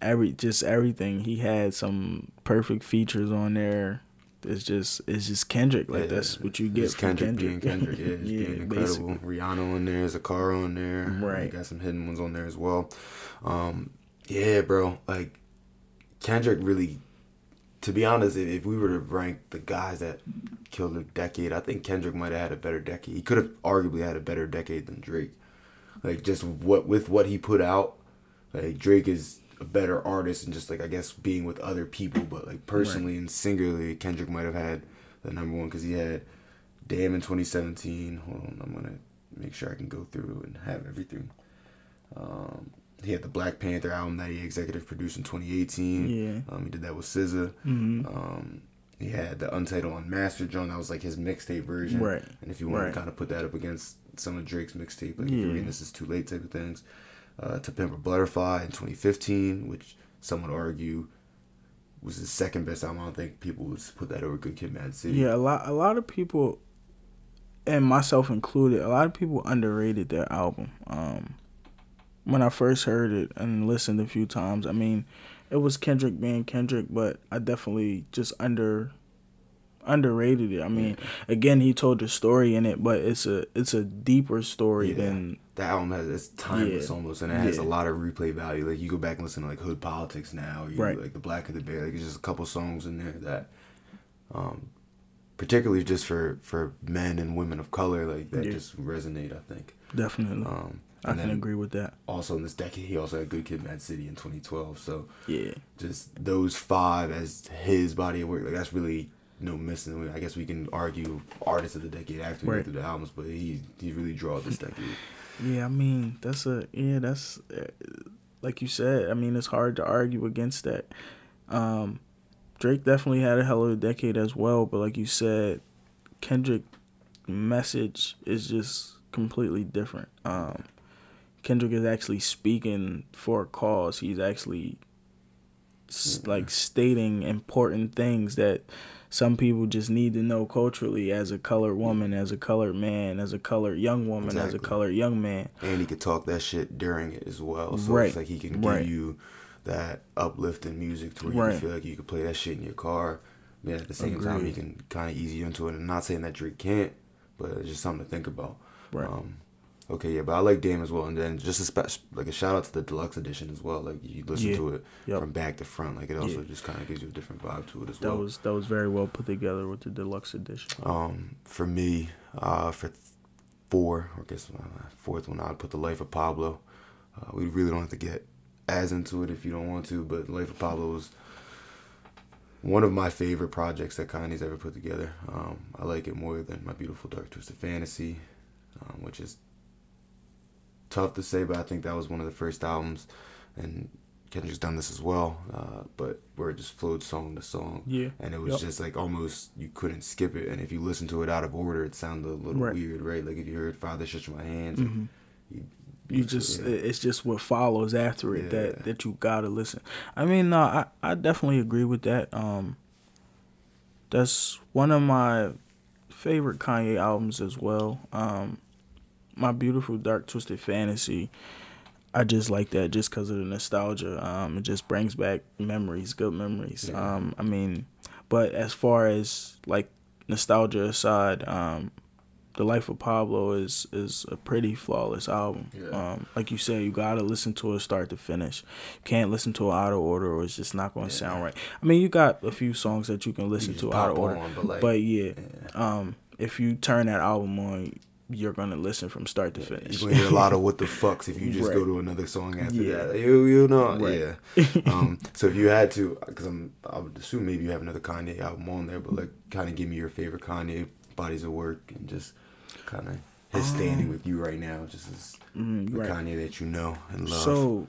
every just everything he had some perfect features on there. it's just it's just Kendrick. Like Yeah, that's what you get It's from Kendrick, Kendrick. being Kendrick. Yeah, it's being incredible. basically. Rihanna on there, Zacari on there. Right. You got some hidden ones on there as well. Um, yeah, bro. Like Kendrick really. To be honest, if, if we were to rank the guys that killed a decade, I think Kendrick might have had a better decade. He could have arguably had a better decade than Drake. Like just what with what he put out, like Drake is a better artist and just like I guess being with other people, but like personally and singularly, Kendrick might have had the number one because he had Damn in 2017. Hold on, I'm gonna make sure I can go through and have everything. Um, he had the Black Panther album that he executive produced in 2018. Yeah. Um, he did that with SZA. Mhm. Um, he had the Untitled Unmastered John. That was like his mixtape version. Right. And if you want Right. to kind of put that up against some of Drake's mixtape, like if Yeah. you're reading this is too late type of things. Uh, to Pimp a Butterfly in 2015, which some would argue was his second best album. I don't think people would put that over Good Kid, Mad City. Yeah, a lot a lot of people and myself included, a lot of people underrated that album. Um when I first heard it and listened a few times, I mean, it was Kendrick being Kendrick, but I definitely just under underrated it. I mean, again, he told the story in it, but it's a it's a deeper story Yeah. than the album has it's timeless Yeah. almost, and it has a lot of replay value. Like you go back and listen to like Hood Politics now, you, Right. like the Blacker the Berry. Like it's just a couple songs in there that, um, particularly just for for men and women of color, like that Yeah. just resonate. I think. definitely. Um, I and can agree with that. Also in this decade, he also had Good Kid, Mad City in 2012. So Yeah. just those five as his body of work, like that's really no missing. I guess we can argue artist of the decade after we Right. go through the albums, but he he really draws this decade. Yeah, I mean that's a yeah that's uh, like you said. I mean it's hard to argue against that. Um, Drake definitely had a hell of a decade as well, but like you said, Kendrick message is just completely different. Um, Kendrick is actually speaking for a cause. He's actually s- like stating important things that some people just need to know culturally as a colored woman, as a colored man, as a colored young woman, as a colored young man. and he could talk that shit during it as well. So Right. it's like he can Right. give you that uplifting music to where Right. you feel like you could play that shit in your car. Yeah, at the same time, he can kind of ease you into it. And not saying that Drake can't, but it's just something to think about. Right. Um, okay, yeah, but I like Dame as well. And then just a spe- like a shout out to the deluxe edition as well. Like you listen Yeah. to it Yep. from back to front. Like it also Yeah. just kind of gives you a different vibe to it as That well. was that was very well put together with the deluxe edition. Um, for me, uh, for th- four, or I guess uh, fourth one, I'd put the Life of Pablo. Uh, we really don't have to get as into it if you don't want to, but Life of Pablo was one of my favorite projects that Kanye's ever put together. Um, I like it more than My Beautiful Dark Twisted Fantasy, um, which is tough to say, but I think that was one of the first albums, and Kendrick's done this as well, uh, but where it just flowed song to song Yeah. and it was Yep. just like almost you couldn't skip it. And if you listen to it out of order, it sounded a little Right. weird, right? Like if you heard "Father Stretch My Hands," Mhm. you, You just it's just what follows after it Yeah. that that you gotta listen. I mean, no, I I definitely agree with that. Um, that's one of my favorite Kanye albums as well. Um, my beautiful dark twisted fantasy. I just like that just because of the nostalgia. Um, it just brings back memories, good memories. Yeah. Um, I mean, but as far as like nostalgia aside, um, the Life of Pablo is is a pretty flawless album. Yeah. Um, like you said, you gotta listen to it start to finish. You can't listen to it out of order, or it's just not gonna sound right. I mean, you got a few songs that you can listen just to out of order, on, but, like, but yeah, yeah. um, if you turn that album on, you're gonna listen from start to finish. You're gonna hear a lot of what the fucks if you just go to another song after Yeah. that. You you know Right. yeah. um, so if you had to, because I'm I would assume maybe you have another Kanye album on there, but like kind of give me your favorite Kanye bodies of work and just kind of his standing with you right now, just as Mm, the right. Kanye that you know and love. So,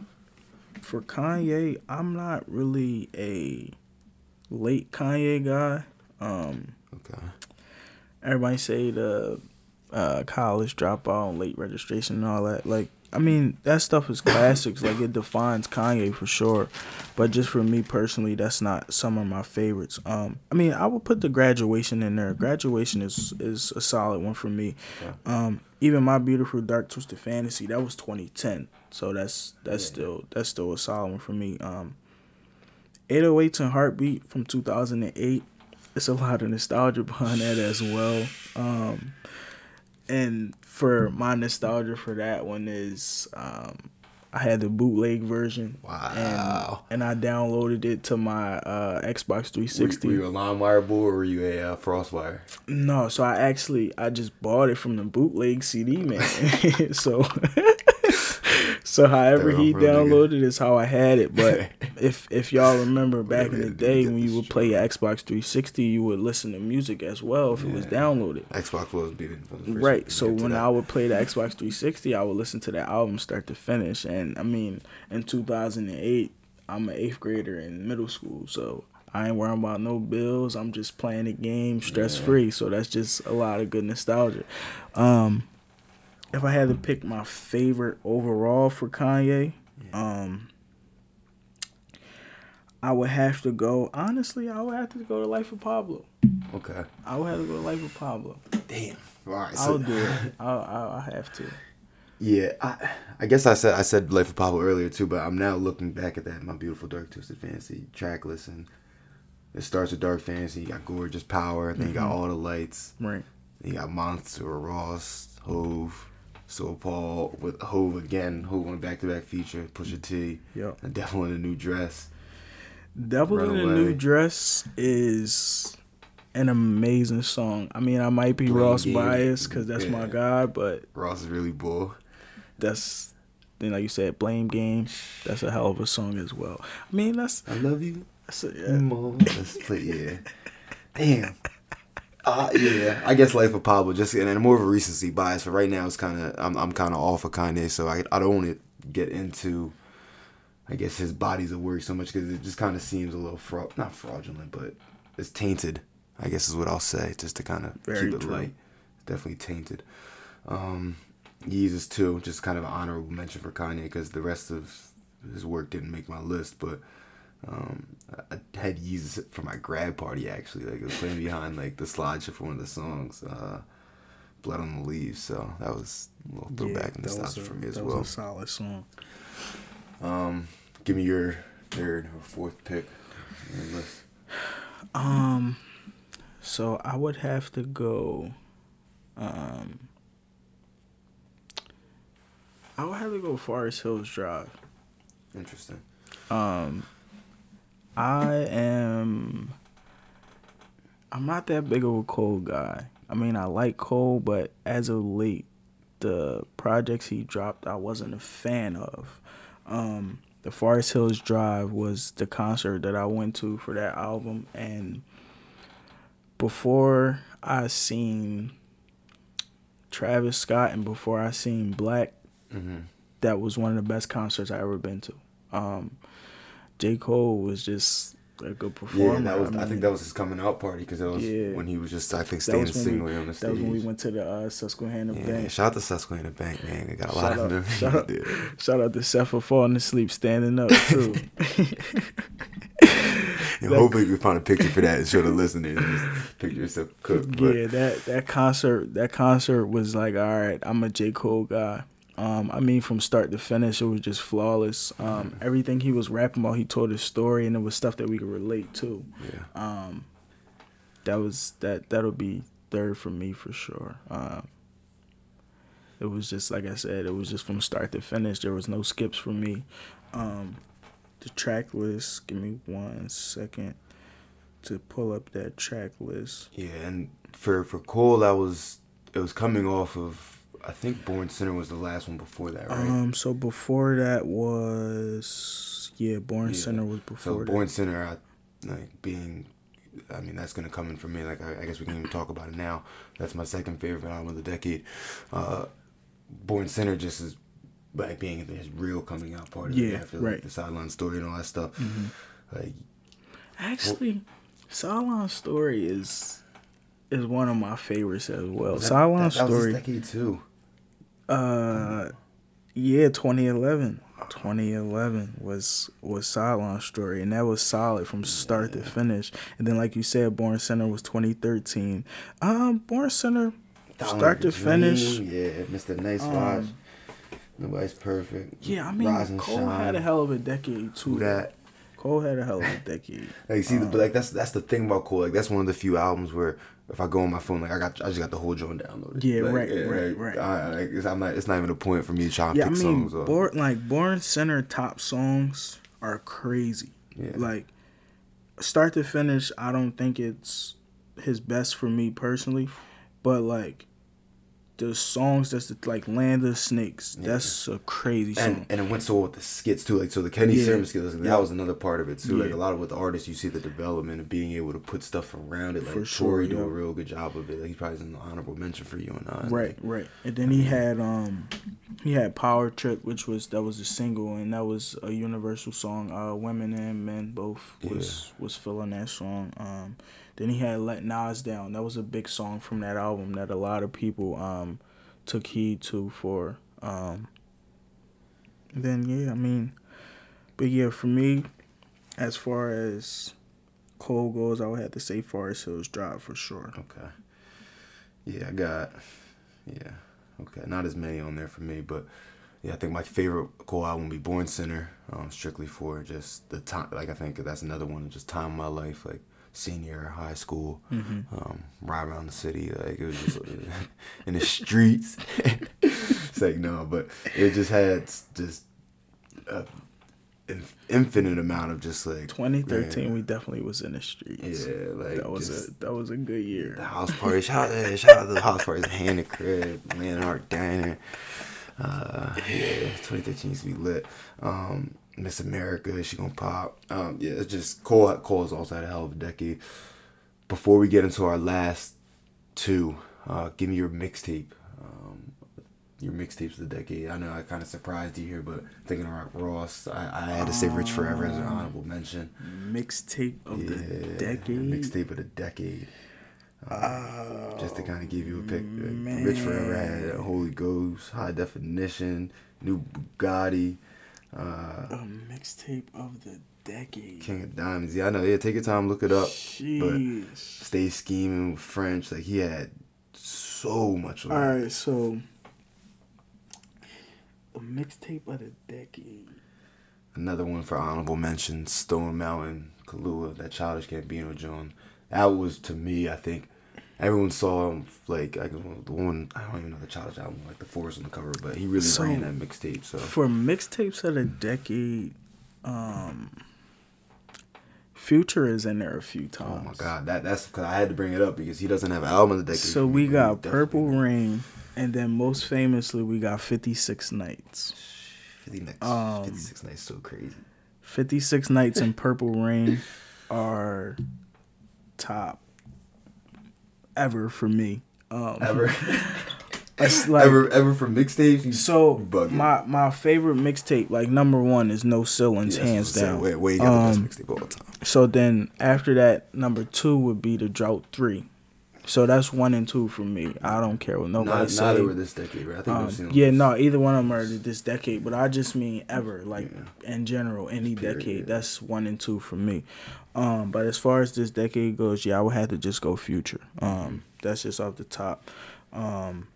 for Kanye, I'm not really a late Kanye guy. Um, okay. everybody say the uh, college dropout, late registration, and all that. Like, I mean, that stuff is classics. like, it defines Kanye for sure. But just for me personally, that's not some of my favorites. Um, I mean, I would put the graduation in there. Graduation is is a solid one for me. Um, even my beautiful dark twisted fantasy that was 2010. So that's that's still that's still a solid one for me. Um, 808s and Heartbreak from 2008. it's a lot of nostalgia behind that as well. Um, and for my nostalgia for that one is um, I had the bootleg version. Wow. And, and I downloaded it to my uh, Xbox 360. Were, were you a LimeWire boy or were you a uh, FrostWire? No, so I actually I just bought it from the bootleg CD man. so so however he downloaded is how I had it. But if if y'all remember back in the you had to day when you would play your Xbox 360, you would listen to music as well if it was downloaded. Xbox was beating. Right. So when. I would play the Xbox 360, I would listen to the album start to finish. And I mean, in 2008, I'm an eighth grader in middle school, so I ain't worrying about no bills. I'm just playing the game stress free. So that's just a lot of good nostalgia. Um, if I had to pick my favorite overall for Kanye, um, I would have to go. Honestly, I would have to go to Life of Pablo. Okay. I would have to go to Life of Pablo. Damn. All right. I'll do it. I'll, I'll, I'll have to. yeah, I, I guess I said I said Life of Pablo earlier too, but I'm now looking back at that my beautiful dark twisted fantasy track list, and it starts with dark fantasy. You got gorgeous power, then you got all the lights. Right. Then you got Monster, Ross, Hov, So Paul with Hov again. Hov on back to back feature. Pusha T. Yep. And Devil in a New Dress. Devil in a New Dress is an amazing song. I mean, I might be Blame Ross Game. biased because that's my guy, but Ross is really bull. that's then like you said, Blame Game. That's a hell of a song as well. I mean, that's I love you. that's a, yeah. More. Let's play, yeah. Damn. Uh, yeah, I guess Life of Pablo just and more of a recency bias. But right now, it's kind of I'm I'm kind of off of Kanye, so I I don't want to get into, I guess his bodies of work so much because it just kind of seems a little fraud, not fraudulent, but it's tainted. I guess is what I'll say, just to kind of keep it true. light. It's definitely tainted. Um, Yeezus too, just kind of an honorable mention for Kanye because the rest of his work didn't make my list, but. Um, I had Yeezus for my grad party actually. Like it was playing behind like the slideshow for one of the songs, uh, "Blood on the Leaves." So that was a little throwback that nostalgia for me as that well. was a solid song. Um, give me your third or fourth pick on your list. Um, so I would have to go. Um, I would have to go Forest Hills Drive. Interesting. Um, I am. I'm not that big of a Cole guy. I mean, I like Cole, but as of late, the projects he dropped, I wasn't a fan of. Um, the Forest Hills Drive was the concert that I went to for that album, and before I seen Travis Scott and before I seen Black, Mm-hmm. that was one of the best concerts I ever been to. Um, J Cole was just a good performer. Yeah, that was. I, mean, think that was his coming out party because it was Yeah. when he was just I think that standing singly we, on the That stage. was when we went to the uh, Susquehanna yeah, Bank. shout out to Susquehanna Bank, man. They got a lot Shout of out, memories. shout, out, shout out to Seth for falling asleep standing up too. And hopefully we find a picture for that and show the listeners. Just picture yourself cooked. But yeah, that that concert that concert was like, all right, I'm a J Cole guy. Um, I mean, from start to finish, it was just flawless. Um, everything he was rapping about, he told his story, and it was stuff that we could relate to. yeah. Um, that was that that'll be third for me for sure. Um, it was just like I said, it was just from start to finish. There was no skips for me. Um, the track list. Give me one second to pull up that track list. Yeah, and for for Cole, that was it was coming off of I think Born Sinner was the last one before that, right? Um, so before that was yeah, Born Yeah. Center was before. so before Born that. Sinner, I, like being, I mean that's gonna come in for me. Like I, I guess we can even talk about it now. That's my second favorite album of the decade. Uh, Born Sinner just is like being his real coming out party Yeah, after like, right. Mm-hmm. the sideline story and all that stuff. Like Actually, Sideline Story is is one of my favorites as well. that, Sideline that, that was Story. his decade too. Uh, yeah, 2011. 2011 was was Sideline Story, and that was solid from start to finish. And then, like you said, Born Sinner was 2013. Um, Born Sinner, start to finish. Yeah, Mr. Nice Um, Watch. Nobody's perfect. Yeah, I mean, Rise Cole Shine. had a hell of a decade Who too. that? Cole had a hell of a decade. Like see, the, um, but like that's that's the thing about Cole. Like that's one of the few albums where if I go on my phone, like I got I just got the whole joint downloaded. Yeah, Like, right, right, like, right. I, like, it's, I'm not. It's not even a point for me to try and Yeah, I mean, songs. born like Born Sinner top songs are crazy. Yeah. Like start to finish, I don't think it's his best for me personally, but like the songs that's like Land of Snakes, that's a crazy song. and and it went so well with the skits too. Like so, the Kenny Yeah. Sermon skits. Like, Yeah. That was another part of it too. Like a lot of with the artists, you see the development of being able to put stuff around it. Like For Tory sure, do a real good job of it. Like he probably an honorable mention for you and I. Right, right. And then he had um he had Power Trip, which was that was a single and that was a universal song. Uh women and men both was was feeling that song. Um then he had Let Nas Down. That was a big song from that album that a lot of people um took heed to for um then yeah, I mean but yeah, for me, as far as Cole goes, I would have to say Forest Hills Drive for sure. Okay. Yeah, I got. Yeah. Okay. Not as many on there for me, but yeah, I think my favorite Cole album would be Born Sinner. Um, strictly for just the time. Like I think that's another one. Of just time of my life, like senior high school, um, ride around the city. Like it was just in the streets. it's like no, but it just had just. an in- infinite amount of just like 2013 man, we definitely was in the streets yeah like that was a that was a good year the house party. Shout out, shout out to the house parties, Hannah Crib, Landmark Diner. Uh, yeah, 2013 used to be lit. Um, Miss America, she gonna pop. Um, yeah, it's just Cole. Cole's also had a hell of a decade. Before we get into our last two, uh, give me your mixtape. Um, your mixtapes of the decade. I know I kind of surprised you here, but thinking of Rick Ross, I, I had to say Rich Forever as an honorable mention. mixtape of the decade Mixtape of the decade. oh, just to kind of give you a pic. like, man. Rich Forever had Holy Ghost, High Definition, New Bugatti, uh, a mixtape of the decade King of Diamonds. Yeah, I know. Yeah, take your time, look it up. Jeez. Stay scheming with French. Like he had so much. all it. so a mixtape of the decade Another one for honorable mention: Stone Mountain, Kauai, that Childish Gambino John. That was to me, I think. Everyone saw him like I don't- the one I don't even know the Childish album, like the forest on the cover, but he really So- ran that mixtape. So for mixtapes of the decade um future is in there a few times. Oh my god, that that's because I had to bring it up because he doesn't have an album of the decade. so we got Purple Reign and then most famously we got 56 nights 50 next, Um, 56 nights, so crazy. 56 Nights and Purple Reign are top ever for me. Um, Ever, like, ever, ever for mixtapes. So bugging. my my favorite mixtape, like number one, is No Ceilings, Yeah, hands what I said. down. Wait, you got the Um, best mixtape of all time. So then after that, number two would be the Drought Three. So that's one and two for me. I don't care what nobody Not, say. neither were this decade, right? I think Um, we've seen yeah, no, either one of them are this decade, but I just mean ever, like in general, any Period, decade. yeah. That's one and two for me. Um, but as far as this decade goes, yeah, I would have to just go future. Um, that's just off the top. Um,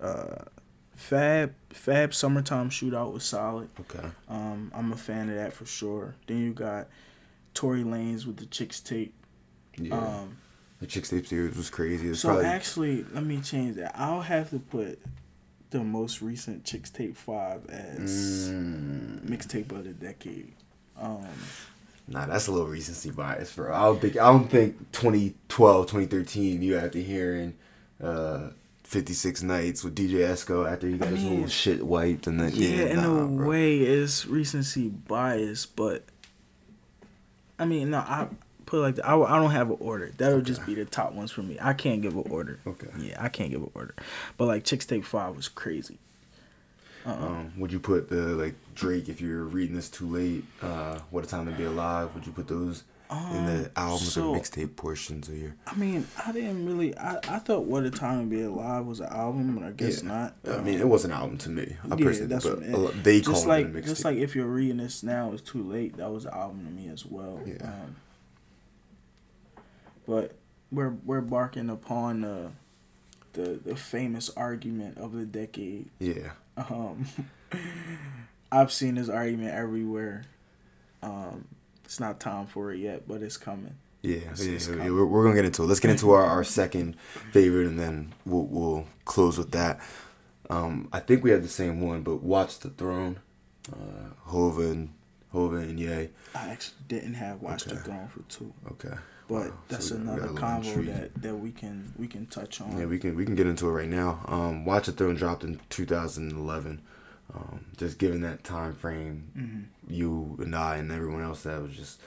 uh, Fab, Fab, summertime shootout was solid. Okay. Um, I'm a fan of that for sure. Then you got Tory Lanez with the Chixtape. Yeah. Um, the Chixtape series was crazy. It's so probably actually, let me change that. I'll have to put the most recent Chixtape Five as Mm, mixtape of the decade. Um, nah, that's a little recency bias, bro. I don't think I don't think 2012, 2013. You after hearing uh, 56 nights with DJ Esco after he got I his mean, whole shit wiped and then yeah, yeah, in nah, a bro. way, it's recency bias, but I mean, no, I put it like that. I, I don't have an order. That would just be the top ones for me. I can't give an order. Okay. Yeah, I can't give an order. But like Chixtape Five was crazy. Um, would you put the like Drake if you're reading this too late? Uh, what a time to be alive. Would you put those in the albums so- or mixtape portions of your? I mean, I didn't really. I, I thought "What a Time to Be Alive" was an album, but I guess not. I mean, it was an album to me. I Yeah, personally, that's but what lot- they call just it like a mixtape. just like if you're reading this now, it's too late. That was an album to me as well. Yeah. Um, but we're we're barking upon the the the famous argument of the decade. yeah, Um, I've seen this argument everywhere. Um, it's not time for it yet, but it's coming. Yeah, It's- yeah, it's yeah, we're, we're gonna get into it. Let's get into our, our second favorite, and then we'll we'll close with that. Um, I think we have the same one, but Watch the Throne, uh, Hova and Hova and Ye. I actually didn't have Watch the Throne for two, Okay, but Wow. That's we another got a little convo intrigue. that, that we can we can touch on. Yeah, we can we can get into it right now. Um, Watch the Throne dropped in 2011. Um, just given that time frame, Mm-hmm. you and I and everyone else that was just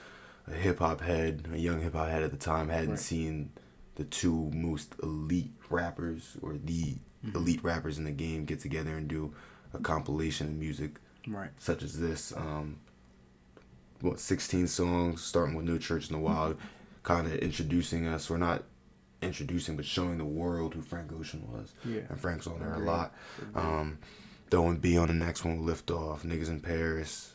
a hip hop head, a young hip hop head at the time, hadn't Right. seen the two most elite rappers or the Mm-hmm. elite rappers in the game get together and do a compilation of music right. such as this. Um, what 16 songs, starting with No Church in the Wild, kind of introducing us, or not introducing, but showing the world who Frank Ocean was. Yeah. And Frank's on there a lot. Um, throwing B on the next one, Lift Off, Niggas in Paris.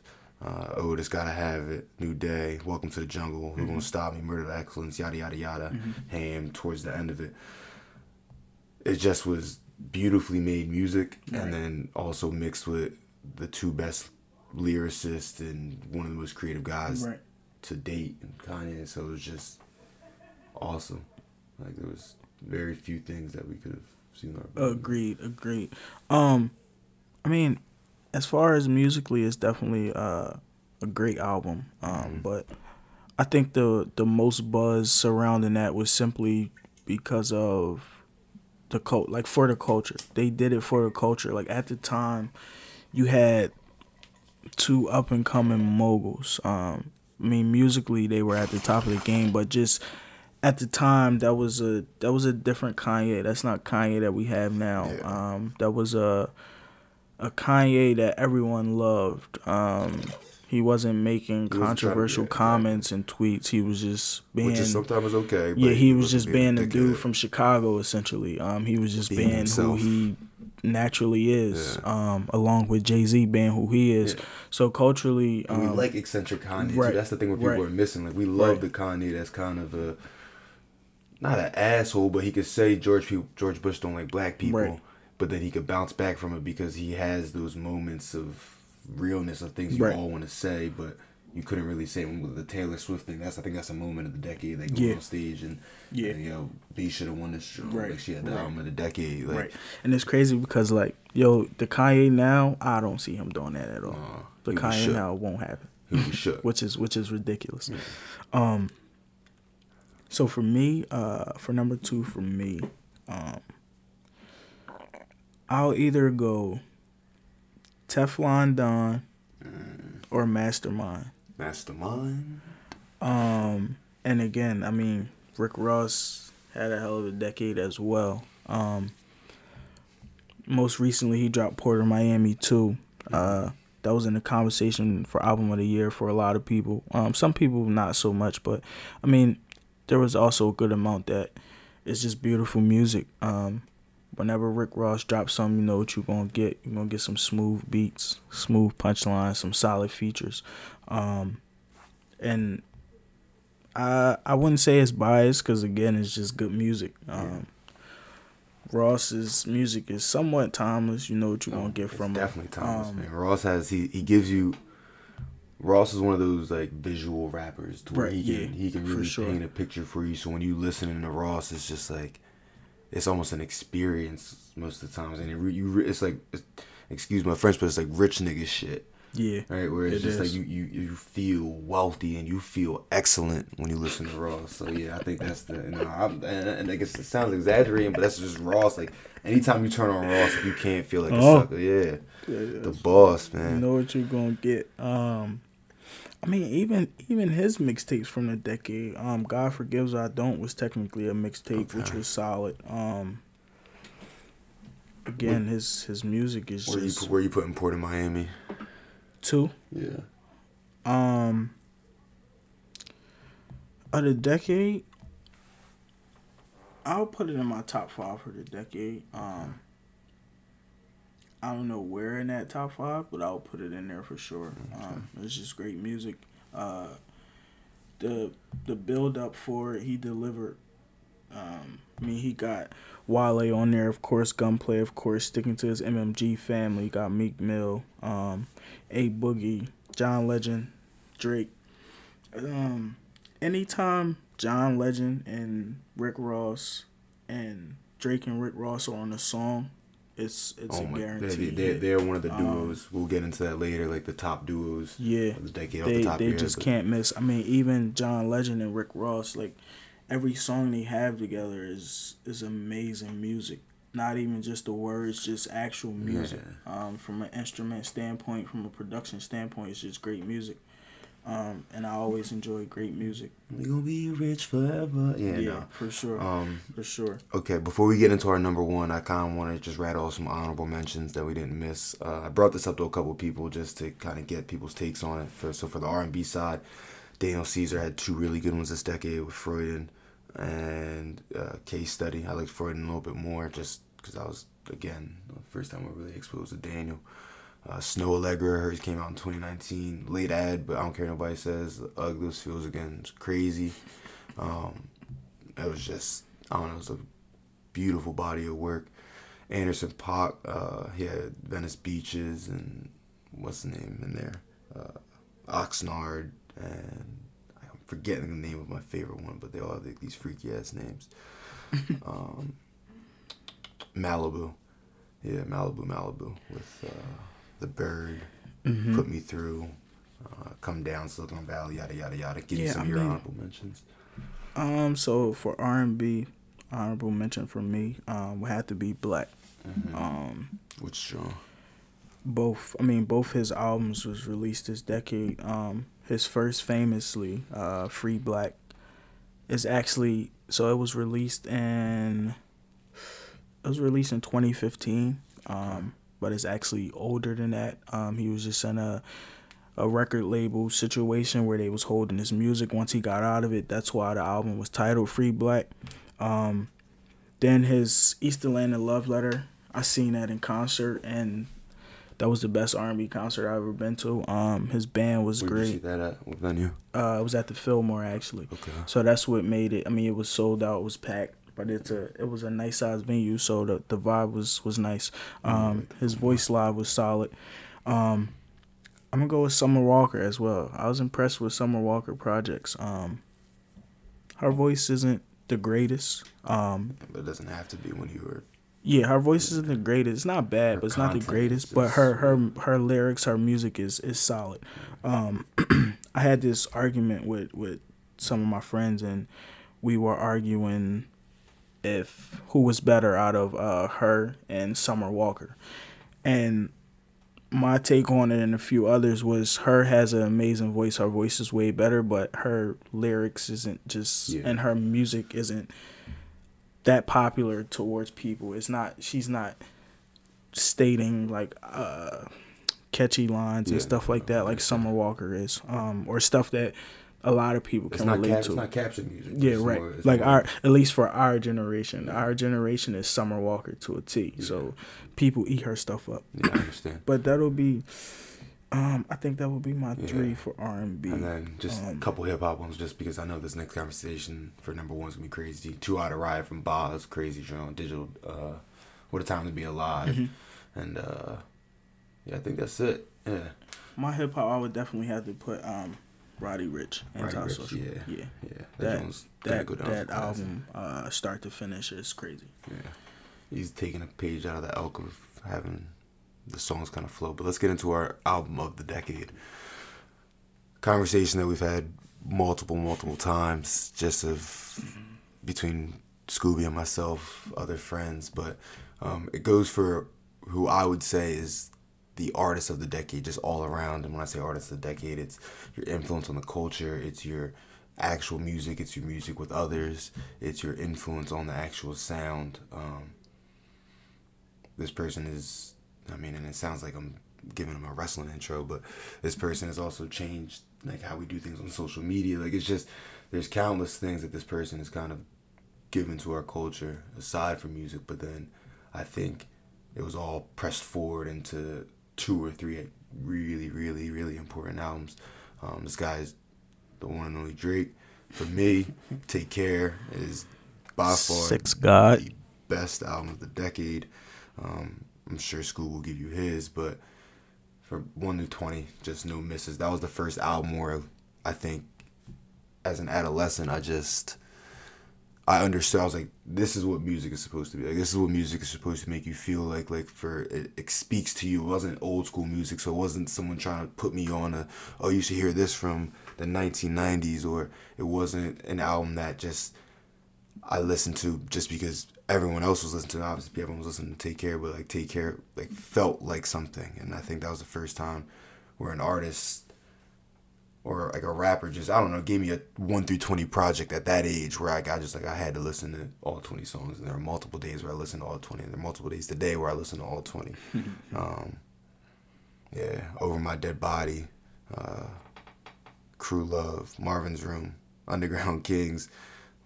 Uh, oh, this gotta have it. New Day, Welcome to the Jungle, Who Gonna Stop Me, Murder of Excellence, yada yada yada. Ham towards the end of it. It just was beautifully made music, Right. and then also mixed with the two best lyricists and one of the most creative guys Right. To date, and Kanye. So it was just awesome. Like there was very few things that we could have seen. Our Agreed, agreed. Um, I mean, as far as musically, it's definitely uh, a great album. Um, but I think the the most buzz surrounding that was simply because of the cult, like for the culture. They did it for the culture. Like at the time, you had two up and coming moguls. Um, I mean, musically they were at the top of the game, but just at the time that was a that was a different Kanye. That's not Kanye that we have now. Yeah. Um, that was a a Kanye that everyone loved. Um, he wasn't making to- controversial comments and tweets. He was just being which is sometimes okay. But yeah, he was wasn't just being a dude from Chicago essentially. Um, he was just Being being, who he naturally is. Yeah. Um, along with Jay Z being who he is. Yeah. So culturally, And we um, like eccentric Kanye right. That's the thing where people right. are missing. Like we love Right. the Kanye that's kind of a not an asshole, but he could say George George Bush don't like black people, but then he could bounce back from it because he has those moments of realness of things you all want to say, but you couldn't really say with the Taylor Swift thing. That's I think that's a moment of the decade. They go Yeah. on stage and Yeah. and, you know, B should have won this show. Right. Like she had the Right. album of the decade. Like right, and it's crazy because like yo, the Kanye now, I don't see him doing that at all. Uh, the Kanye shook. now won't happen. he shook. which is which is ridiculous. Um, so for me, uh, for number two, for me, um, I'll either go Teflon Don or Mastermind. Mastermind. Um, and again, I mean, Rick Ross had a hell of a decade as well. Um, most recently, he dropped Port of Miami too. Uh, that was in the conversation for album of the year for a lot of people. Um, some people not so much, but I mean, there was also a good amount that it's just beautiful music. Um, whenever Rick Ross drops something, you know what you're gonna get. You're gonna get some smooth beats, smooth punchlines, some solid features. Um, and I I wouldn't say it's biased because again, it's just good music. Um, Ross's music is somewhat timeless. You know what you're gonna get from him. definitely timeless, Um, man. Ross has he he gives you. Ross is one of those like visual rappers to where Right, he can yeah, he can really sure. paint a picture for you. So when you listening to Ross, it's just like it's almost an experience most of the times, and it re, you re, it's like it's, excuse my French, but it's like rich nigga shit, Yeah, right? Where it's It just like you, you you feel wealthy and you feel excellent when you listen to Ross. So yeah, I think that's the you know, I'm, and, and I guess it sounds exaggerating, but that's just Ross. Like anytime you turn on Ross, you can't feel like a Oh. sucker. Yeah, the boss man. you know what you're gonna get. Um, I mean, even even his mixtapes from the decade. Um, God forgives I don't was technically a mixtape, which was solid. Um, again, his his music is Where you just put- where you putting Port of Miami? Two. Yeah. Um, of the decade, I'll put it in my top five for the decade. Um, I don't know where in that top five, but I'll put it in there for sure. Um, it's just great music. Uh, the the build up for it, he delivered. Um, I mean, he got Wale on there, of course, Gunplay, of course, sticking to his MMG family. Got Meek Mill, um, A Boogie, John Legend, Drake. Um, anytime John Legend and Rick Ross and Drake and Rick Ross are on a song, it's it's Oh a my, guarantee. they're, they're one of the Um, duos. we'll get into that later, like the top duos Yeah, of the decade they the top they just but- can't miss. I mean, even John Legend and Rick Ross, like every song they have together is is amazing music. Not even just the words, just actual music. Um, from an instrument standpoint, from a production standpoint, it's just great music. Um, and I always enjoy great music. We gonna be rich forever. Yeah, Yeah, no. for sure, Um, for sure. Okay, before we get into our number one, I kind of want to just rattle off some honorable mentions that we didn't miss. Uh, I brought this up to a couple of people just to kind of get people's takes on it. For so for the R and B side, Daniel Caesar had two really good ones this decade with Freudian and uh, Case Study. I liked Freudian a little bit more just because I was again the first time we really exposed to Daniel. Uh, Snoh Aalegra, hers came out in 2019. Late ad, but I don't care nobody says. Ugliest feels again. It's crazy. Um, it was just I don't know. It was a beautiful body of work. Anderson .Paak, uh, he had Venice Beaches and what's the name in there? Uh, Oxnard and I'm forgetting the name of my favorite one, but they all have like, these freaky ass names. um, Malibu, yeah, Malibu, Malibu with uh, the bird. Mm-hmm. Put me through. Uh, come down, Silicon Valley, yada yada yada. Give you Yeah, some I of your mean- honorable mentions. Um, so for R and B, honorable mention for me, um, would have to be 6lack. Um, Which genre? both I mean both his albums was released this decade. Um his first famously, uh Free 6lack is actually so it was released in it was released in 2015. Um but it's actually older than that. Um he was just in a a record label situation where they was holding his music once he got out of it. That's why the album was titled Free 6lack. Um then his East Atlanta Love Letter, I seen that in concert and that was the best R&B concert I've ever been to. Um, his band was Where'd you see great. that at? What venue? Uh, it was at the Fillmore actually. Okay. So that's what made it. I mean, it was sold out. It was packed, but it's a it was a nice size venue. So the the vibe was was nice. Um, his voice live was solid. Um, I'm gonna go with Summer Walker as well. I was impressed with Summer Walker projects. Um, her voice isn't the greatest. Um, But it doesn't have to be when you were. yeah, her voice isn't the greatest. It's not bad, Her but it's not the greatest. But her her her lyrics, her music is is solid. Um, I had this argument with with some of my friends, and we were arguing if who was better out of uh, H.E.R. and Summer Walker, and my take on it and a few others was H.E.R. has an amazing voice. Her voice is way better, but her lyrics isn't just Yeah. and her music isn't that popular towards people. It's not she's not stating like uh catchy lines and Yeah. stuff like that like Summer Walker is. Um or stuff that a lot of people It's can not relate cap, to. it's not caption music. Yeah, right. more- like more- our at least for our generation, our generation is Summer Walker to a T. So people eat her stuff up. Yeah, I understand. But that'll be, um, I think that would be my Yeah. three for R and B. And then just a Um, couple hip hop ones, just because I know this next conversation for number one is gonna be crazy. Two out of ride from Boz, crazy John, digital. Uh, what a time to be alive. Mm-hmm. And uh, yeah, I think that's it. Yeah, My hip hop, I would definitely have to put um, Roddy Ricch, Roddy Ricch, Antisocial. yeah. yeah. yeah. That, That that go down as a that album, uh, start to finish, is crazy. Yeah, he's taking a page out of the elk of having the songs kind of flow. But let's get into our album of the decade. Conversation that we've had multiple, multiple times, just of between Scooby and myself, other friends. But um, it goes for who I would say is the artist of the decade, just all around. And when I say artist of the decade, it's your influence on the culture, it's your actual music, it's your music with others, it's your influence on the actual sound. Um, this person is, I mean, and it sounds like I'm giving him a wrestling intro, but this person has also changed like how we do things on social media. Like it's just there's countless things that this person has kind of given to our culture aside from music, but then I think it was all pressed forward into two or three really, really, really important albums. Um, this guy's the one and only Drake. For me, Take Care is by far Six God. the best album of the decade. Um, I'm sure Scoob will give you his, but for one through twenty, just no misses. That was the first album where I think, as an adolescent, I just I understood. I was like, this is what music is supposed to be. Like, this is what music is supposed to make you feel like. Like, for it, it speaks to you. It wasn't old school music, so it wasn't someone trying to put me on a. Oh, you should hear this from the 1990s, or it wasn't an album that just I listened to just because everyone else was listening to. It. Obviously, everyone was listening to Take Care, but like Take Care, like felt like something, and I think that was the first time where an artist or like a rapper just I don't know gave me a one through twenty project at that age where I got just like I had to listen to all twenty songs and there are multiple days where I listened to all twenty and there are multiple days today where I listen to all twenty. um, yeah, over my dead body, uh, Crew Love, Marvin's Room, Underground Kings,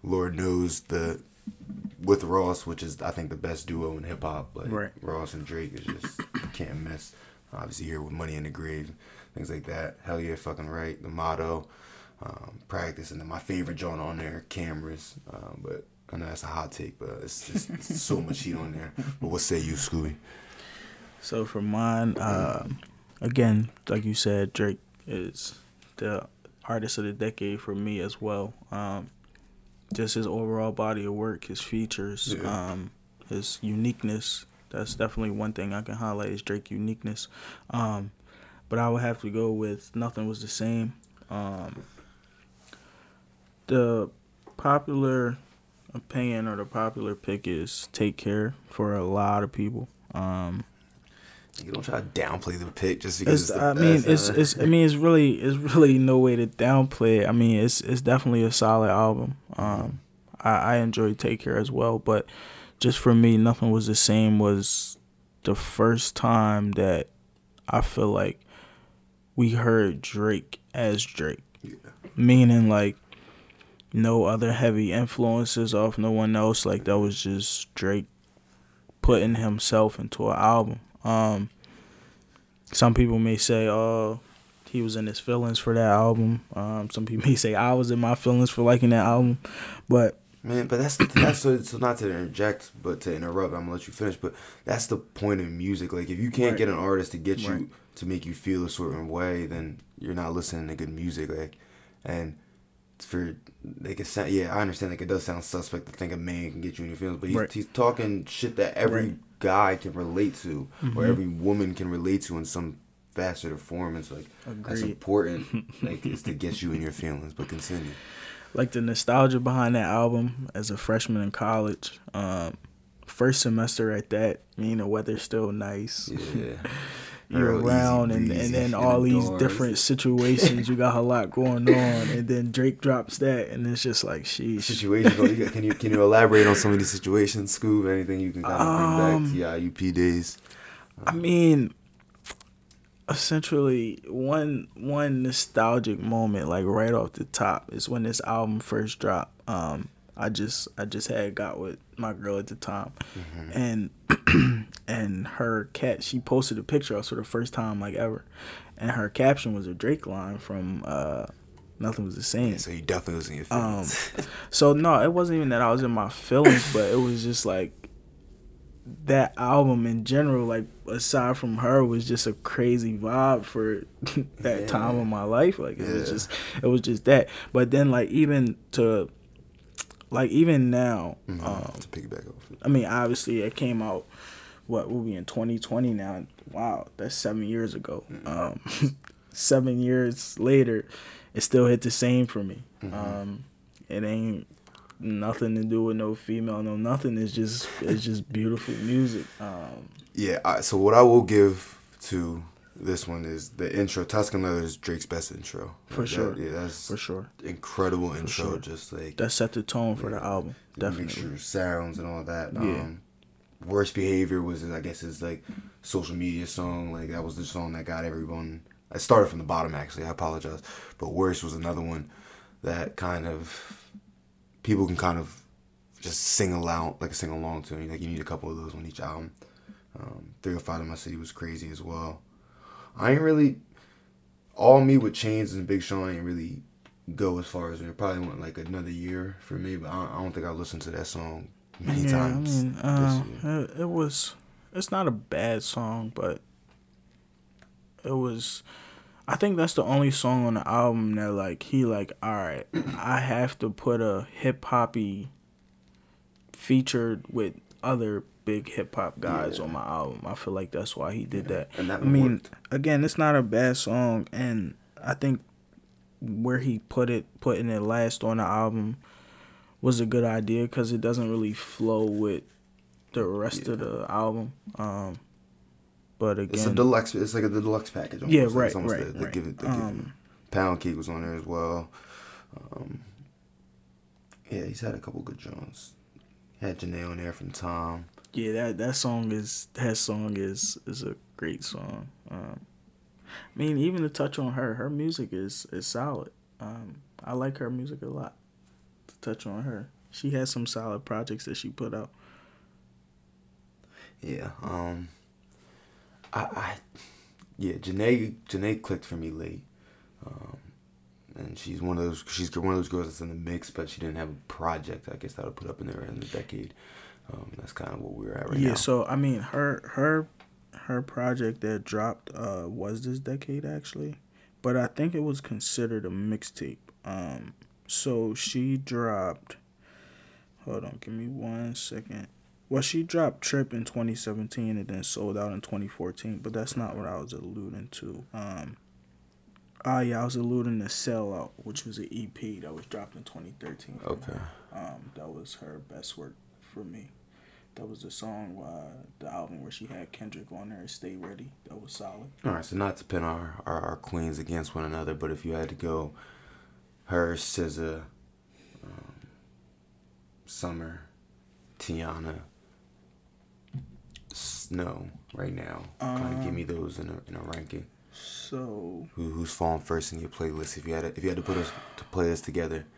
Lord knows the with Ross, which is I think the best duo in hip hop. Like Right. Ross and Drake is just can't miss. Obviously here with Money in the Grave, things like that. Hell yeah, fucking right. The motto, um, practice, and then my favorite joint on there, cameras. Um, but I know that's a hot take, but it's just it's so much heat on there. But what say you, Scooby? So for mine, um, again, like you said, Drake is the artist of the decade for me as well. Um, just his overall body of work, his features, Yeah. um, his uniqueness. That's definitely one thing I can highlight is Drake uniqueness. Um, but I would have to go with Nothing Was the Same. Um, the popular opinion or the popular pick is Take Care for a lot of people. Um, You don't try to downplay the pick just because it's, it's, the I mean, best, it's, huh? it's, I mean, it's really, it's really no way to downplay it. I mean, it's, it's definitely a solid album. Um, I, I enjoy Take Care as well, but just for me, nothing was the same. Was the first time that I feel like we heard Drake as Drake, meaning like no other heavy influences off no one else. Like that was just Drake putting himself into an album. Um, some people may say, "Oh, he was in his feelings for that album." Um, some people may say, "I was in my feelings for liking that album," but Man, but that's that's so, so not to interject, but to interrupt. I'm gonna let you finish. But that's the point of music. Like if you can't Right. get an artist to get you Right. To make you feel a certain way, then you're not listening to good music. Like, and for like it sound, yeah, I understand. Like it does sound suspect to think a man can get you in your feelings, but he's, Right. he's talking shit that every Right. guy can relate to, Mm-hmm. or every woman can relate to in some facet or form. It's like that's important. like is to get you in your feelings. But continue. like the nostalgia behind that album as a freshman in college. Um, first semester at that, mean the weather's still nice. Yeah. You're around and, and then all the these doors. different situations. You got a lot going on, and then Drake drops that, and it's just like, oh, you can you can you elaborate on some of these situations, Scoob? Anything you can kind of bring Um, back to IUP days? I mean, essentially one one nostalgic moment, like right off the top, is when this album first dropped. Um, I just I just had got with my girl at the time, and and her cat she posted a picture of us for the first time like ever, and her caption was a Drake line from uh, Nothing Was the Same. So you definitely was in your Um, feelings. so no, it wasn't even that I was in my feelings, but it was just like that album in general. Like aside from her, was just a crazy vibe for that time of my life. Like it was just, it was just that. But then like even to, like even now, Mhm. um, to piggyback off. I mean obviously it came out. What we'll be in 2020 now. Wow, that's seven years ago. Um, seven years later, it still hit the same for me. Um, it ain't nothing to do with no female, no nothing. It's just it's just beautiful music. Um, Yeah. I, so what I will give to this one is the intro. Tuscan Leather is Drake's best intro. For Like, that- sure. yeah, that's for sure, incredible intro. sure. Just like that set the tone for the Yeah. album. Definitely. mixture sounds and all that. Yeah. Um, Worst behavior was I guess his like social media song. Like that was the song that got everyone. I started from the bottom actually. I apologize, but worst was another one that kind of people can kind of just sing along like sing along to. Like you need a couple of those on each album. Um, Three or Five in My City was crazy as well. I ain't really all me with Chainz and Big Sean ain't really go as far as it probably went like another year for me, but I, I don't think I listened to that song many yeah, times. I mean, uh, it, it was. It's not a bad song, but it was. I think that's the only song on the album that like he like all right, I have to put a hip hoppy featured with other big hip hop guys Yeah. on my album. I feel like that's why he did that. and that I mean, worked. again, it's not a bad song, and I think where he put it, putting it last on the album, was a good idea because it doesn't really flow with the rest of the album. Um, but again, It's a deluxe. It's like a deluxe package. Almost. Yeah, right, right, the, the right. give it. The give it. Um, Pound Cake was on there as well. Um, yeah, he's had a couple good joints. Had Jhené on there from Time. Yeah, that that song is that song is is a great song. Um, I mean, even to touch on her, her music is is solid. Um, I like her music a lot. To touch on her, she has some solid projects that she put out. Yeah. Um. I. I yeah, Jhené. Jhené clicked for me late. Um, and she's one of those. She's one of those girls that's in the mix, but she didn't have a project. I guess that would put up in there in the decade. Um, that's kind of what we're at right yeah, now. so I mean, her her her project that dropped uh, was this decade actually, but I think it was considered a mixtape. Um, so she dropped. Hold on, give me one second. Well, she dropped Trip in 2017 and then Souled Out in 2014, but that's not what I was alluding to. Um, ah, yeah, I was alluding to Sail Out, which was an EP that was dropped in 2013. Okay. Um, that was her best work for me. That was the song, uh, the album where she had Kendrick on there, Stay Ready. That was solid. All right, so not to pin our, our, our queens against one another, but if you had to go, H.E.R., SZA, um, Summer, Tiana, Snoh, right now, kind of give me those in a in a ranking. So, Who who's falling first in your playlist? If you had to, if you had to put us to play us together, um,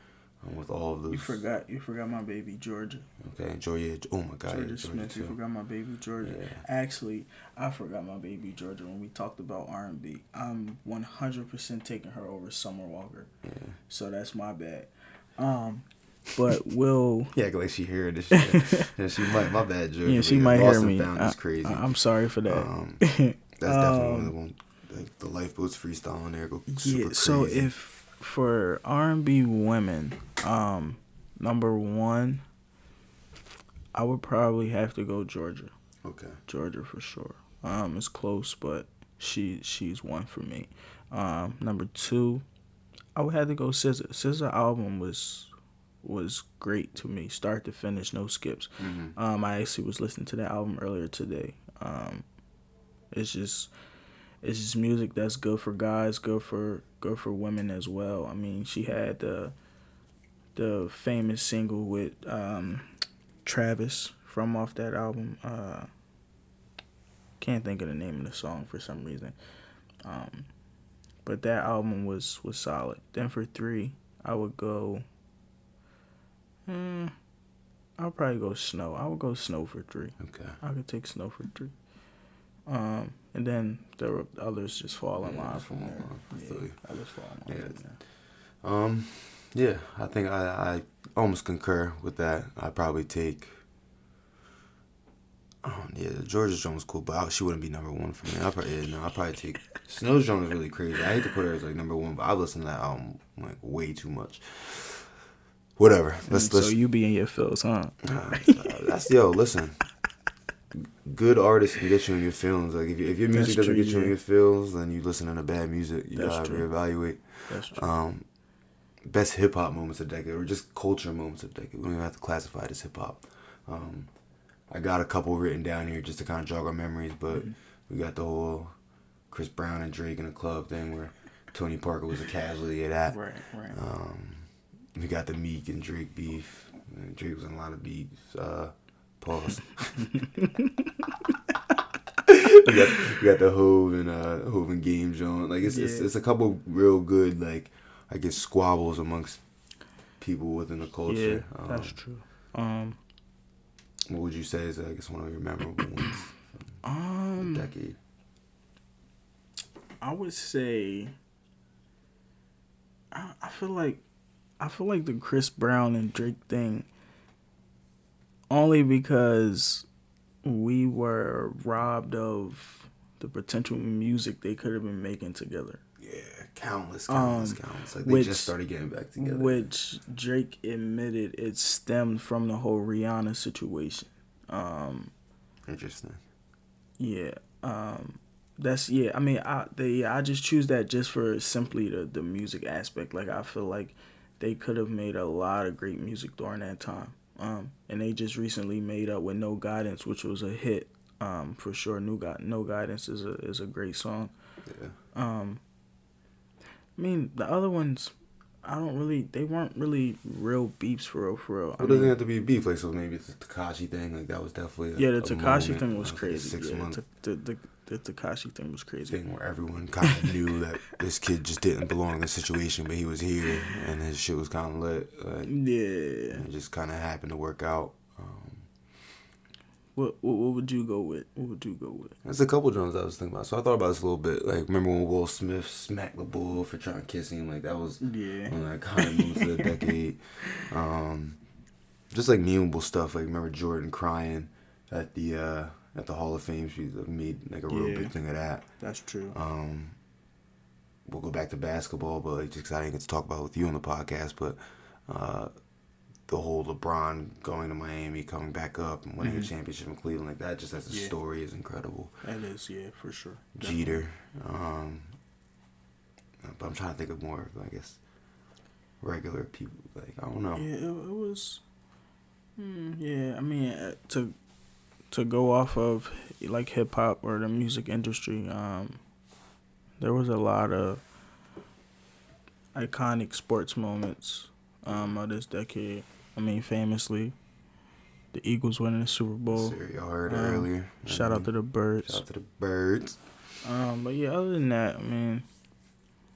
with all of those. you forgot you forgot my baby Jorja. Okay, Jorja. Oh my God, yeah, Jorja Jorja Smith. You forgot my baby Jorja. Yeah. Actually, I forgot my baby Jorja when we talked about R and B. I'm 100 percent taking her over Summer Walker. Yeah. So that's my bad. Um, but will Yeah, like she heard this shit. yeah, she might. My bad, Jorja. yeah, she might hear me. I, crazy. I, am sorry for that. Um, That's definitely one of the Um, one. Like the lifeboats freestyle on there go super yeah. crazy. So if for R and B women, um, number one, I would probably have to go Jorja. okay, Jorja for sure. Um, it's close, but she she's one for me. Um, number two, I would have to go SZA. SZA album was was great to me, start to finish, no skips. Um, I actually was listening to that album earlier today. Um, it's just it's just music that's good for guys, good for good for women as well. I mean, she had the the famous single with um, Travis from off that album. Uh, can't think of the name of the song for some reason. Um, but that album was was solid. Then for three, I would go. Hmm, I'll probably go Snoh. I would go Snoh for three. okay. I could take Snoh for three. Um, and then the others just fall in Yeah, line from there. line. I feel Yeah, others fall in line Yeah. Um, yeah, I think I I almost concur with that. I probably take. Um, yeah, Jorja Jones cool, but I, she wouldn't be number one for me. I probably yeah, no, I probably take Snoh Jones is really crazy. I hate to put her as like number one, but I listen to that album like way too much. Whatever. Let's let's so you be in your feels, huh? Uh, that's yo. Listen, good artists can get you in your feelings. Like if, you, if your music That's doesn't true, get you in your feels, then you listening to bad music. You That's gotta true. reevaluate. That's true. Um, best hip hop moments of the decade, or just culture moments of the decade. We don't even have to classify it as hip hop. Um, I got a couple written down here just to kind of jog our memories, but Mm-hmm. we got the whole Chris Brown and Drake in a club thing where Tony Parker was a casualty of that. right, right. Um, we got the Meek and Drake beef. Drake was in a lot of beefs. Uh, pause. we, got, we got the Hov and uh, Hov and Game Joint. Like it's, it's Yeah. it's a couple real good like I guess squabbles amongst people within the yeah, culture. um, that's true. Um, What would you say is I guess one of your memorable ones um, decade? I would say. I, I feel like, I feel like the Chris Brown and Drake thing. Only because we were robbed of the potential music they could have been making together. Yeah, countless, countless, Um, countless. Like they which- just started getting back together. Which Drake admitted it stemmed from the whole Rihanna situation. Um, Interesting. yeah. Um, that's yeah. I mean, I they I just choose that just for simply the the music aspect. Like I feel like they could have made a lot of great music during that time. Um, and they just recently made up with No Guidance, which was a hit. Um, for sure. New Gu- No Guidance is a is a great song. Yeah. Um, I mean, the other ones, I don't really. They weren't really real beefs for real. For real. I Well, doesn't mean, have to be beef. Like so, maybe it's the Tekashi thing. Like that was definitely a, yeah, the Tekashi thing was like crazy. Six yeah, month the, the the the Tekashi thing was crazy. thing where everyone kind of knew that this kid just didn't belong in the situation, but he was here and his shit was kind of lit. Like, Yeah. it just kind of happened to work out. Um, What, what what would you go with? What would you go with? There's a couple drums I was thinking about. So I thought about this a little bit. Like, remember when Will Smith smacked the bull for trying to kiss him? Like, that was Yeah. one of the kind of moves of the decade. Um, just like memeable stuff. Like, remember Jordan crying at the uh, at the Hall of Fame? She made like a real Yeah. big thing of that. That's true. Um, we'll go back to basketball, but like, just 'cause I didn't get to talk about it with you on the podcast, but uh, the whole LeBron going to Miami, coming back up, and winning a championship in Cleveland, like that, just as a Mm-hmm. Yeah. story, is incredible. That is yeah for sure. Jeter, um, but I'm trying to think of more, I guess, regular people. Like I don't know. Yeah, it, it was. Hmm, yeah, I mean uh, to to go off of like hip hop or the music industry, um, there was a lot of iconic sports moments um, of this decade. I mean, famously, the Eagles winning the Super Bowl. Y'all heard Um, earlier. Shout out to the Birds. shout out to the birds. Um, but yeah, other than that, I mean,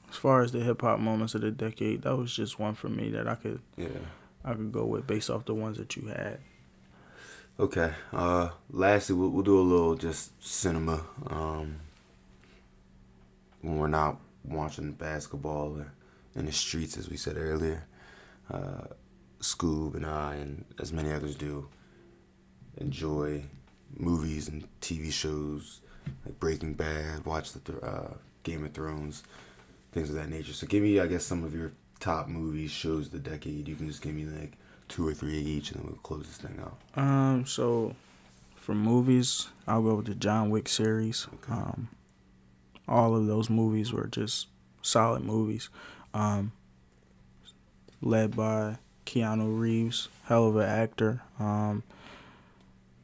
as far as the hip hop moments of the decade, that was just one for me that I could Yeah. I could go with based off the ones that you had. Okay. Uh, lastly, we'll, we'll do a little just cinema. Um, when we're not watching basketball or in the streets, as we said earlier, uh, Scoob and I, and as many others do, enjoy movies and TV shows like Breaking Bad, watch the Th- uh, Game of Thrones, things of that nature. So, give me, I guess, some of your top movies, shows of the decade. You can just give me like two or three each, and then we'll close this thing out. Um, so for movies, I'll go with the John Wick series. Okay. Um, all of those movies were just solid movies. Um, led by Keanu Reeves, hell of an actor. Um,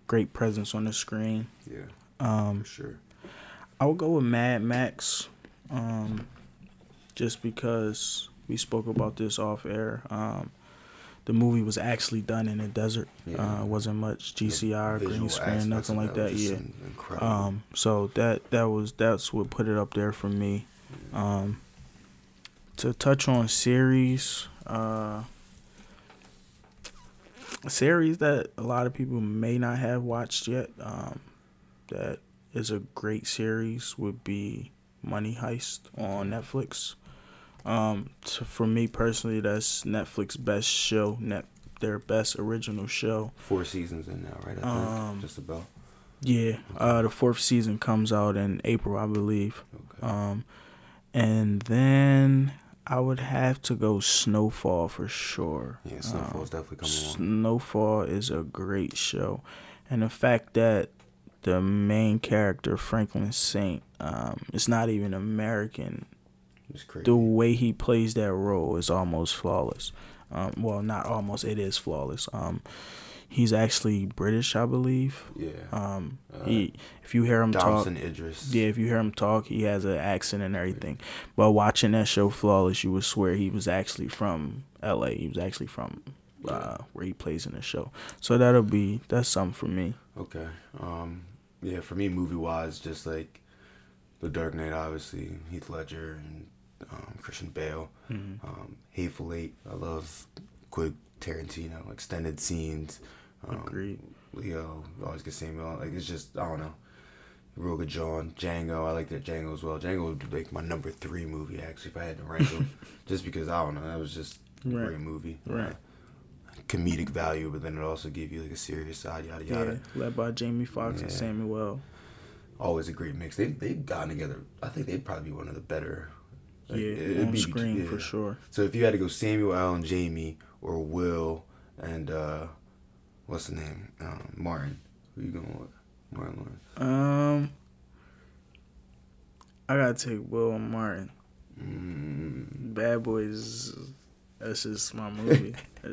great presence on the screen. Yeah, Um, sure. I would go with Mad Max, um, just because we spoke about this off air. Um, the movie was actually done in a desert. Yeah. Uh, wasn't much GCR, green screen, nothing like that. just Yeah. incredible. Um, so that that was that's what put it up there for me. Um, to touch on series, uh, a series that a lot of people may not have watched yet. Um, that is a great series would be Money Heist on Netflix. Um, to, for me personally, that's Netflix best show, net their best original show. Four seasons in now, right? I think um, just about. Yeah, uh, the fourth season comes out in April, I believe. Okay. Um, and then I would have to go Snowfall for sure. yeah, Snowfall's Um, definitely coming. Snowfall is a great show, and the fact that the main character Franklin Saint um, is not even American. The way he plays that role is almost flawless. Um, well, not almost. It is flawless. Um, he's actually British, I believe. yeah. Um, Uh, he, if you hear him talk, Idris. yeah, if you hear him talk, he has an accent and everything. But watching that show, Flawless, you would swear he was actually from L.A. He was actually from uh, where he plays in the show. So that'll be that's something for me. Okay. Um, yeah, for me, movie wise, just like The Dark Knight, obviously, Heath Ledger and um, Christian Bale. Mm-hmm. Um, Hateful Eight, I love quick Tarantino, extended scenes. Um, Agreed. Leo, always get Samuel. Like, it's just, I don't know. Real good John. Django, I like that Django as well. Django would be like my number three movie, actually, if I had to rank them. just because, I don't know, that was just a great movie. Right. Uh, comedic value, but then it also gave you like a serious side, yada yada. Yeah, led by Jamie Foxx and Samuel. always a great mix. They they've gotten together. I think they'd probably be one of the better. Like, Yeah, it'd on be- screen for sure. So if you had to go Samuel L. and Jamie or Will and uh, what's the name um, Martin, who you going with? Martin Lawrence. Um, I gotta take Will and Martin. Mm, Bad Boys. That's just my movie.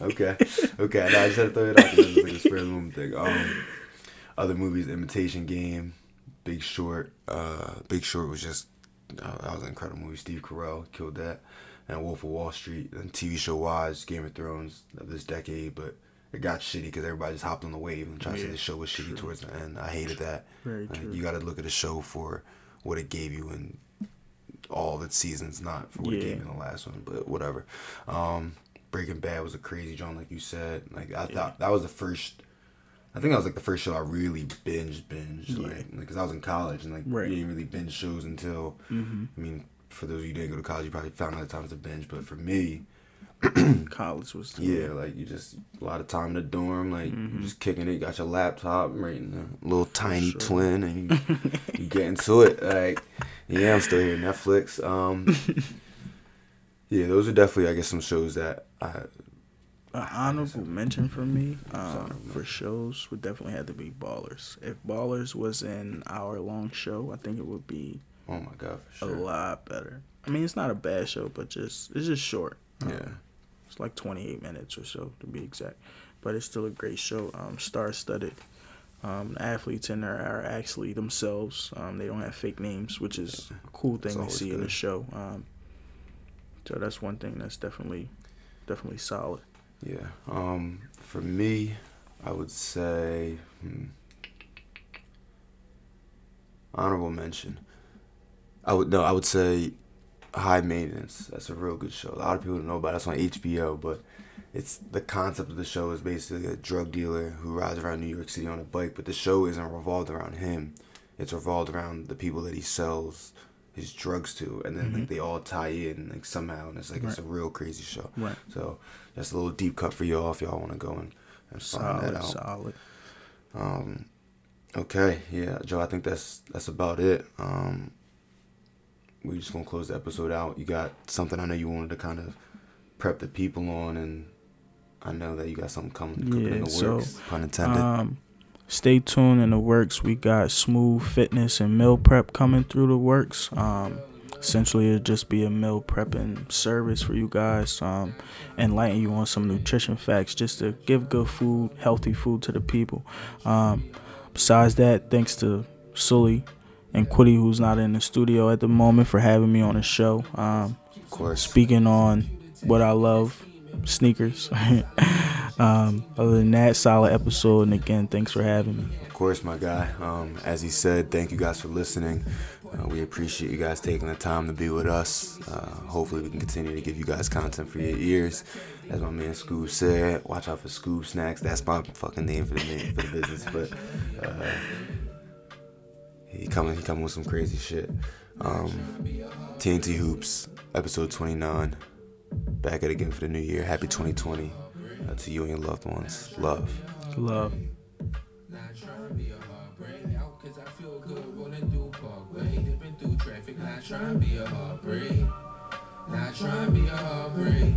Okay, okay. No, I just had to throw it out there. It's like a spare room thing. Um, other movies, Imitation Game, Big Short. Uh, Big Short was just uh, that was an incredible movie. Steve Carell killed that, and Wolf of Wall Street. And TV show wise, Game of Thrones of this decade, but it got shitty because everybody just hopped on the wave and tried to say the show was shitty true. towards the end. I hated that. Very Like, true. you got to look at the show for what it gave you and all of its seasons, not for what it gave you in the last one. But whatever. Um, Breaking Bad was a crazy joint, like you said. Like I thought that was the first. I think that was like the first show I really binge binge, Yeah. like because I was in college and like Right. you didn't really binge shows until. Mhm. I mean, for those of you who didn't go to college, you probably found other times to binge. But for me, College was the yeah, like you just a lot of time in the dorm, like you just kicking it, got your laptop, right in the little tiny Sure. twin, and you, you get into it. Like, yeah, I'm still here, Netflix. Um, yeah, those are definitely, I guess, some shows that I. An honorable mention for me um, for shows would definitely have to be Ballers. If Ballers was an hour long show, I think it would be Oh my god, for a lot better. I mean, it's not a bad show, but just it's just short. Um, Yeah. it's like 28 minutes or so to be exact, but it's still a great show. Um, star studded. Um, athletes in there are actually themselves. Um, they don't have fake names, which is a cool thing to see in the show. Um, so that's one thing that's definitely, definitely solid. Yeah. Um, for me, I would say hmm, honorable mention. I would no, I would say High Maintenance. That's a real good show. A lot of people don't know about. it. That's on HBO, but it's the concept of the show is basically a drug dealer who rides around New York City on a bike, but the show isn't revolved around him. It's revolved around the people that he sells his drugs to, and then like they all tie in like somehow, and it's like it's a real crazy show. Right. So that's a little deep cut for y'all if y'all want to go and, and find that out. solid. Um, okay, yeah, Joe. I think that's that's about it. Um, we just gonna close the episode out. You got something I know you wanted to kind of prep the people on, and I know that you got something coming cooking in the so, works. pun intended. Um, stay tuned in the works. We got smooth fitness and meal prep coming through the works. Um, essentially, it'll just be a meal prepping service for you guys. Um, enlighten you on some nutrition facts, just to give good food, healthy food to the people. Um, besides that, thanks to Sully and Quiddy, who's not in the studio at the moment, for having me on the show. Um, of course. speaking on what I love, sneakers. um, other than that, solid episode. And again, thanks for having me. Of course, my guy. Um, as he said, thank you guys for listening. Uh, we appreciate you guys taking the time to be with us. Uh, hopefully, we can continue to give you guys content for your ears. As my man Scoob said, watch out for Scoob Snacks. That's my fucking name for the name for the business. But uh, he coming, he coming with some crazy shit. Um, TNT Hoops, episode 29. Back at it again for the new year. Happy 2020 uh, to you and your loved ones. Love. Love. Trying to be a hard heartbreak. Not trying to be a hard heartbreak.